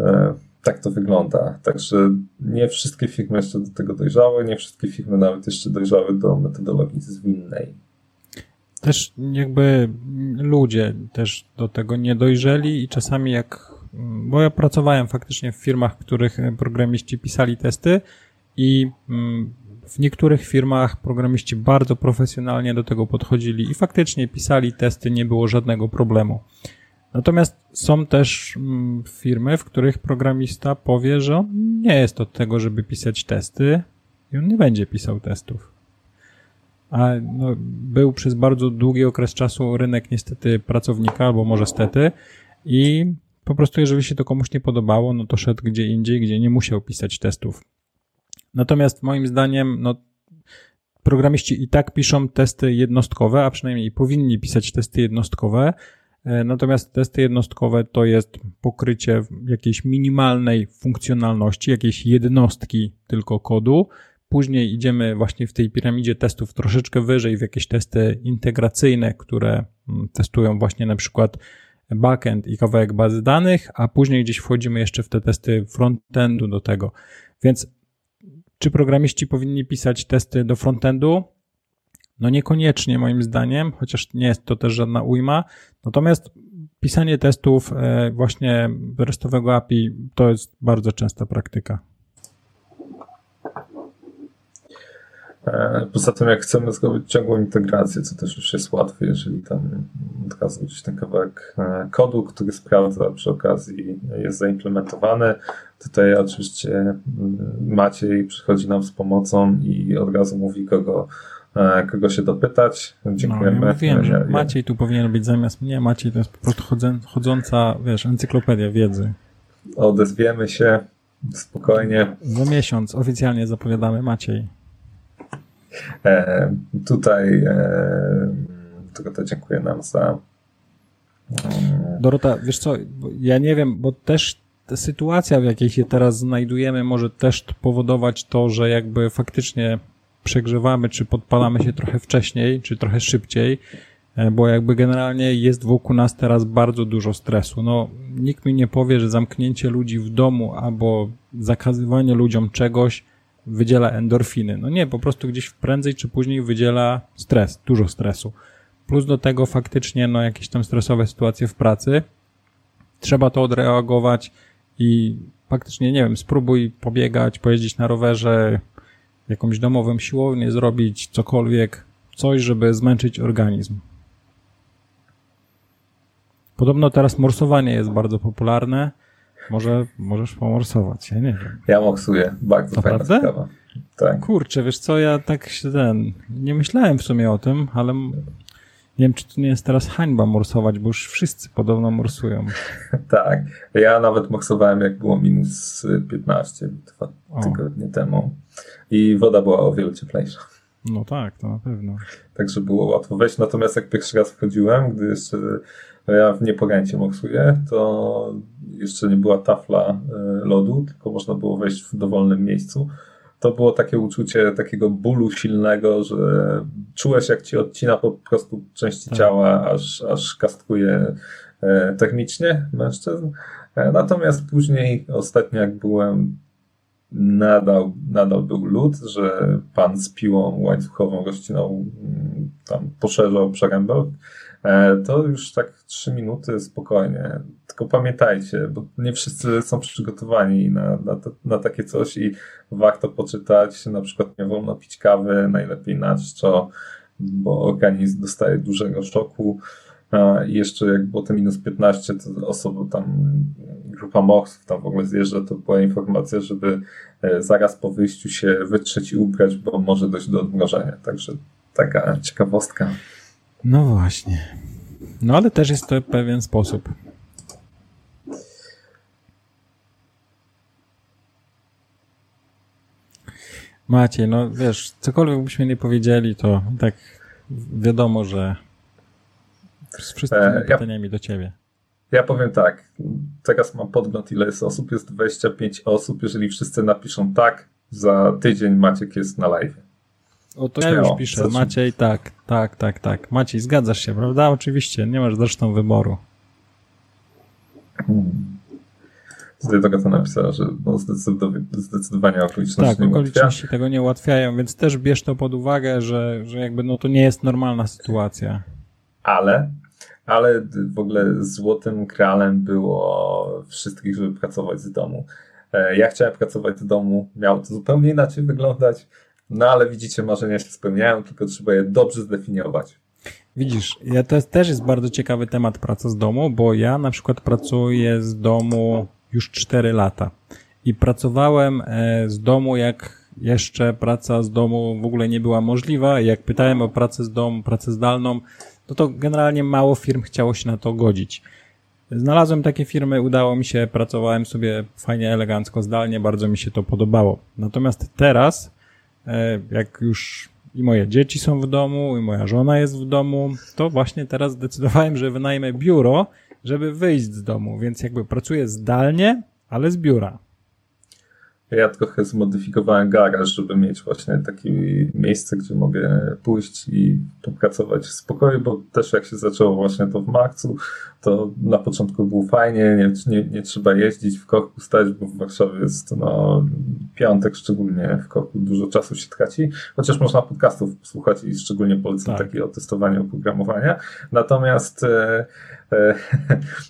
e, tak to wygląda. Także nie wszystkie firmy jeszcze do tego dojrzały, nie wszystkie firmy nawet jeszcze dojrzały do metodologii zwinnej. Też jakby ludzie też do tego nie dojrzeli i czasami jak, bo ja pracowałem faktycznie w firmach, w których programiści pisali testy i mm, w niektórych firmach programiści bardzo profesjonalnie do tego podchodzili i faktycznie pisali testy, nie było żadnego problemu. Natomiast są też mm, firmy, w których programista powie, że on nie jest od tego, żeby pisać testy i on nie będzie pisał testów. A no, był przez bardzo długi okres czasu rynek niestety pracownika, albo może stety, i po prostu jeżeli się to komuś nie podobało, no to szedł gdzie indziej, gdzie nie musiał pisać testów. Natomiast moim zdaniem, no, programiści i tak piszą testy jednostkowe, a przynajmniej powinni pisać testy jednostkowe. E, natomiast testy jednostkowe to jest pokrycie jakiejś minimalnej funkcjonalności, jakiejś jednostki tylko kodu. Później idziemy właśnie w tej piramidzie testów troszeczkę wyżej w jakieś testy integracyjne, które mm, testują właśnie na przykład backend i kawałek bazy danych, a później gdzieś wchodzimy jeszcze w te testy frontendu do tego. Więc czy programiści powinni pisać testy do frontendu? No niekoniecznie moim zdaniem, chociaż nie jest to też żadna ujma. Natomiast pisanie testów e, właśnie restowego API to jest bardzo częsta praktyka. E, poza tym, jak chcemy zrobić ciągłą integrację, co też już jest łatwe, jeżeli tam od gdzieś ten kawałek e, kodu, który sprawdza przy okazji jest zaimplementowany. Tutaj oczywiście mm, Maciej przychodzi nam z pomocą i od razu mówi, kogo, kogo się dopytać. Dziękujemy. No, ja wiem, że Maciej tu powinien być zamiast mnie. Maciej to jest po prostu chodząca, wiesz, encyklopedia wiedzy. Odezwiemy się spokojnie. Za miesiąc oficjalnie zapowiadamy Maciej. E, tutaj e, to dziękuję nam za. E, Dorota, wiesz co, ja nie wiem, bo też ta sytuacja, w jakiej się teraz znajdujemy, może też powodować to, że jakby faktycznie przegrzewamy, czy podpalamy się trochę wcześniej, czy trochę szybciej, e, bo jakby generalnie jest wokół nas teraz bardzo dużo stresu. No, nikt mi nie powie, że zamknięcie ludzi w domu albo zakazywanie ludziom czegoś wydziela endorfiny. No nie, po prostu gdzieś prędzej czy później wydziela stres, dużo stresu. Plus do tego faktycznie no, jakieś tam stresowe sytuacje w pracy. Trzeba to odreagować i faktycznie, nie wiem, spróbuj pobiegać, pojeździć na rowerze, jakąś domową siłownię zrobić, cokolwiek, coś, żeby zmęczyć organizm. Podobno teraz morsowanie jest bardzo popularne. Może możesz pomorsować, ja nie wiem. Ja moksuję, bardzo fajna sprawa. Tak. Kurczę, wiesz co, ja tak się ten, nie myślałem w sumie o tym, ale nie wiem, czy to nie jest teraz hańba morsować, bo już wszyscy podobno morsują. <laughs> tak, ja nawet morsowałem jak było minus 15 dwa o. tygodnie temu i woda była o wiele cieplejsza. No tak, to na pewno. Także było łatwo wejść, natomiast jak pierwszy raz wchodziłem, gdy jeszcze ja w niepogęcie moksuję, to jeszcze nie była tafla e, lodu, tylko można było wejść w dowolnym miejscu. To było takie uczucie takiego bólu silnego, że czułeś jak ci odcina po prostu części tak. ciała, aż, aż kastkuje e, technicznie mężczyzn. E, natomiast później, ostatnio jak byłem, nadal, nadal był lód, że pan z piłą łańcuchową rozcinał, mm, tam poszerzał przerębel E, to już tak trzy minuty spokojnie. Tylko pamiętajcie, bo nie wszyscy są przygotowani na, na, na takie coś i warto poczytać, na przykład nie wolno pić kawy, najlepiej na czczo, bo organizm dostaje dużego szoku. I jeszcze jak było to minus 15, to osoba tam, grupa morsów tam w ogóle zjeżdża, to była informacja, żeby e, zaraz po wyjściu się wytrzeć i ubrać, bo może dojść do odmrożenia. Także taka ciekawostka. No właśnie. No ale też jest to pewien sposób. Maciej, no wiesz, cokolwiek byśmy nie powiedzieli, to tak wiadomo, że z wszystkimi e, ja, pytaniami do ciebie. Ja powiem tak, teraz mam podgląd ile jest osób, jest 25 osób, jeżeli wszyscy napiszą tak, za tydzień Maciek jest na live. O, to ja już piszę. Zacznij. Maciej, tak, tak, tak, tak. Maciej, zgadzasz się, prawda? Oczywiście, nie masz zresztą wyboru. Hmm. Tutaj tego to napisała, że no zdecydowanie, zdecydowanie okoliczności Tak, okoliczności tego nie ułatwiają, więc też bierz to pod uwagę, że, że jakby no to nie jest normalna sytuacja. Ale, ale w ogóle złotym kralem było wszystkich, żeby pracować z domu. E, ja chciałem pracować z domu, miało to zupełnie inaczej wyglądać no ale widzicie, marzenia się spełniają, tylko trzeba je dobrze zdefiniować. Widzisz, ja to jest, też jest bardzo ciekawy temat praca z domu, bo ja na przykład pracuję z domu już 4 lata i pracowałem e, z domu, jak jeszcze praca z domu w ogóle nie była możliwa. Jak pytałem o pracę z domu, pracę zdalną, no to generalnie mało firm chciało się na to godzić. Znalazłem takie firmy, udało mi się, pracowałem sobie fajnie, elegancko, zdalnie, bardzo mi się to podobało. Natomiast teraz, e, jak już i moje dzieci są w domu, i moja żona jest w domu, to właśnie teraz zdecydowałem, że wynajmę biuro, żeby wyjść z domu, więc jakby pracuję zdalnie, ale z biura. Ja trochę zmodyfikowałem garaż, żeby mieć właśnie takie miejsce, gdzie mogę pójść i popracować w spokoju, bo też jak się zaczęło właśnie to w marcu, to na początku było fajnie, nie, nie, nie trzeba jeździć w korku stać, bo w Warszawie jest no, piątek szczególnie w korku dużo czasu się traci, chociaż można podcastów słuchać i szczególnie polecam tak. takie o testowaniu oprogramowania. Natomiast e, e,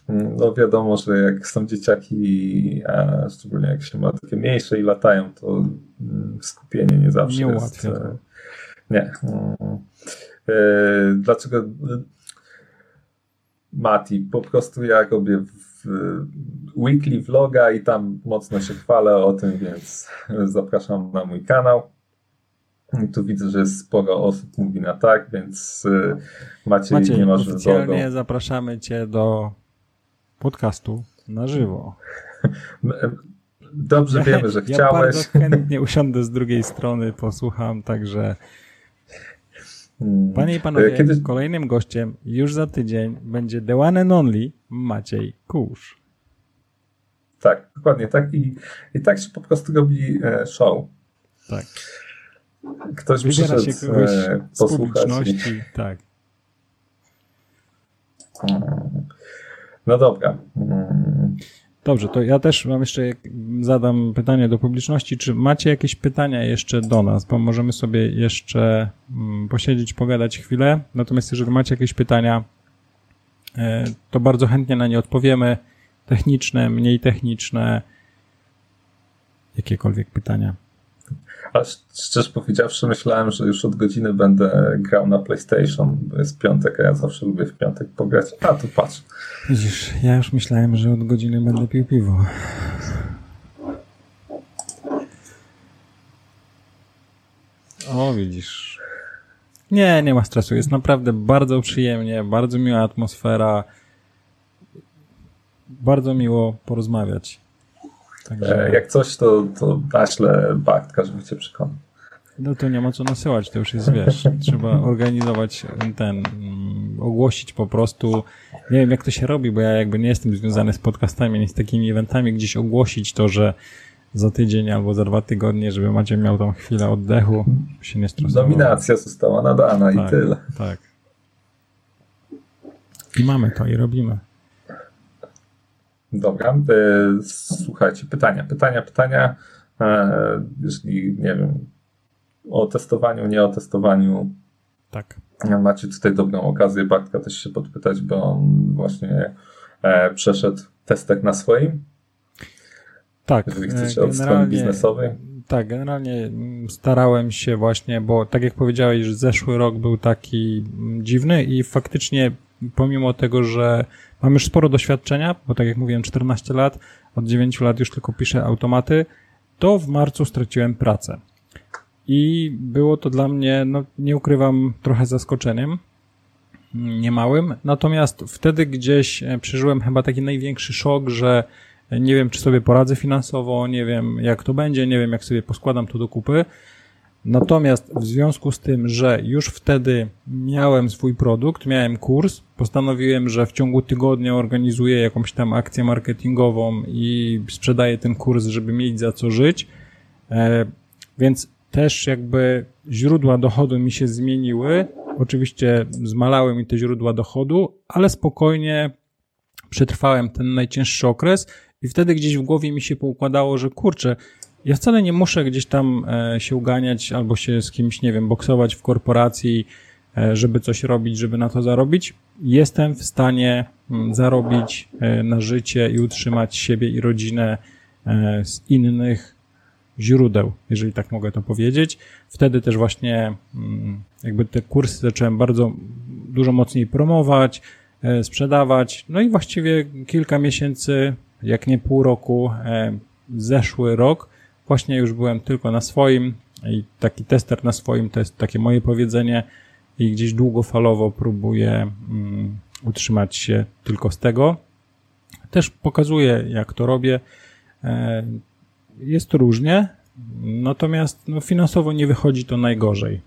<laughs> no wiadomo, że jak są dzieciaki, a szczególnie jak się ma takie mniejsze i latają, to mm, skupienie nie zawsze nie jest... E, nie. Mm. Dlaczego Mati, po prostu ja robię w weekly vloga i tam mocno się chwalę o tym, więc <laughs> zapraszam na mój kanał. Tu widzę, że jest sporo osób mówi na tak, więc y, Maciej, Maciej nie masz oficjalnie wyboru. zapraszamy Cię do podcastu na żywo. <laughs> Dobrze wiemy, że ja <laughs> chciałeś. Ja bardzo chętnie usiądę z drugiej strony, posłucham, także. Panie i panowie, Kiedy... kolejnym gościem już za tydzień będzie the one and only Maciej Kusz. Tak, dokładnie tak i, i tak się po prostu robi e, show. Tak. Ktoś Wybiera przyszedł się kogoś e, z publiczności, i... tak. Hmm. No dobra. Dobrze, to ja też mam jeszcze, zadam pytanie do publiczności, czy macie jakieś pytania jeszcze do nas, bo możemy sobie jeszcze mm, posiedzieć, pogadać chwilę, natomiast jeżeli macie jakieś pytania, e, to bardzo chętnie na nie odpowiemy, techniczne, mniej techniczne, jakiekolwiek pytania. Szczerze powiedziawszy, myślałem, że już od godziny będę grał na PlayStation, bo jest piątek, a ja zawsze lubię w piątek pograć. A tu patrz. Widzisz, ja już myślałem, że od godziny będę pił piwo. O, widzisz. Nie, nie ma stresu. Jest naprawdę bardzo przyjemnie, bardzo miła atmosfera. Bardzo miło porozmawiać. Także... E, jak coś, to, to naślę Bartka, żeby cię przekonał. No to nie ma co nasyłać, to już jest, wiesz, <laughs> trzeba organizować ten, mm, ogłosić po prostu, nie wiem jak to się robi, bo ja jakby nie jestem związany z podcastami, nie z takimi eventami, gdzieś ogłosić to, że za tydzień albo za dwa tygodnie, żeby Macie miał tą chwilę oddechu, się nie stresował. Dominacja została nadana tak, i tyle. Tak. I mamy to i robimy. Dobra, e, słuchajcie, pytania, pytania, pytania. E, jeśli, nie wiem, o testowaniu, nie o testowaniu. Tak. Macie tutaj dobrą okazję Bartka też się podpytać, bo on właśnie e, przeszedł testek na swoim. Tak. Jeżeli chcecie od strony biznesowej. Tak, generalnie starałem się właśnie, bo tak jak powiedziałeś, zeszły rok był taki dziwny i faktycznie pomimo tego, że mam już sporo doświadczenia, bo tak jak mówiłem, 14 lat, od 9 lat już tylko piszę automaty, to w marcu straciłem pracę. I było to dla mnie, no nie ukrywam, trochę zaskoczeniem, niemałym. Natomiast wtedy gdzieś e, przeżyłem chyba taki największy szok, że nie wiem, czy sobie poradzę finansowo, nie wiem, jak to będzie, nie wiem, jak sobie poskładam to do kupy. Natomiast w związku z tym, że już wtedy miałem swój produkt, miałem kurs, postanowiłem, że w ciągu tygodnia organizuję jakąś tam akcję marketingową i sprzedaję ten kurs, żeby mieć za co żyć. E, więc też jakby źródła dochodu mi się zmieniły. Oczywiście zmalały mi te źródła dochodu, ale spokojnie przetrwałem ten najcięższy okres i wtedy gdzieś w głowie mi się poukładało, że kurczę, ja wcale nie muszę gdzieś tam e, się uganiać albo się z kimś, nie wiem, boksować w korporacji, żeby coś robić, żeby na to zarobić. Jestem w stanie mm, zarobić e, na życie i utrzymać siebie i rodzinę z innych źródeł, jeżeli tak mogę to powiedzieć. Wtedy też właśnie mm, jakby te kursy zacząłem bardzo dużo mocniej promować, e, sprzedawać. No i właściwie kilka miesięcy, jak nie pół roku, e, zeszły rok, właśnie już byłem tylko na swoim i taki tester na swoim, to jest takie moje powiedzenie i gdzieś długofalowo próbuję um, utrzymać się tylko z tego. Też pokazuję, jak to robię. E, jest różnie, natomiast no, finansowo nie wychodzi to najgorzej.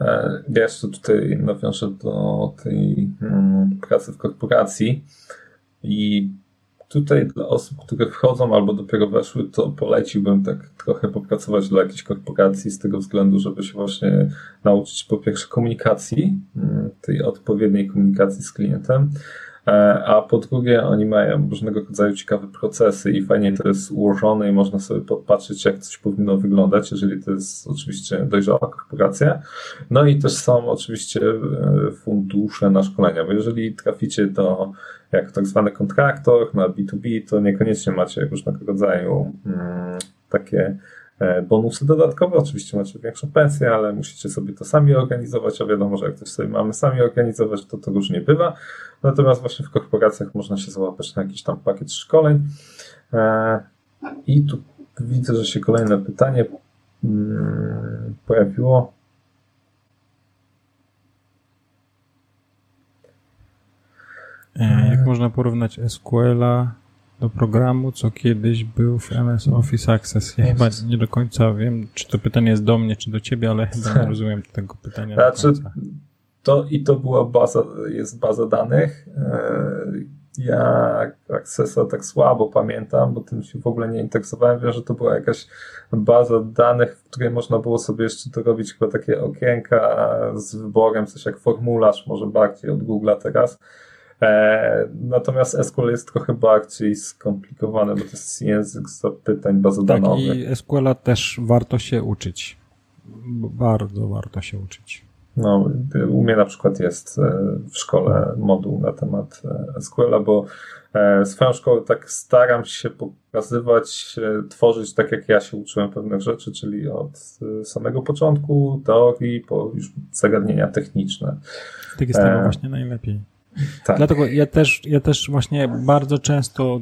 E, ja jeszcze tutaj nawiążę do tej hmm, pracy w korporacji i tutaj dla osób, które wchodzą albo dopiero weszły, to poleciłbym tak trochę popracować dla jakiejś korporacji z tego względu, żeby się właśnie nauczyć po pierwsze komunikacji, hmm, tej odpowiedniej komunikacji z klientem, E, a po drugie oni mają różnego rodzaju ciekawe procesy i fajnie to jest ułożone i można sobie popatrzeć, jak coś powinno wyglądać, jeżeli to jest oczywiście dojrzała korporacja. No i też są oczywiście e, fundusze na szkolenia, bo jeżeli traficie do jak tak zwany kontraktor na B2B, to niekoniecznie macie różnego rodzaju mm, takie E, bonusy dodatkowe. Oczywiście macie większą pensję, ale musicie sobie to sami organizować, a wiadomo, że jak coś sobie mamy sami organizować, to to różnie bywa. Natomiast właśnie w korporacjach można się załapać na jakiś tam pakiet szkoleń. E, I tu widzę, że się kolejne pytanie mm, pojawiło. Jak można porównać SQL-a do programu, co kiedyś był w MS Office Access. Ja chyba nie do końca wiem, czy to pytanie jest do mnie, czy do ciebie, ale chyba nie <laughs> rozumiem tego pytania. Znaczy, to i to była baza, jest baza danych. E, ja Accessa tak słabo pamiętam, bo tym się w ogóle nie interesowałem. Wiem, że to była jakaś baza danych, w której można było sobie jeszcze dorobić chyba takie okienka z wyborem, coś jak formularz, może bardziej od Google'a teraz E, natomiast SQL jest trochę bardziej skomplikowany, bo to jest język zapytań bazodanowych. Tak, i SQL też warto się uczyć. Bardzo warto się uczyć. No, u mnie na przykład jest e, w szkole moduł na temat e, SQL-a, bo swoją szkołę tak staram się pokazywać, tworzyć tak jak ja się uczyłem pewnych rzeczy, czyli od samego początku teorii po już zagadnienia techniczne. Tak jest tego właśnie najlepiej. Tak. Dlatego ja też, ja też właśnie bardzo często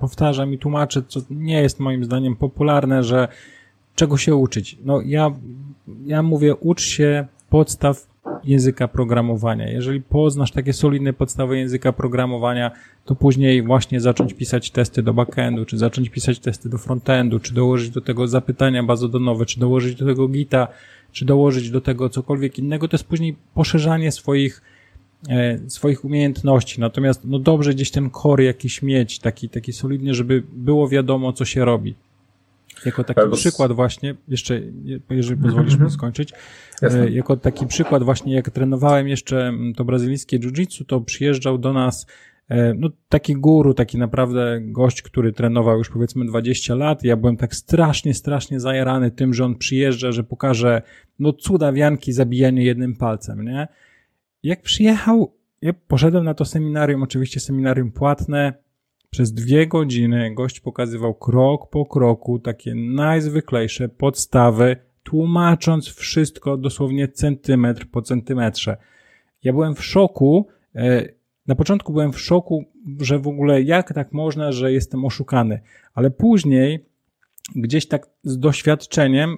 powtarzam i tłumaczę, co nie jest moim zdaniem popularne, że czego się uczyć. No ja, ja mówię, ucz się podstaw języka programowania. Jeżeli poznasz takie solidne podstawy języka programowania, to później właśnie zacząć pisać testy do backendu, czy zacząć pisać testy do frontendu, czy dołożyć do tego zapytania bazodonowe, czy dołożyć do tego gita, czy dołożyć do tego cokolwiek innego, to jest później poszerzanie swoich swoich umiejętności. Natomiast no dobrze gdzieś ten core jakiś mieć, taki, taki solidny, żeby było wiadomo, co się robi. Jako taki Albo... przykład właśnie, jeszcze, jeżeli pozwolisz mi skończyć, Jasne. E, jako taki przykład właśnie, jak trenowałem jeszcze to brazylijskie jiu-jitsu, to przyjeżdżał do nas e, no, taki guru, taki naprawdę gość, który trenował już powiedzmy 20 lat. Ja byłem tak strasznie, strasznie zajarany tym, że on przyjeżdża, że pokaże no cuda wianki zabijanie jednym palcem, nie? Jak przyjechał, ja poszedłem na to seminarium, oczywiście seminarium płatne. Przez dwie godziny gość pokazywał krok po kroku takie najzwyklejsze podstawy, tłumacząc wszystko dosłownie centymetr po centymetrze. Ja byłem w szoku. E, na początku byłem w szoku, że w ogóle jak tak można, że jestem oszukany. Ale później, gdzieś tak z doświadczeniem,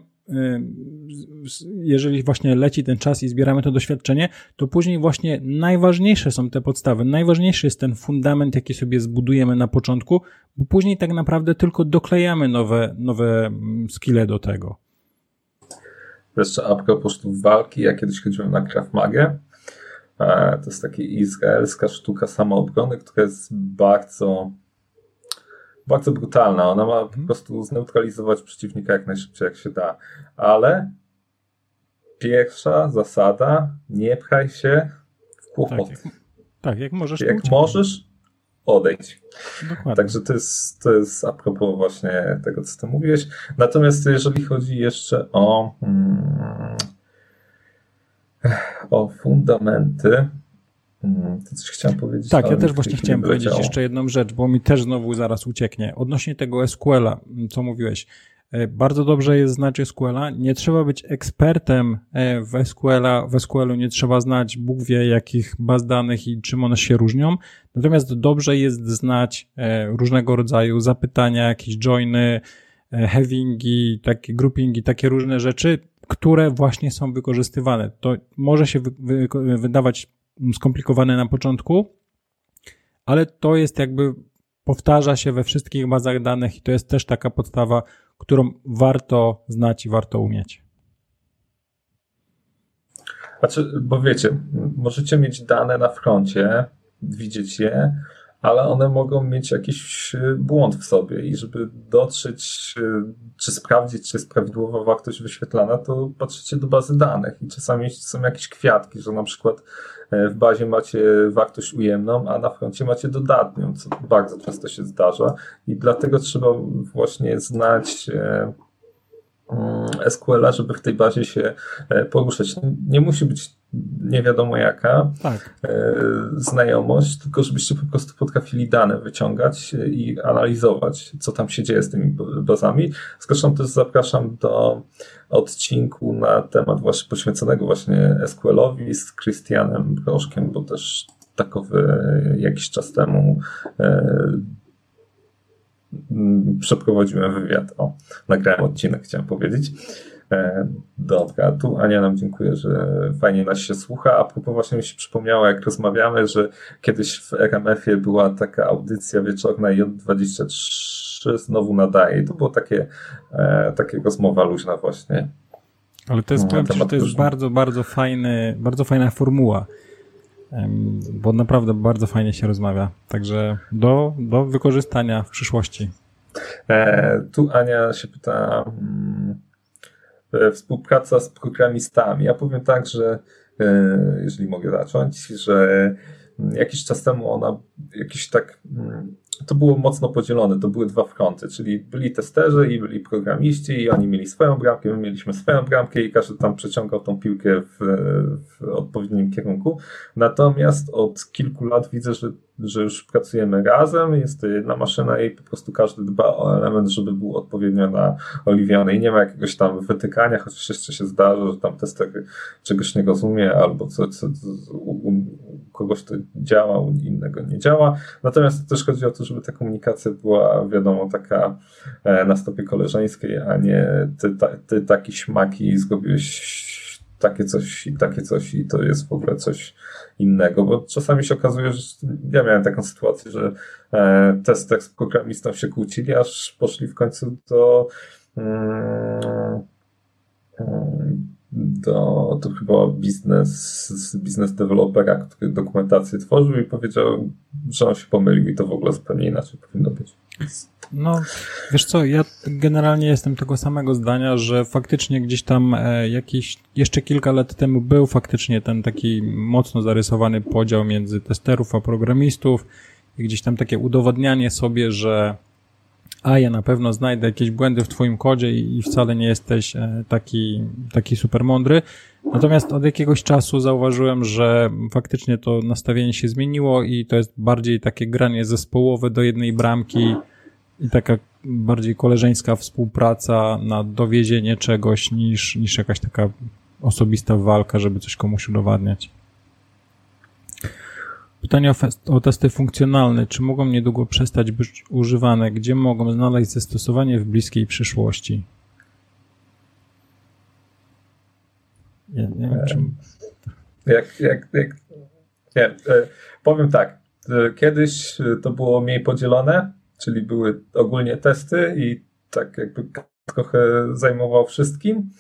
jeżeli właśnie leci ten czas i zbieramy to doświadczenie, to później właśnie najważniejsze są te podstawy. Najważniejszy jest ten fundament, jaki sobie zbudujemy na początku, bo później tak naprawdę tylko doklejamy nowe, nowe mm, skille do tego. Jeszcze a propos walki, ja kiedyś chodziłem na Krav Maga. E, to jest taka izraelska sztuka samoobrony, która jest bardzo bardzo brutalna. Ona ma po mhm. prostu zneutralizować przeciwnika jak najszybciej, jak się da. Ale pierwsza zasada, nie pchaj się w kłopot. Tak, jak, tak, jak możesz. Jak możesz, odejdź. Dokładnie. Także to jest, to jest a propos właśnie tego, co ty mówiłeś. Natomiast jeżeli chodzi jeszcze o, mm, o fundamenty, to coś chciałem powiedzieć. Tak, ja też właśnie chciałem powiedzieć jeszcze jedną rzecz, bo mi też znowu zaraz ucieknie. Odnośnie tego SQL-a, co mówiłeś. E, bardzo dobrze jest znać SQL-a. Nie trzeba być ekspertem e, w SQL-a. W SQL-u nie trzeba znać Bóg wie jakich baz danych i czym one się różnią. Natomiast dobrze jest znać e, różnego rodzaju zapytania, jakieś joiny, havingi, takie groupingi, takie różne rzeczy, które właśnie są wykorzystywane. To może się wy, wy, wydawać skomplikowane na początku, ale to jest jakby powtarza się we wszystkich bazach danych i to jest też taka podstawa, którą warto znać i warto umieć. Znaczy, bo wiecie, możecie mieć dane na froncie, widzieć je, ale one mogą mieć jakiś y, błąd w sobie i żeby dotrzeć, y, czy sprawdzić, czy jest prawidłowa wartość wyświetlana, to patrzycie do bazy danych i czasami są jakieś kwiatki, że na przykład e, w bazie macie wartość ujemną, a na froncie macie dodatnią, co bardzo często się zdarza. I dlatego trzeba właśnie znać e, SQL-a, żeby w tej bazie się e, poruszać. Nie musi być nie wiadomo jaka tak. E, znajomość, tylko żebyście po prostu potrafili dane wyciągać i analizować, co tam się dzieje z tymi bazami. Zresztą też zapraszam do odcinku na temat właśnie poświęconego właśnie SQL-owi z Christianem Broszkiem, bo też takowy jakiś czas temu e, przeprowadziłem wywiad. O, nagrałem odcinek, chciałem powiedzieć. E, dobra, tu Ania nam dziękuję, że fajnie nas się słucha. A propos właśnie mi się przypomniało, jak rozmawiamy, że kiedyś w RMF-ie była taka audycja wieczorna J23 znowu nadaje. I to było takie, e, takie rozmowa luźna właśnie. Ale to jest, powiem ci, to jest bardzo, bardzo fajny, bardzo fajna formuła bo naprawdę bardzo fajnie się rozmawia. Także do, do wykorzystania w przyszłości. E, tu Ania się pyta, hmm, E, współpraca z programistami. Ja powiem tak, że e, jeżeli mogę zacząć, że jakiś czas temu ona jakiś tak mm, to było mocno podzielone, to były dwa fronty, czyli byli testerzy i byli programiści i oni mieli swoją bramkę, my mieliśmy swoją bramkę i każdy tam przeciągał tą piłkę w, w odpowiednim kierunku. Natomiast od kilku lat widzę, że, że już pracujemy razem, jest to jedna maszyna i po prostu każdy dba o element, żeby był odpowiednio naoliwiony i nie ma jakiegoś tam wytykania, chociaż jeszcze się zdarza, że tam tester czegoś nie rozumie albo co, co, co kogoś to działa, u innego nie działa. Natomiast też chodzi o to, żeby ta komunikacja była, wiadomo, taka e, na stopie koleżeńskiej, a nie ty, ta, ty taki śmaki zrobiłeś takie coś i takie coś i to jest w ogóle coś innego, bo czasami się okazuje, że ja miałem taką sytuację, że e, tester z programistą się kłócili, aż poszli w końcu do mm, mm, do, to chyba biznes, biznes dewelopera, który dokumentację tworzył i powiedział, że on się pomylił i to w ogóle zupełnie inaczej powinno być. No, wiesz co, ja generalnie jestem tego samego zdania, że faktycznie gdzieś tam e, jakiś, jeszcze kilka lat temu był faktycznie ten taki mocno zarysowany podział między testerów a programistów i gdzieś tam takie udowodnianie sobie, że a ja na pewno znajdę jakieś błędy w twoim kodzie i, wcale nie jesteś e, taki, taki super mądry. Natomiast od jakiegoś czasu zauważyłem, że faktycznie to nastawienie się zmieniło i to jest bardziej takie granie zespołowe do jednej bramki i taka bardziej koleżeńska współpraca na dowiezienie czegoś niż, niż jakaś taka osobista walka, żeby coś komuś udowadniać. Pytanie o, o, testy funkcjonalne. Czy mogą niedługo przestać być używane? Gdzie mogą znaleźć zastosowanie w bliskiej przyszłości? Nie wiem, czym... Jak, jak, jak, nie, e, powiem tak. E, kiedyś to było mniej podzielone, czyli były ogólnie testy i tak jakby trochę zajmował wszystkim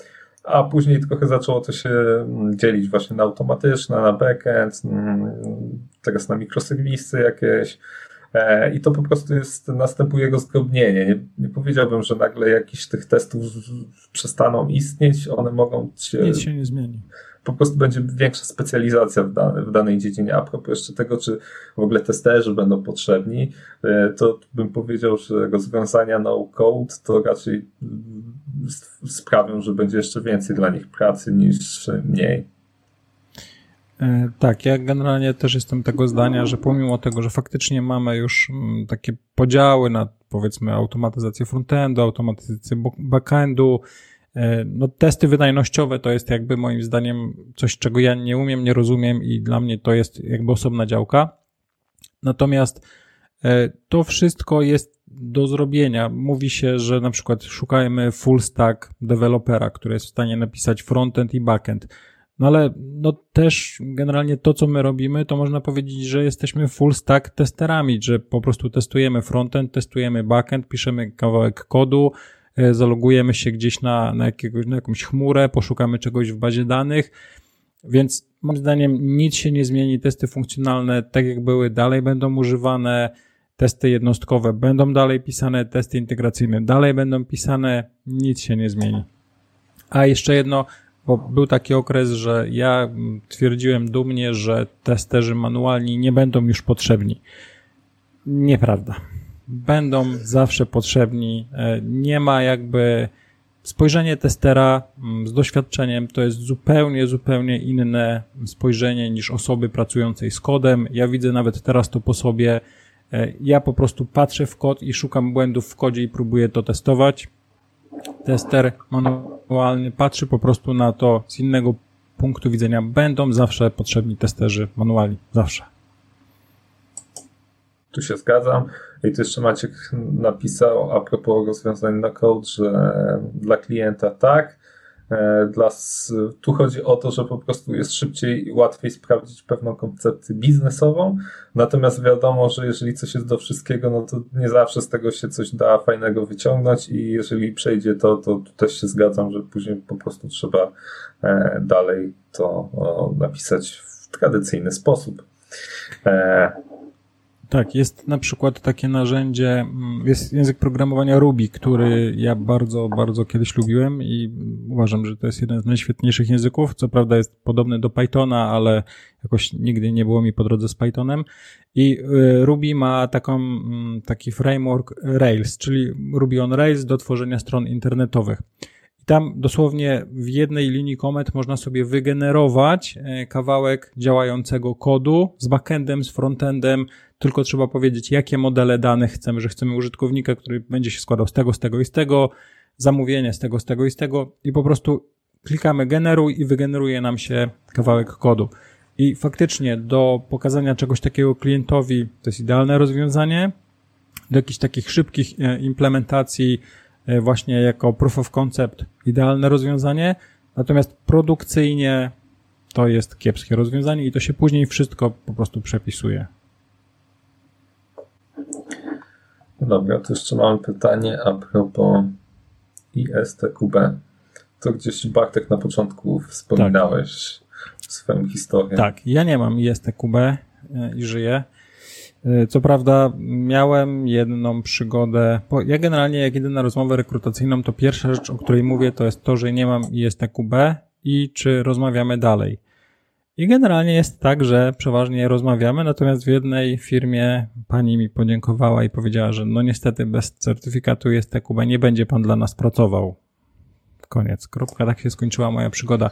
a później trochę zaczęło to się mm, dzielić właśnie na automatyczne, na backend, mm, teraz na mikroserwisy jakieś. E, I to po prostu jest, następuje rozdrobnienie. Nie, nie powiedziałbym, że nagle jakiś tych testów przestaną istnieć, one mogą się... Nic się nie zmieni po prostu będzie większa specjalizacja w, dane, w danej dziedzinie. A propos jeszcze tego, czy w ogóle testerzy będą potrzebni, e, to bym powiedział, że rozwiązania no-code to raczej mm, sprawią, że będzie jeszcze więcej dla nich pracy niż mniej. E, tak, ja generalnie też jestem tego zdania, że pomimo tego, że faktycznie mamy już mm, takie podziały na powiedzmy automatyzację frontendu, automatyzację backendu, no testy wydajnościowe to jest jakby moim zdaniem coś, czego ja nie umiem, nie rozumiem i dla mnie to jest jakby osobna działka. Natomiast e, to wszystko jest do zrobienia. Mówi się, że na przykład szukajmy full stack dewelopera, który jest w stanie napisać frontend i backend. No ale no też generalnie to, co my robimy, to można powiedzieć, że jesteśmy full stack testerami, że po prostu testujemy frontend, testujemy backend, piszemy kawałek kodu, e, zalogujemy się gdzieś na, na, jakiegoś, na jakąś chmurę, poszukamy czegoś w bazie danych, więc moim zdaniem nic się nie zmieni, testy funkcjonalne tak jak były dalej będą używane, testy jednostkowe będą dalej pisane, testy integracyjne dalej będą pisane, nic się nie zmieni. A jeszcze jedno, bo był taki okres, że ja twierdziłem dumnie, że testerzy manualni nie będą już potrzebni. Nieprawda. Będą zawsze potrzebni. E, nie ma jakby spojrzenie testera z doświadczeniem to jest zupełnie, zupełnie inne spojrzenie niż osoby pracującej z kodem. Ja widzę nawet teraz to po sobie. E, ja po prostu patrzę w kod i szukam błędów w kodzie i próbuję to testować. Tester manualny patrzy po prostu na to z innego punktu widzenia. Będą zawsze potrzebni testerzy manualni. Zawsze. Tu się zgadzam. I tu jeszcze Maciek napisał a propos rozwiązań na code, że dla klienta tak, E, dla, tu chodzi o to, że po prostu jest szybciej i łatwiej sprawdzić pewną koncepcję biznesową, natomiast wiadomo, że jeżeli coś jest do wszystkiego, no to nie zawsze z tego się coś da fajnego wyciągnąć i jeżeli przejdzie to, to też się zgadzam, że później po prostu trzeba e, dalej to napisać w tradycyjny sposób. Tak, jest na przykład takie narzędzie, mm, jest język programowania Ruby, który ja bardzo, bardzo kiedyś lubiłem i uważam, że to jest jeden z najświetniejszych języków. Co prawda jest podobny do Pythona, ale jakoś nigdy nie było mi po drodze z Pythonem. I y, Ruby ma taką, mm, taki framework Rails, czyli Ruby on Rails do tworzenia stron internetowych. I tam dosłownie w jednej linii komet można sobie wygenerować e, kawałek działającego kodu z backendem, z frontendem, tylko trzeba powiedzieć, jakie modele danych chcemy, że chcemy użytkownika, który będzie się składał z tego, z tego i z tego, zamówienie z tego, z tego i z tego i po prostu klikamy generuj i wygeneruje nam się kawałek kodu. I faktycznie do pokazania czegoś takiego klientowi to jest idealne rozwiązanie. Do jakichś takich szybkich e, implementacji właśnie jako proof of concept idealne rozwiązanie. Natomiast produkcyjnie to jest kiepskie rozwiązanie i to się później wszystko po prostu przepisuje. Dobra, to jeszcze mamy pytanie a propos ISTQB. To gdzieś Bartek na początku wspominałeś tak. swoją historię. Tak, ja nie mam ISTQB e, i żyję. E, co prawda miałem jedną przygodę, bo ja generalnie jak idę na rozmowę rekrutacyjną, to pierwsza rzecz, o której mówię, to jest to, że nie mam ISTQB i czy rozmawiamy dalej. I generalnie jest tak, że przeważnie rozmawiamy, natomiast w jednej firmie pani mi podziękowała i powiedziała, że no niestety bez certyfikatu jest TQB nie będzie pan dla nas pracował. Koniec, kropka, tak się skończyła moja przygoda.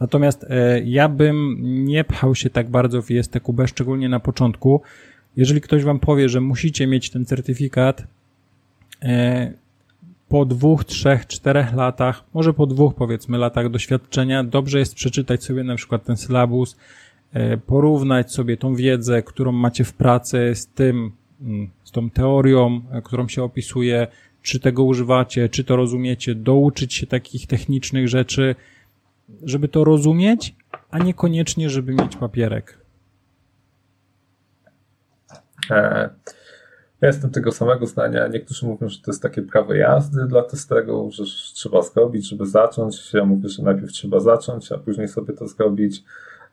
Natomiast e, ja bym nie pchał się tak bardzo w ISTQB, szczególnie na początku. Jeżeli ktoś wam powie, że musicie mieć ten certyfikat, e, po dwóch, trzech, czterech latach, może po dwóch powiedzmy latach doświadczenia, dobrze jest przeczytać sobie na przykład ten syllabus, e, porównać sobie tą wiedzę, którą macie w pracy z tym, mm, z tą teorią, e, którą się opisuje, czy tego używacie, czy to rozumiecie, douczyć się takich technicznych rzeczy, żeby to rozumieć, a niekoniecznie, żeby mieć papierek. E ja jestem tego samego zdania. Niektórzy mówią, że to jest takie prawo jazdy dla testerów, że trzeba zrobić, żeby zacząć. Ja mówię, że najpierw trzeba zacząć, a później sobie to zrobić,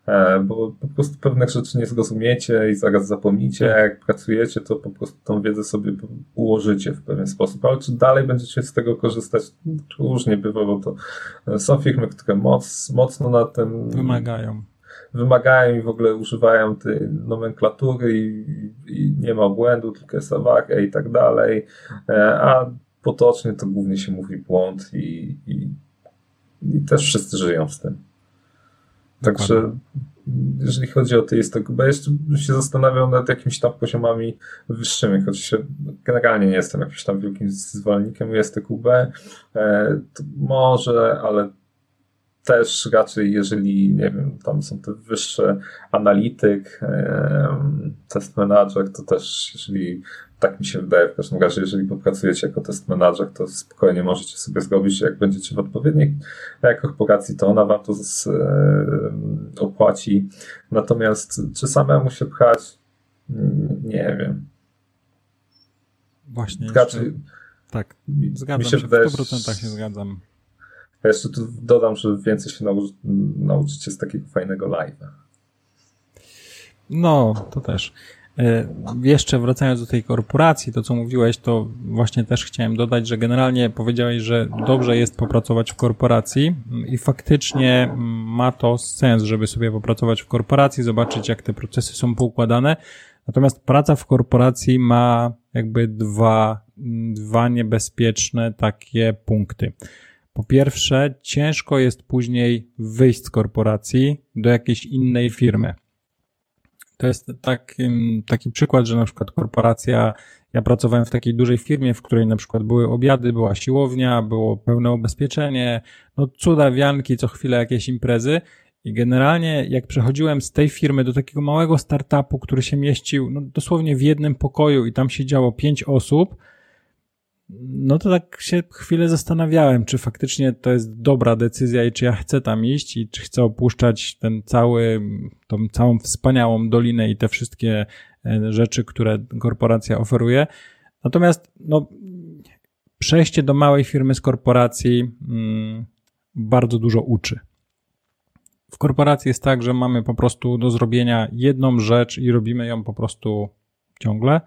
e, bo po prostu pewnych rzeczy nie zrozumiecie i zaraz zapomnicie. Jak pracujecie, to po prostu tą wiedzę sobie ułożycie w pewien sposób. Ale czy dalej będziecie z tego korzystać? Różnie bywa, bo to są firmy, które moc, mocno na tym wymagają wymagają i w ogóle używają tej nomenklatury i, i nie ma błędu, tylko jest awaria i tak dalej, e, a potocznie to głównie się mówi błąd i, i, i też wszyscy żyją z tym. Także jeżeli chodzi o teistę Kubę, jeszcze się zastanawiał nad jakimiś tam poziomami wyższymi, choć się, generalnie nie jestem jakimś tam wielkim zwolennikiem jest Kubę. E, może, ale też raczej, jeżeli, nie wiem, tam są te wyższe analityk, test manager, to też, jeżeli tak mi się wydaje, w każdym razie, jeżeli popracujecie jako test manager, to spokojnie możecie sobie zrobić, jak będziecie w odpowiedniej korporacji, to ona wam to z, opłaci. Natomiast czy samemu się pchać? Nie wiem. Właśnie. Raczej, tak, zgadzam mi się, się w 100% się zgadzam. Ja jeszcze tu dodam, że więcej się nauczy, nauczycie z takiego fajnego live'a. No, to też. E, jeszcze wracając do tej korporacji, to co mówiłeś, to właśnie też chciałem dodać, że generalnie powiedziałeś, że dobrze jest popracować w korporacji i faktycznie ma to sens, żeby sobie popracować w korporacji, zobaczyć jak te procesy są poukładane. Natomiast praca w korporacji ma jakby dwa, dwa niebezpieczne takie punkty. Po pierwsze, ciężko jest później wyjść z korporacji do jakiejś innej firmy. To jest taki, taki przykład, że na przykład korporacja, ja pracowałem w takiej dużej firmie, w której na przykład były obiady, była siłownia, było pełne ubezpieczenie, no cuda, wianki, co chwilę jakieś imprezy. I generalnie, jak przechodziłem z tej firmy do takiego małego startupu, który się mieścił no, dosłownie w jednym pokoju i tam siedziało pięć osób, no to tak się chwilę zastanawiałem, czy faktycznie to jest dobra decyzja i czy ja chcę tam iść i czy chcę opuszczać ten cały, tą całą wspaniałą dolinę i te wszystkie e, rzeczy, które korporacja oferuje. Natomiast, no, przejście do małej firmy z korporacji mm, bardzo dużo uczy. W korporacji jest tak, że mamy po prostu do zrobienia jedną rzecz i robimy ją po prostu ciągle.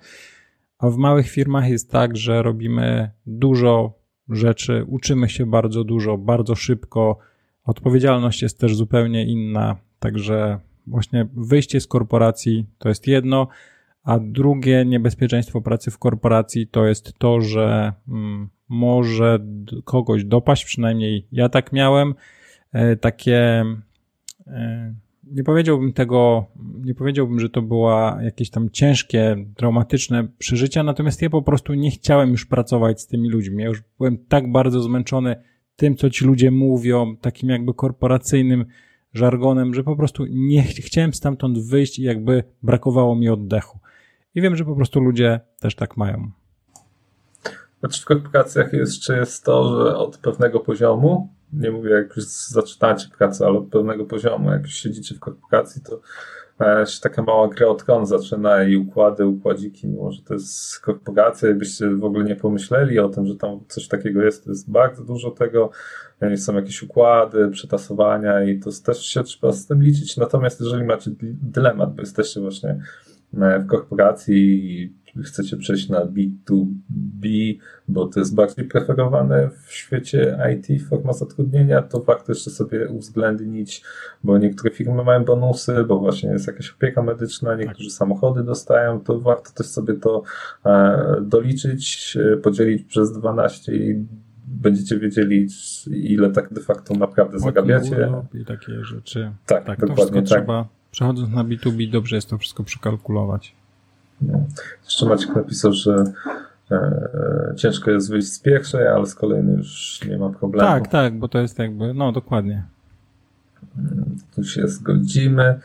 A w małych firmach jest tak, że robimy dużo rzeczy, uczymy się bardzo dużo, bardzo szybko. Odpowiedzialność jest też zupełnie inna, także właśnie wyjście z korporacji to jest jedno, a drugie niebezpieczeństwo pracy w korporacji to jest to, że mm, może kogoś dopaść, przynajmniej ja tak miałem. E, takie e, nie powiedziałbym tego, nie powiedziałbym, że to była jakieś tam ciężkie, traumatyczne przeżycia, natomiast ja po prostu nie chciałem już pracować z tymi ludźmi. Ja już byłem tak bardzo zmęczony tym, co ci ludzie mówią, takim jakby korporacyjnym żargonem, że po prostu nie ch chciałem stamtąd wyjść i jakby brakowało mi oddechu. I wiem, że po prostu ludzie też tak mają. Znaczy w korporacjach jeszcze jest to, że od pewnego poziomu nie mówię jak już zaczynacie pracę, ale od pewnego poziomu, jak już siedzicie w korporacji, to e, się taka mała gra od kon zaczyna i układy, układziki, mimo że to jest korporacja i byście w ogóle nie pomyśleli o tym, że tam coś takiego jest, to jest bardzo dużo tego, e, są jakieś układy, przetasowania i to też się trzeba z tym liczyć, natomiast jeżeli macie dylemat, bo jesteście właśnie e, w korporacji i chcecie przejść na B2B, bo to jest bardziej preferowane w świecie IT, forma zatrudnienia, to warto jeszcze sobie uwzględnić, bo niektóre firmy mają bonusy, bo właśnie jest jakaś opieka medyczna, niektórzy samochody dostają, to warto też sobie to e, doliczyć, e, podzielić przez 12 i będziecie wiedzieli, ile tak de facto naprawdę zagabiacie. I takie rzeczy. Tak, tak dokładnie to tak. trzeba, przechodząc na B2B, dobrze jest to wszystko przekalkulować. No. Jeszcze Maciek napisał, że e, ciężko jest wyjść z pierwszej, ale z kolejnej już nie ma problemu. Tak, tak, bo to jest jakby, no dokładnie. Tu się zgodzimy.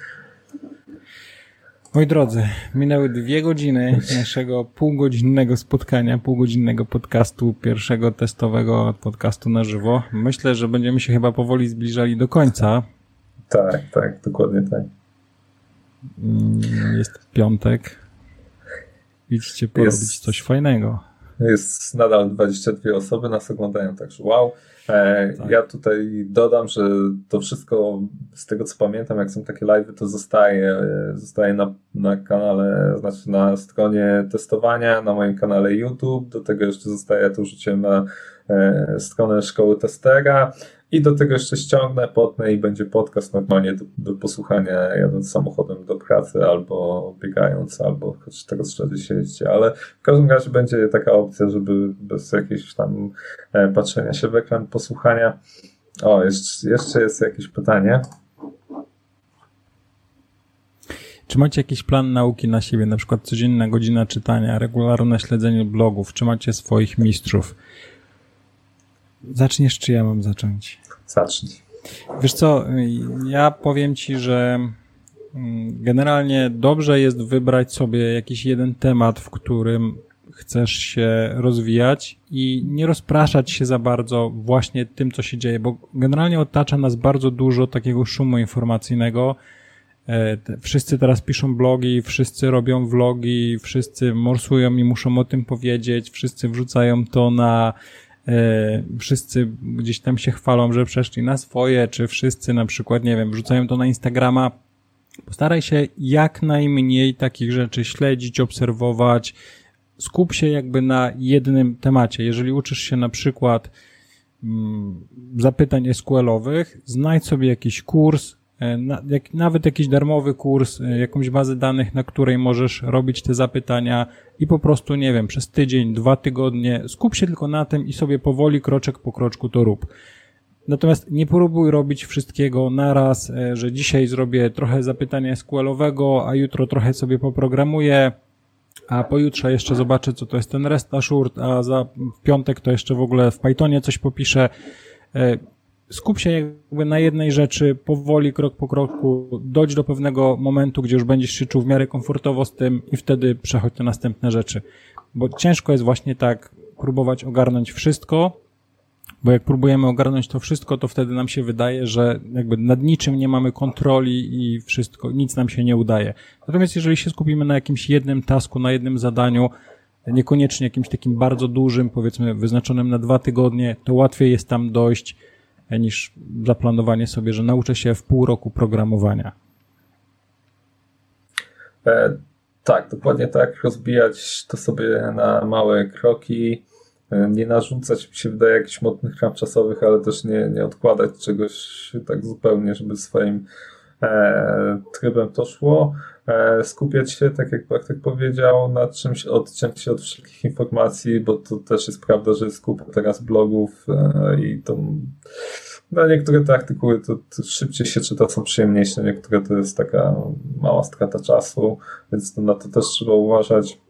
Moi drodzy, minęły dwie godziny <laughs> naszego półgodzinnego spotkania, półgodzinnego podcastu, pierwszego testowego podcastu na żywo. Myślę, że będziemy się chyba powoli zbliżali do końca. Tak, tak, dokładnie tak. Mm, jest piątek. Idźcie porobić jest, coś fajnego. Jest nadal 22 osoby nas oglądają, także wow. E, tak. Ja tutaj dodam, że to wszystko z tego co pamiętam, jak są takie live, to zostaje, zostaje na, na kanale, znaczy na stronie testowania, na moim kanale YouTube. Do tego jeszcze zostaje to użycie na e, stronę szkoły testera. I do tego jeszcze ściągnę, potnę i będzie podcast normalnie do, do posłuchania jadąc samochodem do pracy albo biegając, albo choć teraz rzadziej się ale w każdym razie będzie taka opcja, żeby bez jakiegoś tam e, patrzenia się w ekran, posłuchania. O, jeszcze, jeszcze jest jakieś pytanie. Czy macie jakiś plan nauki na siebie, na przykład codzienna godzina czytania, regularne śledzenie blogów, czy macie swoich mistrzów? Zaczniesz, czy ja mam zacząć? Zacznij. Wiesz co, ja powiem ci, że mm, generalnie dobrze jest wybrać sobie jakiś jeden temat, w którym chcesz się rozwijać i nie rozpraszać się za bardzo właśnie tym, co się dzieje, bo generalnie otacza nas bardzo dużo takiego szumu informacyjnego. E, wszyscy teraz piszą blogi, wszyscy robią vlogi, wszyscy morsują i muszą o tym powiedzieć, wszyscy wrzucają to na wszyscy gdzieś tam się chwalą, że przeszli na swoje, czy wszyscy na przykład, nie wiem, wrzucają to na Instagrama. Postaraj się jak najmniej takich rzeczy śledzić, obserwować, skup się jakby na jednym temacie. Jeżeli uczysz się na przykład mm, zapytań SQL-owych, znajdź sobie jakiś kurs, e, jak, nawet jakiś darmowy kurs, e, jakąś bazę danych, na której możesz robić te zapytania i po prostu, nie wiem, przez tydzień, dwa tygodnie, skup się tylko na tym i sobie powoli, kroczek po kroczku to rób. Natomiast nie próbuj robić wszystkiego naraz, e, że dzisiaj zrobię trochę zapytania SQL-owego, a jutro trochę sobie poprogramuję, a pojutrze jeszcze zobaczę, co to jest ten rest assured, a za w piątek to jeszcze w ogóle w Pythonie coś popiszę. Skup się jakby na jednej rzeczy, powoli, krok po kroku, dojść do pewnego momentu, gdzie już będziesz się czuł w miarę komfortowo z tym i wtedy przechodź na następne rzeczy. Bo ciężko jest właśnie tak próbować ogarnąć wszystko, bo jak próbujemy ogarnąć to wszystko, to wtedy nam się wydaje, że jakby nad niczym nie mamy kontroli i wszystko, nic nam się nie udaje. Natomiast jeżeli się skupimy na jakimś jednym tasku, na jednym zadaniu, niekoniecznie jakimś takim bardzo dużym, powiedzmy wyznaczonym na dwa tygodnie, to łatwiej jest tam dojść niż zaplanowanie sobie, że nauczę się w pół roku programowania. E, tak, dokładnie tak. Rozbijać to sobie na małe kroki E, nie narzucać, mi się wydaje, jakichś mocnych ram czasowych, ale też nie, nie odkładać czegoś tak zupełnie, żeby swoim trybem to szło. E, skupiać się, tak jak Bartek powiedział, na czymś, odciąć się od wszelkich informacji, bo to też jest prawda, że jest kupa teraz blogów e, i to no niektóre te artykuły to, to, szybciej się czyta, są przyjemniejsze, niektóre to jest taka mała strata czasu, więc to, na to też trzeba uważać.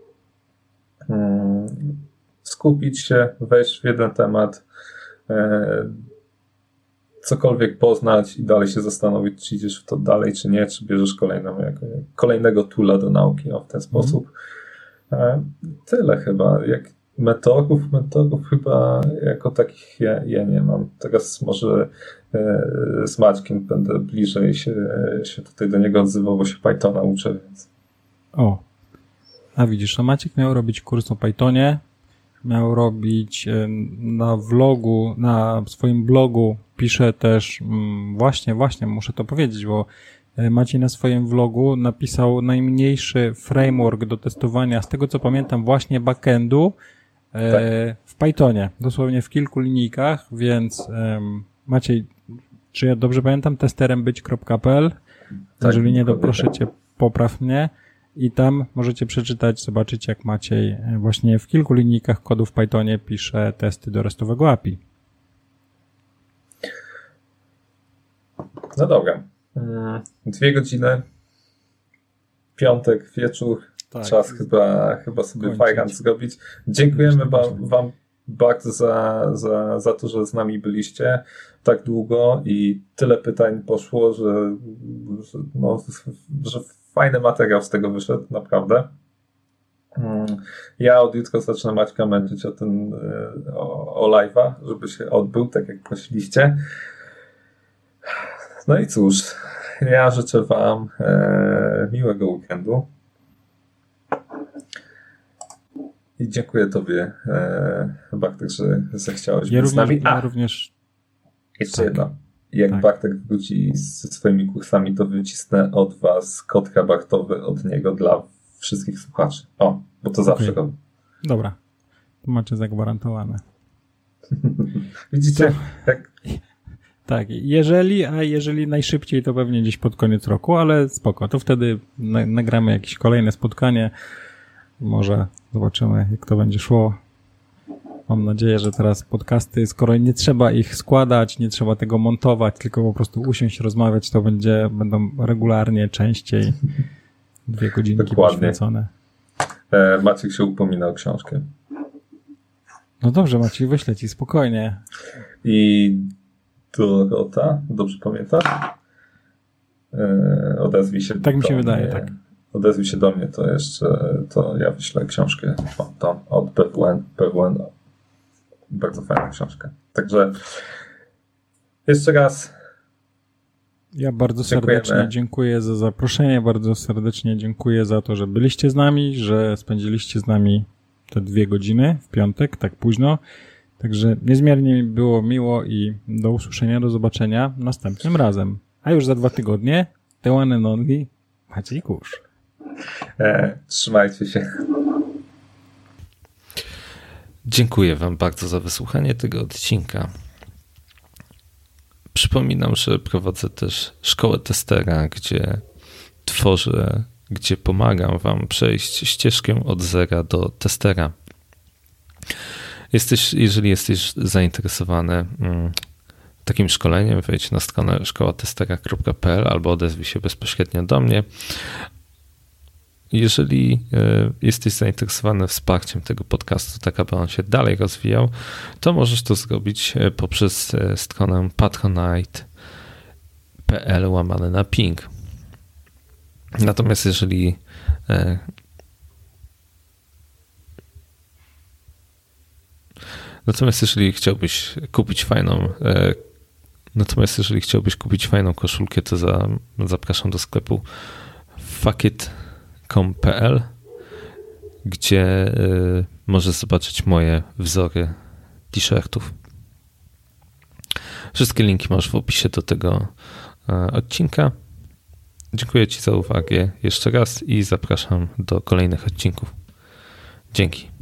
Hmm skupić się, wejść w jeden temat, e, cokolwiek poznać i dalej się zastanowić, czy idziesz w to dalej, czy nie, czy bierzesz kolejną, kolejnego tula do nauki o w ten sposób. E, tyle chyba. Jak mentorów, mentorów chyba jako takich ja, ja nie mam. Teraz może e, z Maćkiem będę bliżej się, się tutaj do niego odzywał, bo się Pythona uczę, więc. O. A widzisz, a Maciek miał robić kurs o Pythonie, miał robić na vlogu, na swoim blogu pisze też, mm, właśnie, właśnie, muszę to powiedzieć, bo e, Maciej na swoim vlogu napisał najmniejszy framework do testowania, z tego co pamiętam, właśnie backendu e, tak. w Pythonie, dosłownie w kilku linijkach, więc Maciej, czy ja dobrze pamiętam, testerem być.pl? Tak, Jeżeli nie, to proszę cię, popraw mnie. I tam możecie przeczytać, zobaczyć jak Maciej e, właśnie w kilku linijkach kodu w Pythonie pisze testy do restowego API. No dobra. Mm, dwie godziny. Piątek, wieczór. Tak. Czas chyba, chyba sobie fajrant zrobić. Dziękujemy wam, wam bardzo za, za, za to, że z nami byliście tak długo i tyle pytań poszło, że, że, no, że fajny materiał z tego wyszedł, naprawdę. Mm, ja od jutra zacznę Maćka męczyć o ten, e, o, o live'a, żeby się odbył, tak jak prosiliście. No i cóż, ja życzę Wam e, miłego weekendu. I dziękuję Tobie, e, Bartek, że zechciałeś ja być z nami. A, ja również. Jeszcze tak. jedno. Jak tak. Bartek wróci ze swoimi kursami, to wycisnę od Was kod rabartowy od niego dla wszystkich słuchaczy. O, bo to zawsze okay. robię. Dobra. To macie zagwarantowane. <laughs> Widzicie? Tak. <laughs> Tak, jeżeli, a jeżeli najszybciej, to pewnie gdzieś pod koniec roku, ale spoko, to wtedy nagramy jakieś kolejne spotkanie. Może zobaczymy, jak to będzie szło. Mam nadzieję, że teraz podcasty, skoro nie trzeba ich składać, nie trzeba tego montować, tylko po prostu usiąść, rozmawiać, to będzie, będą regularnie, częściej. Dwie godzinki Dokładnie. poświęcone. E, Maciek się upomina o książkę. No dobrze, Maciej, wyślę ci spokojnie. I Dorota, dobrze pamiętasz? E, odezwij się Tak mi się mnie. wydaje, tak. Odezwij się do mnie, to jeszcze to ja wyślę książkę tam od PWN. PWN. Bardzo fajna książka. Także jeszcze raz ja bardzo serdecznie Dziękujemy. dziękuję za zaproszenie, bardzo serdecznie dziękuję za to, że byliście z nami, że spędziliście z nami te dwie godziny w piątek, tak późno. Także niezmiernie mi było miło i do usłyszenia, do zobaczenia następnym razem. A już za dwa tygodnie The One and Only Maciej Kusz. E, trzymajcie się. Dziękuję Wam bardzo za wysłuchanie tego odcinka. Przypominam, że prowadzę też szkołę testera, gdzie tworzę, gdzie pomagam Wam przejść ścieżkę od zera do testera. Jesteś, jeżeli jesteś zainteresowany mm, takim szkoleniem, wejdź na stronę szkołatestera.pl albo odezwij się bezpośrednio do mnie. Jeżeli e, jesteś zainteresowany wsparciem tego podcastu, tak aby on się dalej rozwijał, to możesz to zrobić e, poprzez e, stronę patronite.pl łamane na ping. Natomiast jeżeli Natomiast jeżeli chciałbyś kupić fajną Natomiast jeżeli chciałbyś kupić fajną koszulkę, to za, zapraszam do sklepu fuckit.com.pl, gdzie y, możesz zobaczyć moje wzory t-shirtów. Wszystkie linki masz w opisie do tego y, odcinka. Dziękuję Ci za uwagę jeszcze raz i zapraszam do kolejnych odcinków. Dzięki.